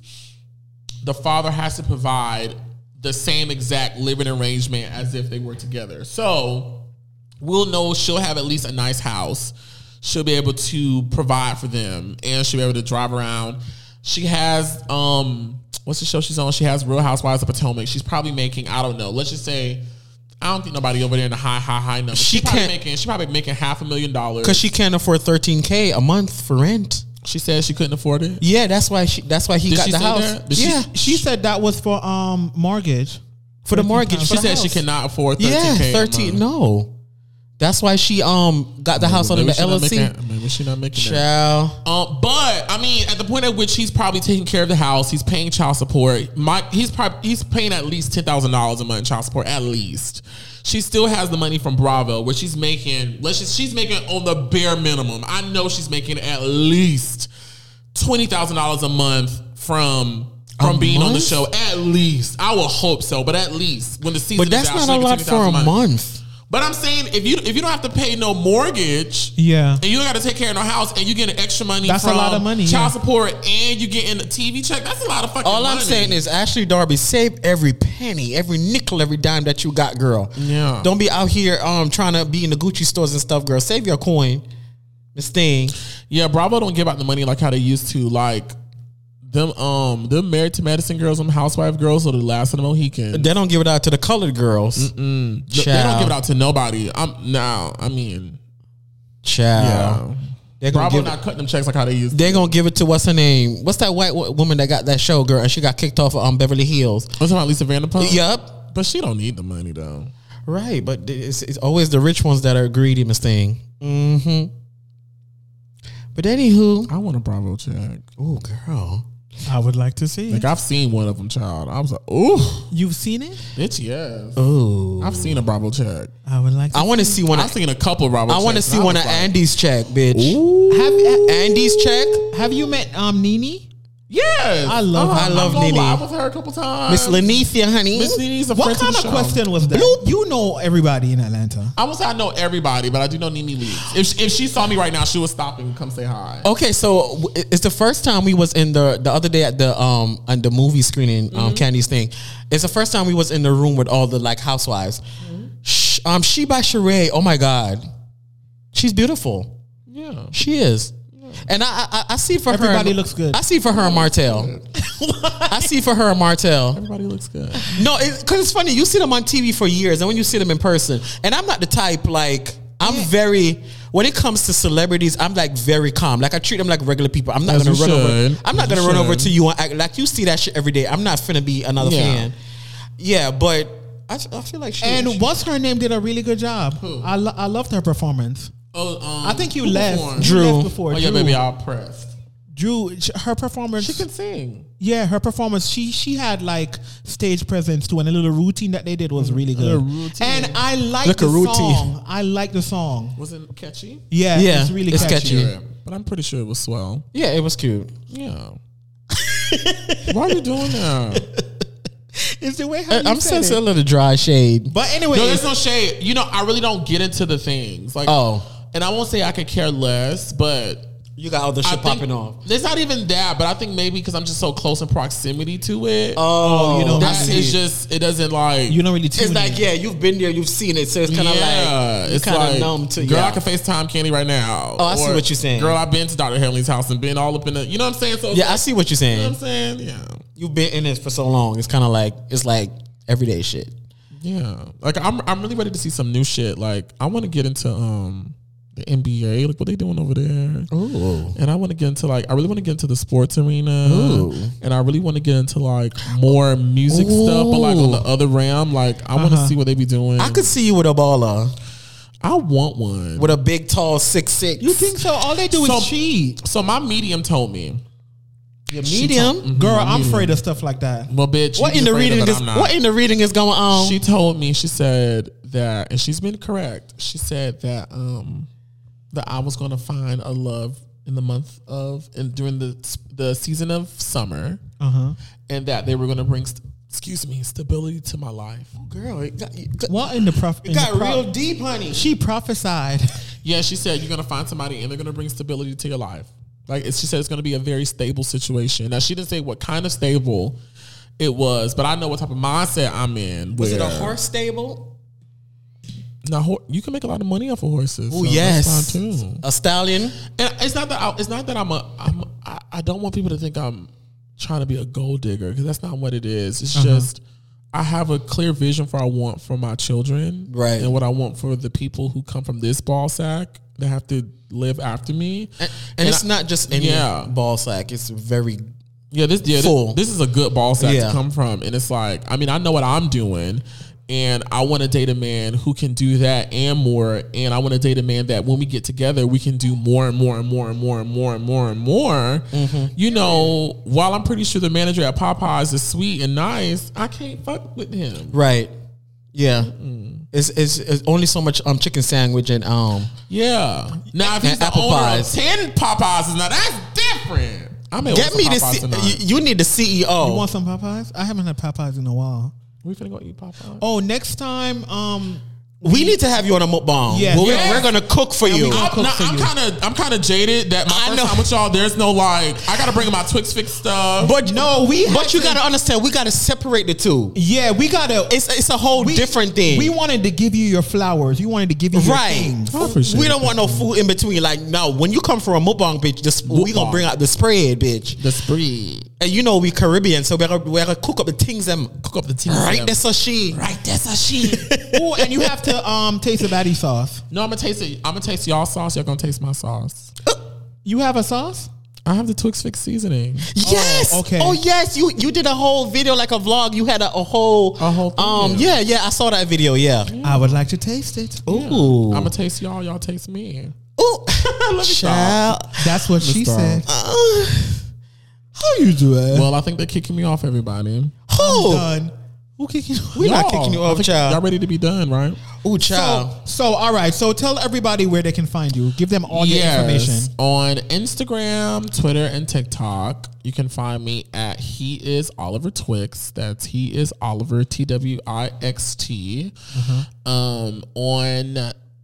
the father has to provide the same exact living arrangement as if they were together. So we'll know she'll have at least a nice house. She'll be able to provide for them, and she'll be able to drive around. She has um, what's the show she's on? She has Real Housewives of Potomac. She's probably making I don't know. Let's just say. I don't think nobody over there in the high, high, high number. She She can't- making. She probably making half a million dollars. Because she can't afford 13k a month for rent. She said she couldn't afford it. Yeah, that's why she. That's why he Did got she the say house. that? Did she- yeah, She said that was for um mortgage. for the mortgage. She for the said she house. cannot afford 13K. Yeah, a thirteen. month. No, that's why she um got the house under the Maybe LLC. making- Maybe she not making that. Child. Um, but I mean, at the point at which he's probably taking care of the house, he's paying child support. Mike, he's probably he's paying at least ten thousand dollars a month in child support, at least. She still has the money from Bravo, where she's making. Let's just she's making on the bare minimum. I know she's making at least twenty thousand dollars a month from from A being on the show. At least, I will hope so. But at least when the season, But that's is out, not a lot for a month. month. But I'm saying if you if you don't have to pay no mortgage, Yeah. and you don't got to take care of no house, and you getting extra money. That's a lot of money, Child yeah. support, and you getting a TV check. That's a lot of fucking. All money. I'm saying is, Ashley Darby, save every penny, every nickel, every dime that you got, girl. Yeah. Don't be out here um trying to be in the Gucci stores and stuff, girl. Save your coin, Miss Thing. yeah, Bravo don't give out the money like how they used to. Like them, um, them married to Medicine girls, them housewife girls, or the last of the Mohicans. They don't give it out to the colored girls. mm They don't give it out to nobody. I'm now. I mean, Child. yeah. They're gonna Bravo give not it, cutting them checks like how they used. they're gonna give it to what's her name? What's that white woman that got that show, girl? And she got kicked off on um, Beverly Hills. I'm talking about Lisa Vanderpump. Yup. but she don't need the money though. Right, but it's, it's always the rich ones that are greedy, Miss Thing. Mm-hmm. But anywho, I want a Bravo check. oh girl, I would like to see. Like I've seen one of them, child. I was like, ooh, You've seen it? bitch, yes. oh, I've seen a Bravo check. I would like. to I want to see one. I've Of, seen a couple Bravo. I want to see one of like, Andy's check, bitch. Have, Andy's check, have you met um Nene? Yes, I love her. I love Nene. live with her a couple times. Miss Linnethia, honey. Miss Nene's a What friend to kind the of show. question was that? You know everybody in Atlanta. I won't say I know everybody, but I do know Nene Leakes. If she, if she saw me right now, she would stop and come say hi. Okay, so w- it's the first time we was in the the other day at the um on the movie screening um Kandi's thing. It's the first time we was in the room with all the like housewives. Sh- um, she by Sheree. Oh my god, she's beautiful. Yeah, She is. And I, I I see for her. Everybody looks good. I see for her and Martell. I see for her and Martell. everybody looks good. No, because it's funny. You see them on TV for years, and when you see them in person, and I'm not the type like I'm very. When it comes to celebrities, I'm like very calm. Like I treat them like regular people. I'm not As gonna run over. I'm not As gonna you run over to you and act like you see that shit every day. I'm not finna be another Yeah. fan. Yeah, but I, I feel like she. And she- what's her name did a really good job. Who? I, lo- I loved her performance. Oh, um, I think you left. performed? You Drew. left before. Oh yeah, Drew. baby, I pressed. Drew, her performance. She can sing. yeah, her performance. She she had like stage presence too, and a little routine that they did was really good. routine. And I like Like the a routine. song. I like the song. Was it catchy? Yeah, Yeah, it's really it's catchy. catchy. Yeah, but I'm pretty sure it was swell. yeah, it was cute. Yeah. Why are you doing that? It's the way how I'm said sensing a little dry shade. But anyway, No, there's no shade. You know, I really don't get into the things like. Oh. And I won't say I could care less, but You got all the shit think popping off. It's not even that, but I think maybe because I'm just so close in proximity to it. Oh, you know, that I is just it doesn't like you don't really tune It's like in. yeah, you've been there, you've seen it, so it's kind of yeah, like it's kind of like, numb to you. girl. yeah. I can FaceTime Kandi right now. Oh, I see what you're saying. Girl, I've been to Dr. Heavenly's house and been all up in the. You know what I'm saying? So it's Yeah, I see what you're You know what saying. I'm saying? Yeah, You've been in it for so long. It's kind of like it's like everyday shit. yeah. Like I'm, I'm really ready to see some new shit. Like I want to get into um the NBA, like what they doing over there. Ooh. And I want to get into like I really want to get into the sports arena. Ooh. And I really want to get into like more music stuff, but like on the other realm, like I want to see what they be doing. I could see you with a baller, I want one. with a big, tall, six six. You think so? All they do So- is cheat. so my medium told me, your medium? Mhm, Girl, my I'm medium. afraid of stuff like that. Well, bitch, What in the reading it, is what in the reading is going on? She told me, she said that, and she's been correct. She said that um that I was going to find a love in the month of and during the the season of summer, Uh huh. and that they were going to bring, st- excuse me, stability to my life. Girl, it got, it got, What in the prof? it in the got pro- real deep, honey. She prophesied. Yeah, she said you're going to find somebody and they're going to bring stability to your life. Like she said, it's going to be a very stable situation. Now she didn't say what kind of stable it was, but I know what type of mindset I'm in. Was it a horse stable? Now you can make a lot of money off of horses. Oh so yes, that's fine too. a stallion. And it's not that I, it's not that I'm a I'm I, I don't want people to think I'm trying to be a gold digger because that's not what it is. It's Uh-huh. just I have a clear vision for what I want for my children, Right. and what I want for the people who come from this ball sack that have to live after me. And, and it's I- not just any Yeah. ball sack. It's very Yeah, this yeah, Full. This, this is a good ball sack Yeah. to come from, and it's like I mean I know what I'm doing, and I want to date a man who can do that and more, and I want to date a man that when we get together we can do more and more and more and more and more and more and more. Mm-hmm. You know, while I'm pretty sure the manager at Popeyes is sweet and nice, I can't fuck with him. right. Yeah, it's, it's it's only so much um chicken sandwich and um Yeah. Now if he's And the apple owner pies. of ten Popeyes, now that's different. I may get me some the C- you, you need the CEO. You want some Popeyes? I haven't had Popeyes in a while. We finna go eat Popeyes. Oh, next time, um, we need to have you on a mukbang. Yes. We're, Yes. we're gonna cook for you. we I'm, cook nah, for I'm you. kind of I'm kind of jaded that my I first know. time with y'all. There's no like I gotta bring my Twix Fix stuff. But No, we But had you to- gotta understand, we gotta separate the two. yeah, we gotta. It's it's a whole we, different thing. We wanted to give you your flowers. You wanted to give you your right. things. We don't want no food in between. Like no, when you come for a mukbang, bitch, this, we gonna bring out the spread, bitch. the spree. And you know we Caribbean, so we gotta, we gotta cook up the things them. Cook up the tea. Right, that's a she. right. That's a she. Oh, and you have to um taste the baddie sauce. no, I'm gonna taste it. I'm gonna taste y'all sauce. Y'all gonna taste my sauce. You have a sauce? I have the Twix Fix seasoning. Yes. Oh, okay. Oh yes. You you did a whole video like a vlog. You had a, a whole A whole thing, um yeah. yeah yeah I saw that video yeah. I would like to taste it. Ooh. I'm gonna taste y'all. Y'all taste me. Ooh. Child. That's what she Stop. said. Uh, How you doing? Well, I think they're kicking me off. Everybody. who? done. Who kicking? You? We not Y'all. kicking you off, child. Y'all ready to be done, right? Ooh, child. So, so all right. So tell everybody where they can find you. Give them all your Yes. information. On Instagram, Twitter, and TikTok, you can find me at He is Oliver Twixt. That's He is Oliver T W I X T. Um, on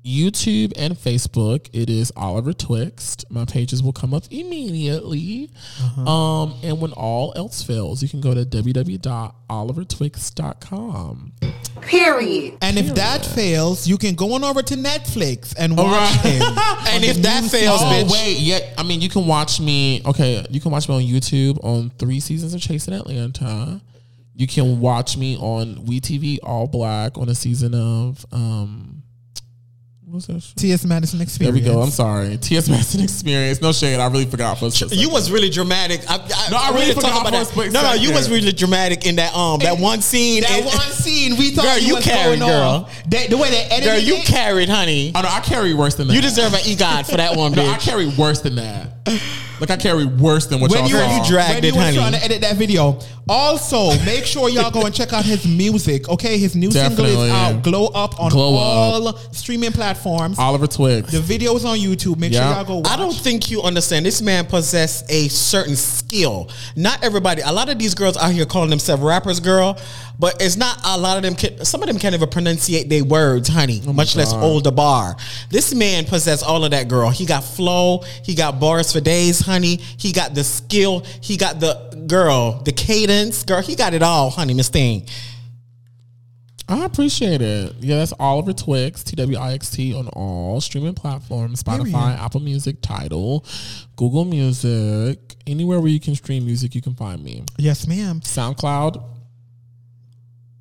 YouTube and Facebook, it is Oliver Twixt. My pages will come up immediately. Um, and when all else fails, you can go to www.olivertwixt.com. Period. And if that fails, you can go on over to Netflix and watch right. him. and if that fails, Oh bitch. wait, yeah. I mean, you can watch me. Okay, you can watch me on YouTube on three seasons of Chasing Atlanta. You can watch me on WeTV All Black on a season of um. What's that? shit? T.S. Madison Experience. There we go. I'm sorry. T.S. Madison Experience. No shade. I really forgot for a split You was really dramatic. I, I, No, I we really didn't forgot for a that. No, no, you second. was really dramatic in that um that one scene. That and- one scene we thought Girl, you you was carried, going girl. on. They- the way that edited Girl, you it, carried, honey. I know. I carry worse than that. You deserve an EGOT for that one, No, I carry worse than that. Like I carry worse than what when y'all you, saw. you dragged when it, you was honey. trying to edit that video. Also, make sure y'all go and check out his music. Okay, his new single is out. Glow up on Glow all streaming platforms. Oliver Twixt. The video is on YouTube. Make Yeah. sure y'all go. Watch. I don't think you understand. This man possess a certain skill. Not everybody. A lot of these girls out here calling themselves rappers, girl, but it's not. A lot of them. Can, some of them can't even pronunciate their words, honey. Oh much less hold the bar. This man possess all of that, girl. He got flow. He got bars for days, honey. He got the skill. He got the girl, the cadence, girl. He got it all, honey, Miss Thing. I appreciate it. Yeah, that's Oliver Twixt, T W I X T, on all streaming platforms Spotify, Apple Music, Tidal, Google Music, anywhere where you can stream music, you can find me. Yes, ma'am. SoundCloud.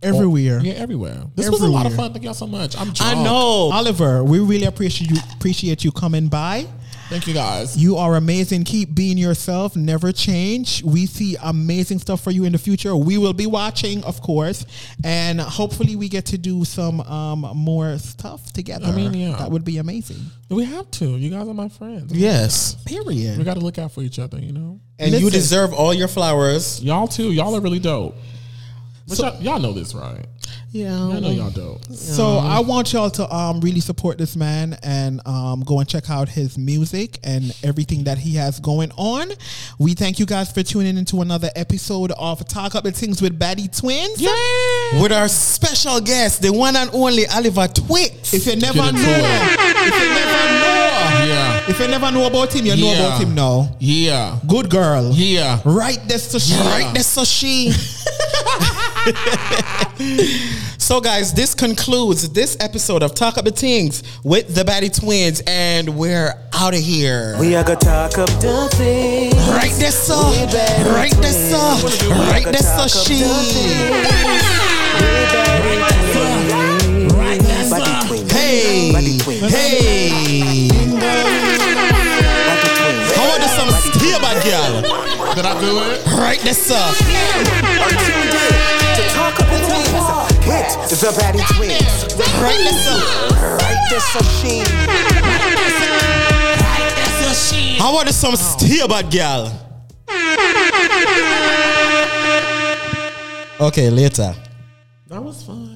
Everywhere. Yeah, everywhere. This was a lot of fun. Thank y'all so much. I'm I know. Oliver, we really appreciate you appreciate you coming by. Thank you guys. You are amazing. Keep being yourself. Never change. We see amazing stuff for you in the future. We will be watching, of course, and hopefully we get to do some um, more stuff together. I mean, yeah. that would be amazing. We have to. You guys are my friends. Yes. We Period. We got to look out for each other, you know? And you deserve all your flowers. Y'all too. Y'all are really dope. But y'all, y'all know this, right? Yeah. I know y'all dope. So I want y'all to um, really support this man and um, go and check out his music and everything that he has going on. We thank you guys for tuning into another episode of Talk Up the Things with Batty Twins. Yeah. With our special guest, the one and only Oliver Twixt. If you never know, if you never know, Yeah. if you never know about him, you know about him now. Yeah. Good girl. Yeah. Right there, so she. Yeah. Right, that's so she. so, guys, this concludes this episode of Talk Up the Things with the Batty Twins, and we're out of here. We are gonna talk up the things. Right there, so. We better Right there, so. twins. Right We there, so talk up she. the things. We better twins. Body twins. Hey. Body twins. Hey. Body twins. How about some steel bad girl? Did I do it? Right there, so. Are tuned in to talk up the things with the Batty Twins. Right there, so. Right there, so she. How about some steel bad girl? Okay, later. That was fun.